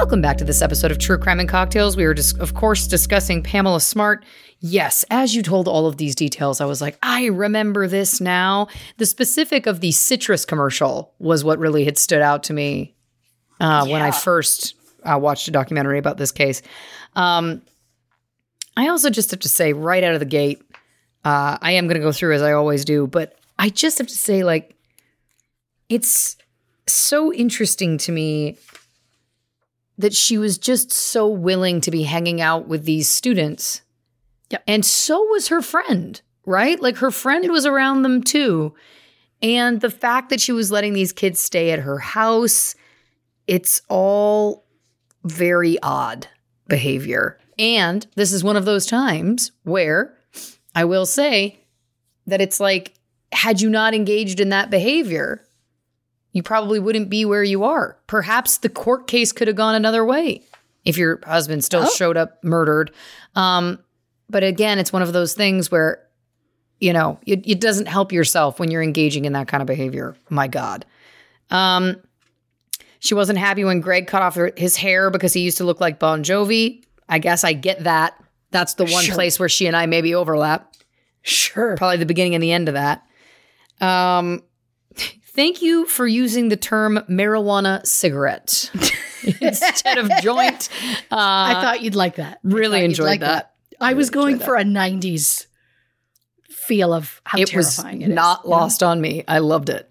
Welcome back to this episode of True Crime and Cocktails. We were just, of course, discussing Pamela Smart. Yes, as you told all of these details, I was like, I remember this now. The specific of the citrus commercial was what really had stood out to me uh, when I first uh, watched a documentary about this case. Um, I also just have to say, right out of the gate, uh, I am going to go through as I always do, but I just have to say, like, it's so interesting to me that she was just so willing to be hanging out with these students. Yep. And so was her friend, right? Like her friend was around them too. And the fact that she was letting these kids stay at her house, it's all very odd behavior. And this is one of those times where I will say that it's like, had you not engaged in that behavior, you probably wouldn't be where you are. Perhaps the court case could have gone another way if your husband still Oh. showed up murdered. Um, but again, it's one of those things where, you know, it, it doesn't help yourself when you're engaging in that kind of behavior. My God. Um, she wasn't happy when Greg cut off her, his hair because he used to look like Bon Jovi. I guess I get that. That's the one Sure. place where she and I maybe overlap Sure. probably the beginning and the end of that. Um, thank you for using the term marijuana cigarette <laughs> instead of joint. Uh, I thought you'd like that. Really enjoyed like that. I was Really going for a 90s feel of how it was it is, not you know? lost on me. I loved it.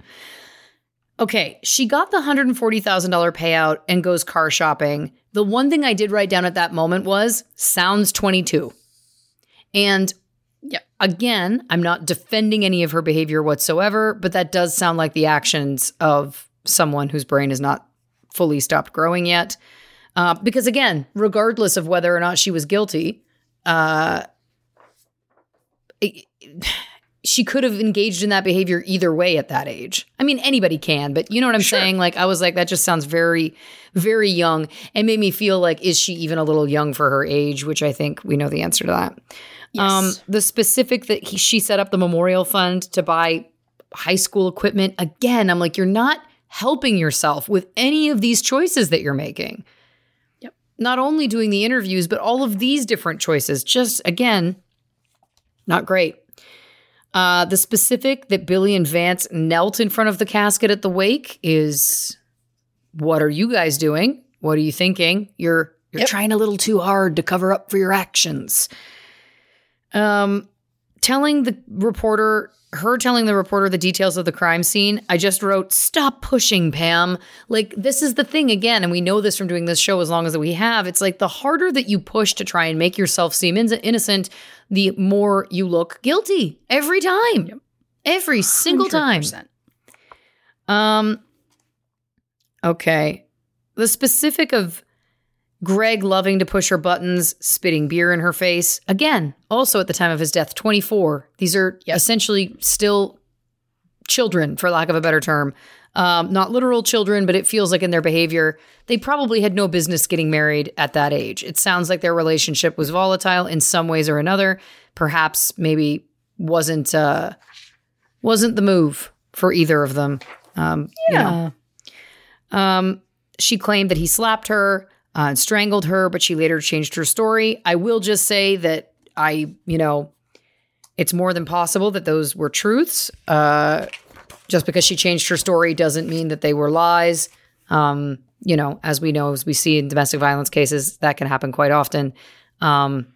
Okay, she got the $140,000 payout and goes car shopping. The one thing I did write down at that moment was sounds 22. And Yep. again, I'm not defending any of her behavior whatsoever, but that does sound like the actions of someone whose brain is not fully stopped growing yet. Uh, because again, regardless of whether or not she was guilty, uh, it- <sighs> she could have engaged in that behavior either way at that age. I mean, anybody can, but you know what I'm saying? Like, I was like, that just sounds very, very young and made me feel like, is she even a little young for her age? Which I think we know the answer to that. Um, Yes. the specific that he, she set up the memorial fund to buy high school equipment. Again, I'm like, you're not helping yourself with any of these choices that you're making. Yep. Not only doing the interviews, but all of these different choices. Just again, not great. Uh, the specific that Billy and Vance knelt in front of the casket at the wake is what are you guys doing? What are you thinking? You're you're Yep. trying a little too hard to cover up for your actions. Um telling the reporter her telling the reporter the details of the crime scene, I just wrote, Stop pushing, Pam. Like, this is the thing again, and we know this from doing this show as long as we have. It's like the harder that you push to try and make yourself seem in- innocent, the more you look guilty every time. Every single time. 100%. Um okay. The specific of Greg loving to push her buttons, spitting beer in her face. Again, also at the time of his death, 24. These are essentially still children, for lack of a better term. Um, not literal children, but it feels like in their behavior, they probably had no business getting married at that age. It sounds like their relationship was volatile in some ways or another. Perhaps maybe wasn't uh, wasn't the move for either of them. Um, you know. Um, she claimed that he slapped her uh, and strangled her, but she later changed her story. I will just say that I, you know, it's more than possible that those were truths. Uh, just because she changed her story doesn't mean that they were lies. Um, you know, as we know, as we see in domestic violence cases, that can happen quite often. Um,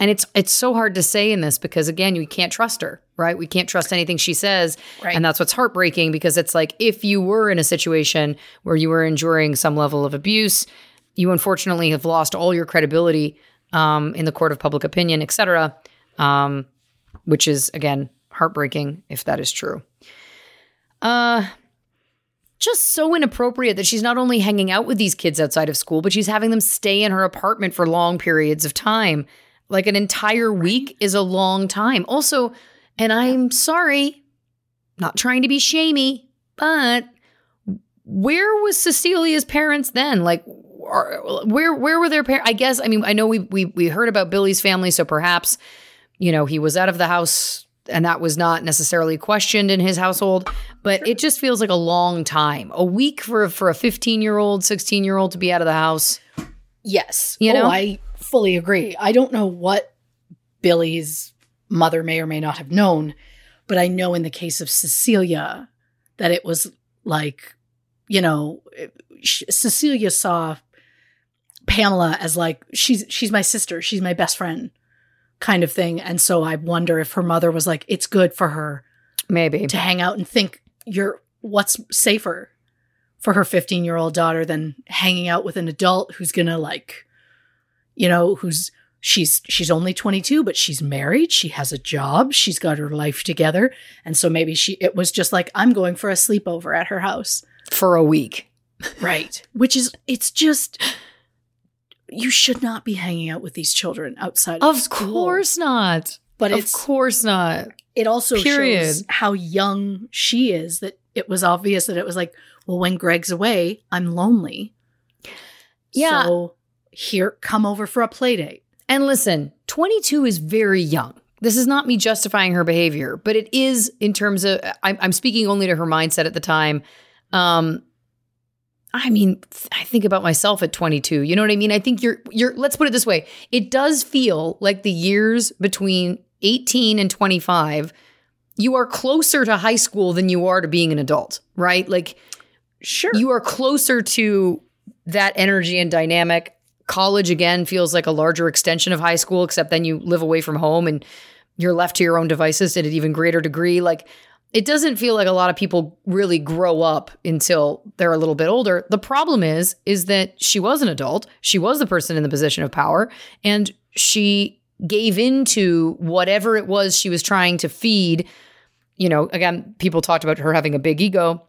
and it's it's so hard to say in this because again, we can't trust her, right? We can't trust anything she says, Right. and that's what's heartbreaking because it's like if you were in a situation where you were enduring some level of abuse, you unfortunately have lost all your credibility um, in the court of public opinion, et cetera, um, which is again heartbreaking if that is true. Uh, just so inappropriate that she's not only hanging out with these kids outside of school, but she's having them stay in her apartment for long periods of time. Like an entire week is a long time. Also, And I'm sorry, not trying to be shamey, but where was Cecilia's parents then? Like, where where were their parents? I guess. I mean, I know we we we heard about Billy's family, so perhaps you know he was out of the house, and that was not necessarily questioned in his household. But it just feels like a long time, a week for for a 15 year old, 16 year old to be out of the house. Yes. You oh, know? Oh, I fully agree. I don't know what Billy's mother may or may not have known, but I know in the case of Cecilia that it was like, you know, Cecilia saw Pamela as like she's she's my sister, she's my best friend kind of thing, and so I wonder if her mother was like it's good for her Maybe. to hang out and think you're what's safer for her 15 year old daughter than hanging out with an adult who's gonna like you know who's she's she's only 22 but she's married she has a job she's got her life together. And so maybe she it was just like i'm going for a sleepover at her house. For a week. right. Which is it's just you should not be hanging out with these children outside of, Of school. course not. but of course not. it also Period. shows how young she is that it was obvious that it was like well when greg's away i'm lonely Yeah. so here come over for a play date And listen, 22 is very young. This is not me justifying her behavior, but it is in terms of, I'm, I'm speaking only to her mindset at the time. Um, I mean, th- I think about myself at 22. You know what I mean? I think you're, you're, let's put it this way. It does feel like the years between 18 and 25, you are closer to high school than you are to being an adult, right? Like, sure you are closer to that energy and dynamic. College again feels like a larger extension of high school, except then you live away from home and you're left to your own devices at an even greater degree. Like it doesn't feel like a lot of people really grow up until they're a little bit older. The problem is, is that she was an adult. She was the person in the position of power and she gave into whatever it was she was trying to feed. You know, again, people talked about her having a big ego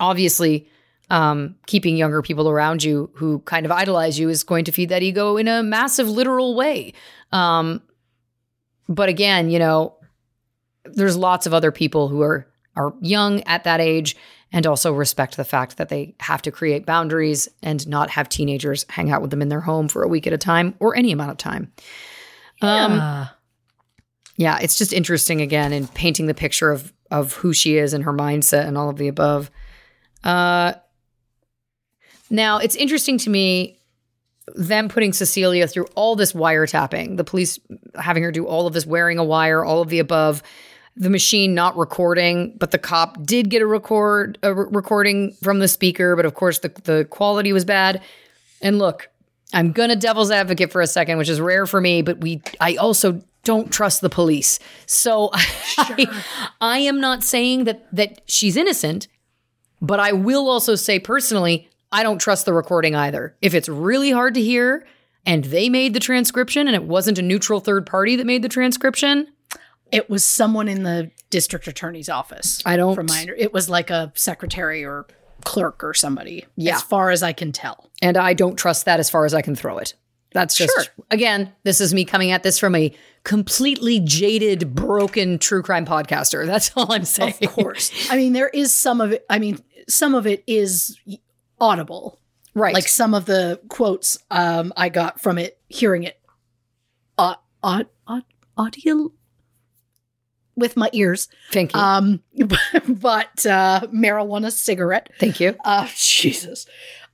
obviously um, keeping younger people around you who kind of idolize you is going to feed that ego in a massive literal way um, but again you know there's lots of other people who are are young at that age and also respect the fact that they have to create boundaries and not have teenagers hang out with them in their home for a week at a time or any amount of time um, Yeah. yeah, it's just interesting again in painting the picture of of who she is and her mindset and all of the above. Uh now it's interesting to me them putting Cecilia through all this wiretapping, the police having her do all of this wearing a wire, all of the above, the machine not recording, but the cop did get a record a re- recording from the speaker, but of course the the quality was bad. And look, I'm gonna devil's advocate for a second, which is rare for me, but we I also don't trust the police. So <laughs> I, I am not saying that that she's innocent, but I will also say personally, I don't trust the recording either. If it's really hard to hear and they made the transcription and it wasn't a neutral third party that made the transcription, it was someone in the district attorney's office I don't from my it was like a secretary or clerk or somebody Yeah. as far as i can tell and I don't trust that as far as I can throw it. That's just Sure. again, this is me coming at this from a completely jaded, broken true crime podcaster. That's all I'm saying. of course <laughs> i mean there is some of it i mean some of it is audible Right. like some of the quotes um i got from it hearing it uh, aud, aud, audio with my ears Thank you. um <laughs> but uh marijuana cigarette Thank you. uh <laughs> jesus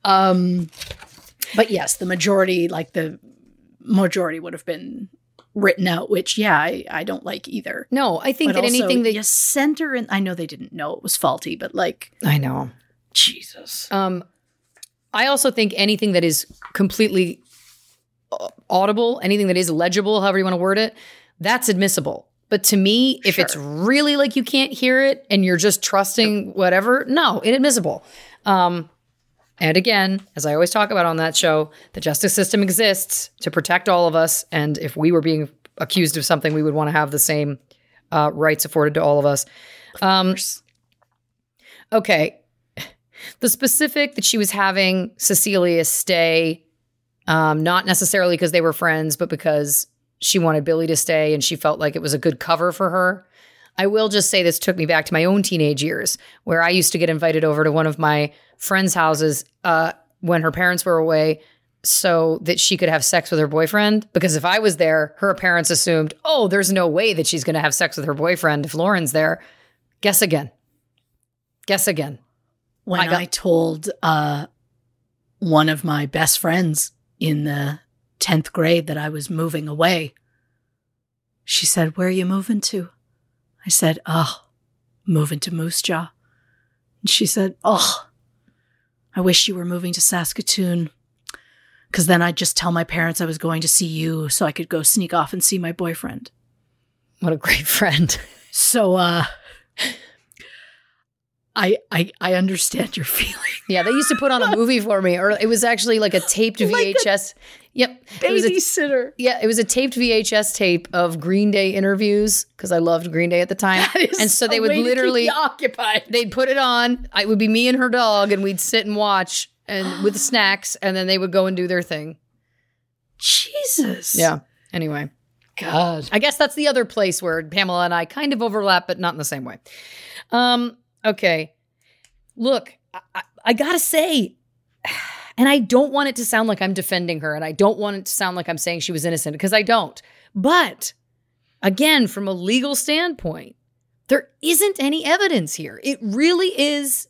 um but yes the majority like the majority would have been written out which yeah i, I don't like either No, I think but that also, anything that you center in i know they didn't know it was faulty but like I know. jesus Um, I also think anything that is completely uh, audible, anything that is legible, however you want to word it, that's admissible. But to me, if it's really like you can't hear it and you're just trusting whatever, no, inadmissible. Um, and again, as I always talk about on that show, the justice system exists to protect all of us. And if we were being accused of something, we would want to have the same uh, rights afforded to all of us. Um, okay. The specific that she was having Cecilia stay, um, not necessarily because they were friends, but because she wanted Billy to stay and she felt like it was a good cover for her. I will just say this took me back to my own teenage years where I used to get invited over to one of my friends' houses uh, when her parents were away so that she could have sex with her boyfriend. Because if I was there, her parents assumed, oh, there's no way that she's going to have sex with her boyfriend if Lauren's there. Guess again. Guess again. When I, got- told uh, one of my best friends in the 10th grade that I was moving away, she said, Where are you moving to? I said, Oh, moving to Moose Jaw. And she said, Oh, I wish you were moving to Saskatoon. Because then I'd just tell my parents I was going to see you so I could go sneak off and see my boyfriend. What a great friend. So, uh, I, I, I understand your <laughs> feeling. Yeah, they used to put on a movie for me, or it was actually like a taped <laughs> Like a VHS. yep. It was a- Babysitter. yeah, it was a taped VHS tape of Green Day interviews because I loved Green Day at the time. <laughs> That is and so they would way to keep literally occupied. they'd put it on. It would be me and her dog, and we'd sit and watch and <gasps> with snacks, and then they would go and do their thing. Jesus. Yeah. Anyway, God. I guess that's the other place where Pamela and I kind of overlap, but not in the same way. Um. Okay. Look, I, I, gotta say, <sighs> and I don't want it to sound like I'm defending her, and I don't want it to sound like I'm saying she was innocent because I don't. But again, from a legal standpoint, there isn't any evidence here. It really is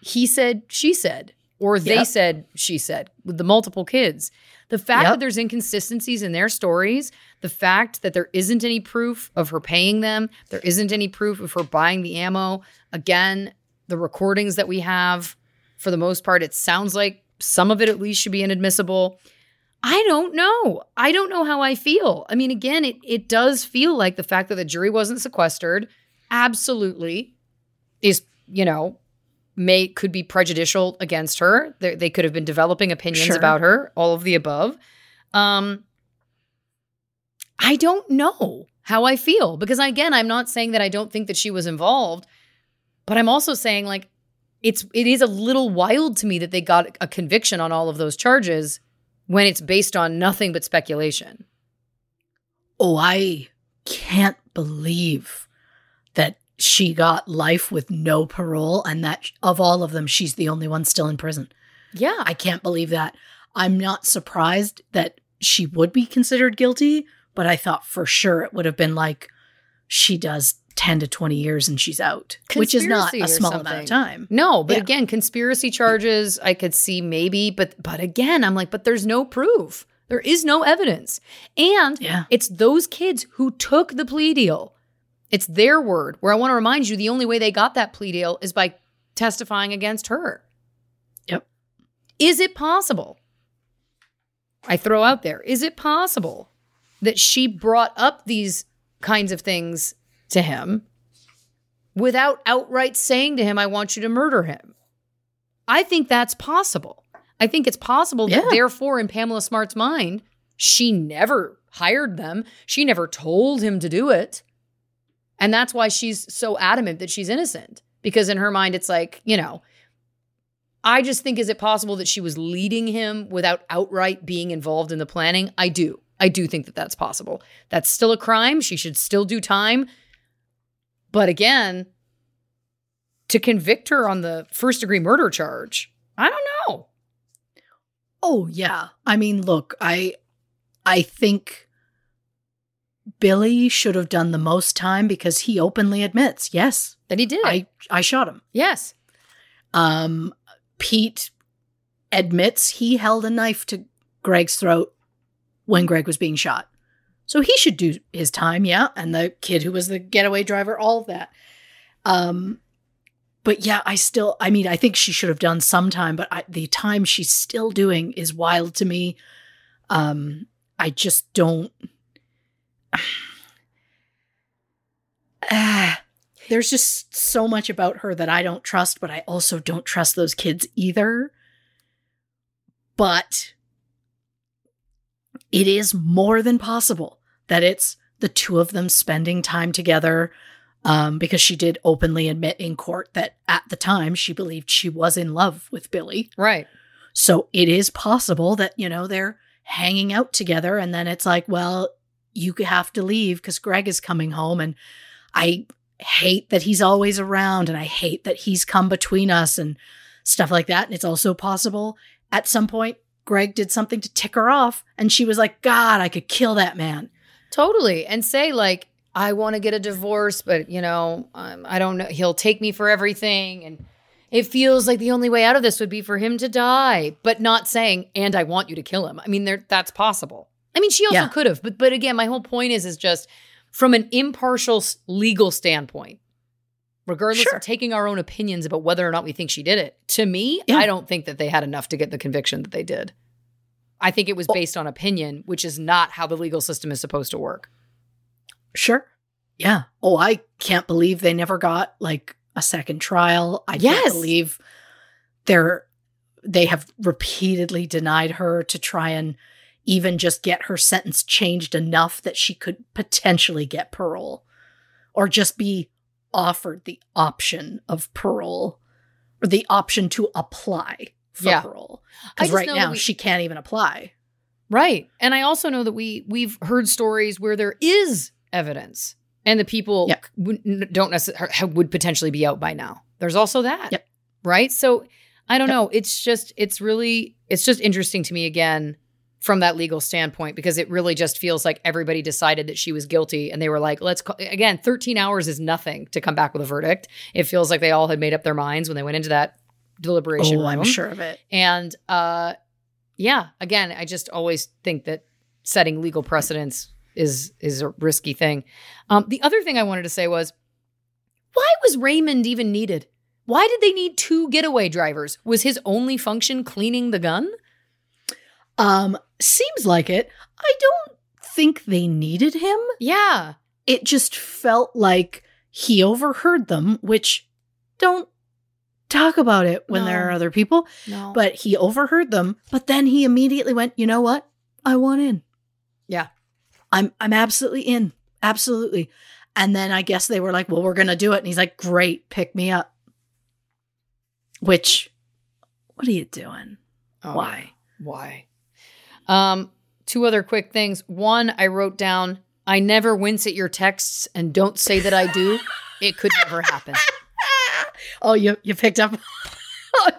he said, she said, or they Yep. said, she said, with the multiple kids. The fact Yep. that there's inconsistencies in their stories, the fact that there isn't any proof of her paying them, there isn't any proof of her buying the ammo. Again, the recordings that we have, for the most part, it sounds like some of it at least should be inadmissible. I don't know. I don't know how I feel. I mean, again, it it does feel like the fact that the jury wasn't sequestered absolutely is, you know, may could be prejudicial against her. They, they could have been developing opinions Sure. about her, all of the above. Um I don't know how I feel because again, I'm not saying that I don't think that she was involved, but I'm also saying like it's it is a little wild to me that they got a conviction on all of those charges when it's based on nothing but speculation. Oh, I can't believe that she got life with no parole and that of all of them, she's the only one still in prison. Yeah. I can't believe that. I'm not surprised that she would be considered guilty, but I thought for sure it would have been like she does 10 to 20 years and she's out, which is not a small amount of time. No, but Yeah. again, conspiracy charges I could see maybe, but but again, I'm like, but there's no proof. There is no evidence. And Yeah. it's those kids who took the plea deal. It's their word. Where I want to remind you the only way they got that plea deal is by testifying against her. Yep. Is it possible? I throw out there, is it possible that she brought up these kinds of things to him without outright saying to him, I want you to murder him? I think that's possible. I think it's possible that, therefore, in Pamela Smart's mind, she never hired them. She never told him to do it. And that's why she's so adamant that she's innocent. Because in her mind, it's like, you know, I just think, is it possible that she was leading him without outright being involved in the planning? I do. I do think that that's possible. That's still a crime. She should still do time. But again, to convict her on the first degree murder charge, I don't know. Oh yeah. I mean, look, I I think Billy should have done the most time because he openly admits, yes, That he did. I I shot him. yes. Um Pete admits he held a knife to Greg's throat when Greg was being shot. So he should do his time, yeah, and the kid who was the getaway driver, all of that. Um but yeah, I still I mean, I think she should have done some time, but I, the time she's still doing is wild to me. Um I just don't Ah, <sighs> there's just so much about her that I don't trust, but I also don't trust those kids either. But it is more than possible that it's the two of them spending time together um, because she did openly admit in court that at the time she believed she was in love with Billy. Right. So it is possible that, you know, they're hanging out together and then it's like, well, you have to leave because Greg is coming home and I hate that he's always around and I hate that he's come between us and stuff like that. And it's also possible at some point Greg did something to tick her off and she was like, God, I could kill that man. Totally. And say, like, I want to get a divorce, but, you know, um, I don't know. He'll take me for everything. And it feels like the only way out of this would be for him to die, but not saying, and I want you to kill him. I mean, that's possible. I mean, she also Yeah. could have, but but again, my whole point is is just from an impartial legal standpoint, regardless Sure. of taking our own opinions about whether or not we think she did it. To me, Yeah. I don't think that they had enough to get the conviction that they did. I think it was based on opinion, which is not how the legal system is supposed to work. Sure. Yeah. Oh, I can't believe they never got like a second trial. I Yes. can't believe they're they have repeatedly denied her to try and even just get her sentence changed enough that she could potentially get parole or just be offered the option of parole or the option to apply for Yeah. parole. Because right now we- she can't even apply. Right. And I also know that we we've heard stories where there is evidence and the people would- don't necessarily would potentially be out by now. There's also that. Yep. Right? So I don't Yep. know. It's just it's really it's just interesting to me again from that legal standpoint because it really just feels like everybody decided that she was guilty and they were like let's call, again 13 hours is nothing to come back with a verdict. It feels like they all had made up their minds when they went into that deliberation Oh, room. I'm sure of it. And uh yeah, again, I just always think that setting legal precedents is is a risky thing. Um the other thing I wanted to say was why was Raymond even needed? Why did they need two getaway drivers? Was his only function cleaning the gun? Um, seems like it. I don't think they needed him. Yeah. It just felt like he overheard them, which don't talk about it when there are other people, No. but he overheard them, but then he immediately went, "You know what? I want in. yeah. I'm I'm absolutely in. Absolutely." And then I guess they were like, "Well, we're going to do it." And he's like, "Great, pick me up." Which what are you doing? Oh, Why? Why? Um, two other quick things. One, I wrote down, I never wince at your texts and don't say that I do. <laughs> it could never happen. <laughs> oh, you you picked up on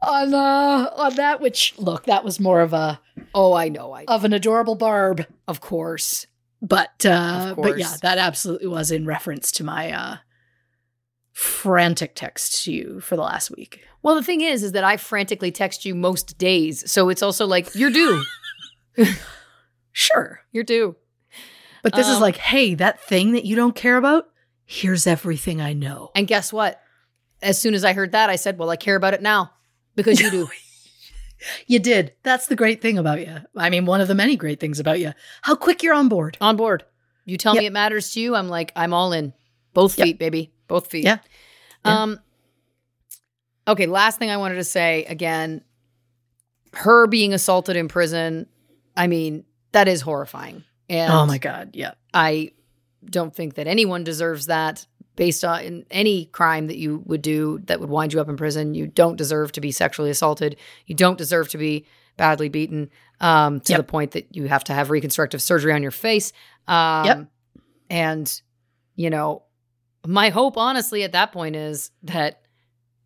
<laughs> on, uh, on that. Which look, that was more of a Oh, I know. I of an adorable barb, of course. but uh, Of but yeah, that absolutely was in reference to my uh, frantic texts to you for the last week. Well, the thing is, is that I frantically text you most days. So it's also like, you're due. <laughs> Sure, You're due. but this is Um, like, hey, that thing that you don't care about. Here's everything I know. And guess what? As soon as I heard that, I said, well, I care about it now because you do. <laughs> You did. That's the great thing about you. I mean, one of the many great things about you. How quick you're on board. On board. You tell Yep. me it matters to you. I'm like, I'm all in. Both Yep. feet, baby. Both feet. Yeah. Yeah. Um, okay, last thing I wanted to say again, her being assaulted in prison, I mean, that is horrifying. And oh my god. Yeah. I don't think that anyone deserves that based on in any crime that you would do that would wind you up in prison. You don't deserve to be sexually assaulted. You don't deserve to be badly beaten um, to Yep. the point that you have to have reconstructive surgery on your face. Um, Yep. And, you know, my hope, honestly, at that point is that,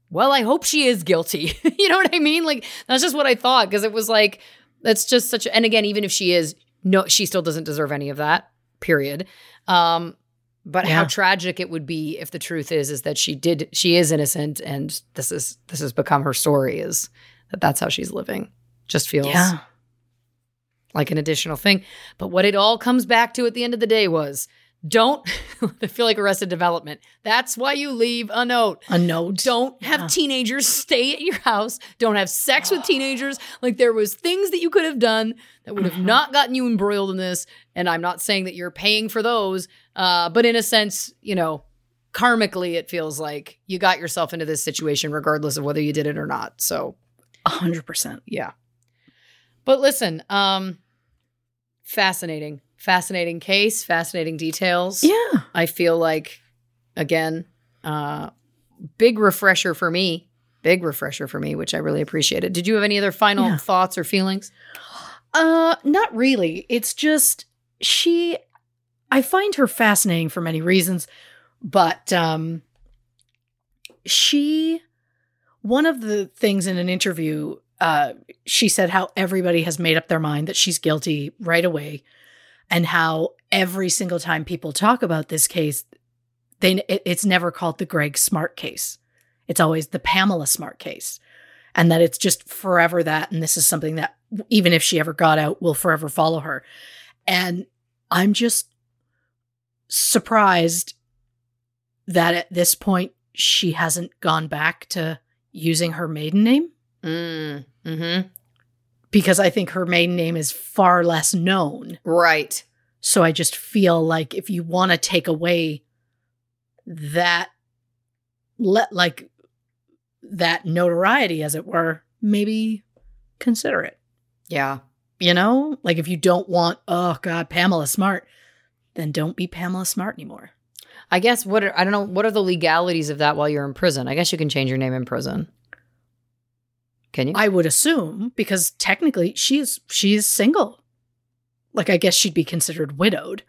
well, I hope she is guilty. <laughs> you know what I mean? Like, that's just what I thought because it was like, that's just such, A, and again, even if she is, no, she still doesn't deserve any of that, period. Um, but how tragic it would be if the truth is is that she did she is innocent and this is this has become her story is that that's how she's living just feels Yeah. like an additional thing but what it all comes back to at the end of the day was don't I <laughs> feel like arrested development that's why you leave a note A note. don't have Yeah. teenagers <laughs> stay at your house don't have sex with teenagers like there was things that you could have done that would have Mhm. not gotten you embroiled in this and i'm not saying that you're paying for those uh, but in a sense you know karmically it feels like you got yourself into this situation regardless of whether you did it or not so hundred percent. yeah but listen um fascinating fascinating case fascinating details Yeah. I feel like again, uh big refresher for me. Big refresher for me, which I really appreciated. Did you have any other final Yeah. thoughts or feelings? Uh, not really. It's just she I find her fascinating for many reasons, but um she one of the things in an interview uh she said how everybody has made up their mind that she's guilty right away and how every single time people talk about this case they it, it's never called the Greg Smart case. It's always the Pamela Smart case. And that it's just forever that and this is something that even if she ever got out will forever follow her. And I'm just surprised that at this point she hasn't gone back to using her maiden name Mm, mm-hmm. Because I think her maiden name is far less known. Right. So I just feel like if you want to take away that let like that notoriety as it were, maybe consider it. Yeah. You know? Like if you don't want, oh god, Pamela Smart, then don't be Pamela Smart anymore. I guess what are, I don't know what are the legalities of that while you're in prison. I guess you can change your name in prison. Can you? I would assume because technically she is she is single. Like I guess she'd be considered widowed.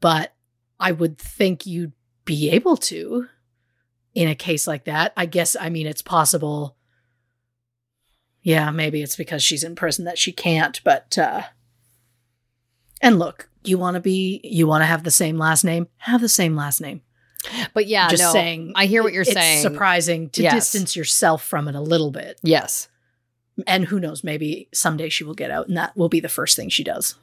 But I would think you'd be able to in a case like that. I guess I mean it's possible. Yeah, maybe it's because she's in prison that she can't, but uh and look, you want to be you want to have the same last name, have the same last name. But yeah, Just no, saying. I hear what you're it's saying. surprising to Yes. distance yourself from it a little bit. Yes. And who knows, maybe someday she will get out and that will be the first thing she does.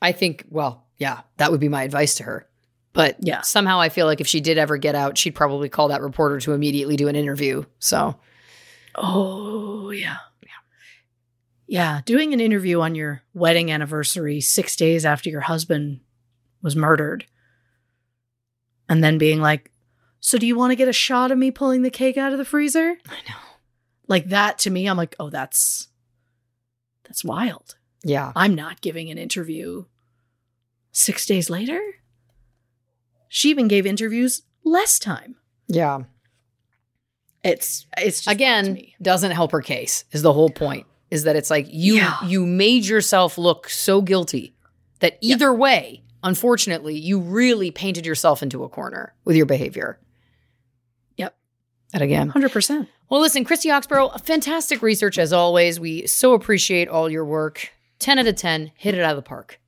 I think, well, yeah, that would be my advice to her. But Yeah. somehow I feel like if she did ever get out, she'd probably call that reporter to immediately do an interview. So, Oh, yeah. Yeah. Yeah. Doing an interview on your wedding anniversary six days after your husband was murdered. And then being like, So do you want to get a shot of me pulling the cake out of the freezer? I know. Like that to me, I'm like, oh, that's that's wild. Yeah. I'm not giving an interview six days later. She even gave interviews less time. Yeah. It's it's just Again, doesn't help her case is the whole point. Is that it's like you Yeah. you made yourself look so guilty that either way, unfortunately, you really painted yourself into a corner with your behavior. Yep. And again, hundred percent. Well, listen, Christy Oxborough, fantastic research as always. We so appreciate all your work. 10 out of 10, hit it out of the park.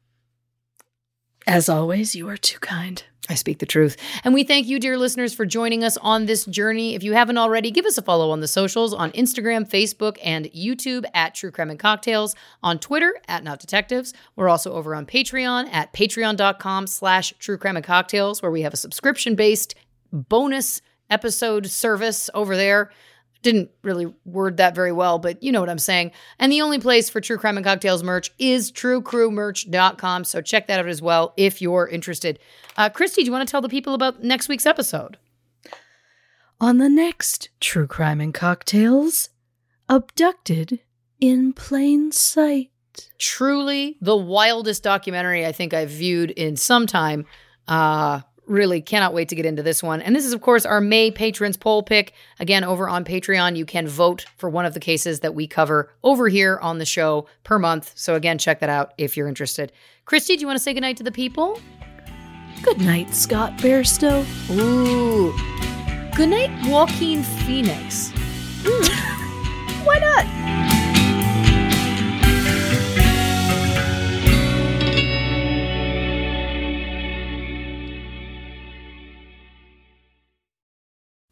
As always, you are too kind. I speak the truth. And we thank you, dear listeners, for joining us on this journey. If you haven't already, give us a follow on the socials on Instagram, Facebook, and YouTube at True Crime and Cocktails, on Twitter at Not Detectives. We're also over on Patreon at patreon.com slash True Crime and Cocktails, where we have a subscription-based bonus episode service over there. Didn't really word that very well, but you know what I'm saying. And the only place for True Crime and Cocktails merch is truecrewmerch.com. So check that out as well if you're interested. Uh, Christy, do you want to tell the people about next week's episode? On the next True Crime and Cocktails, abducted in plain sight. Truly the wildest documentary I think I've viewed in some time. Uh, really cannot wait to get into this one. And this is, of course, our May patrons poll pick. Again, over on Patreon, you can vote for one of the cases that we cover over here on the show per month. So, again, check that out if you're interested. Christy, do you want to say goodnight to the people? Good night, Scott Bairstow. Ooh. Good night, Joaquin Phoenix. Hmm. <laughs> Why not?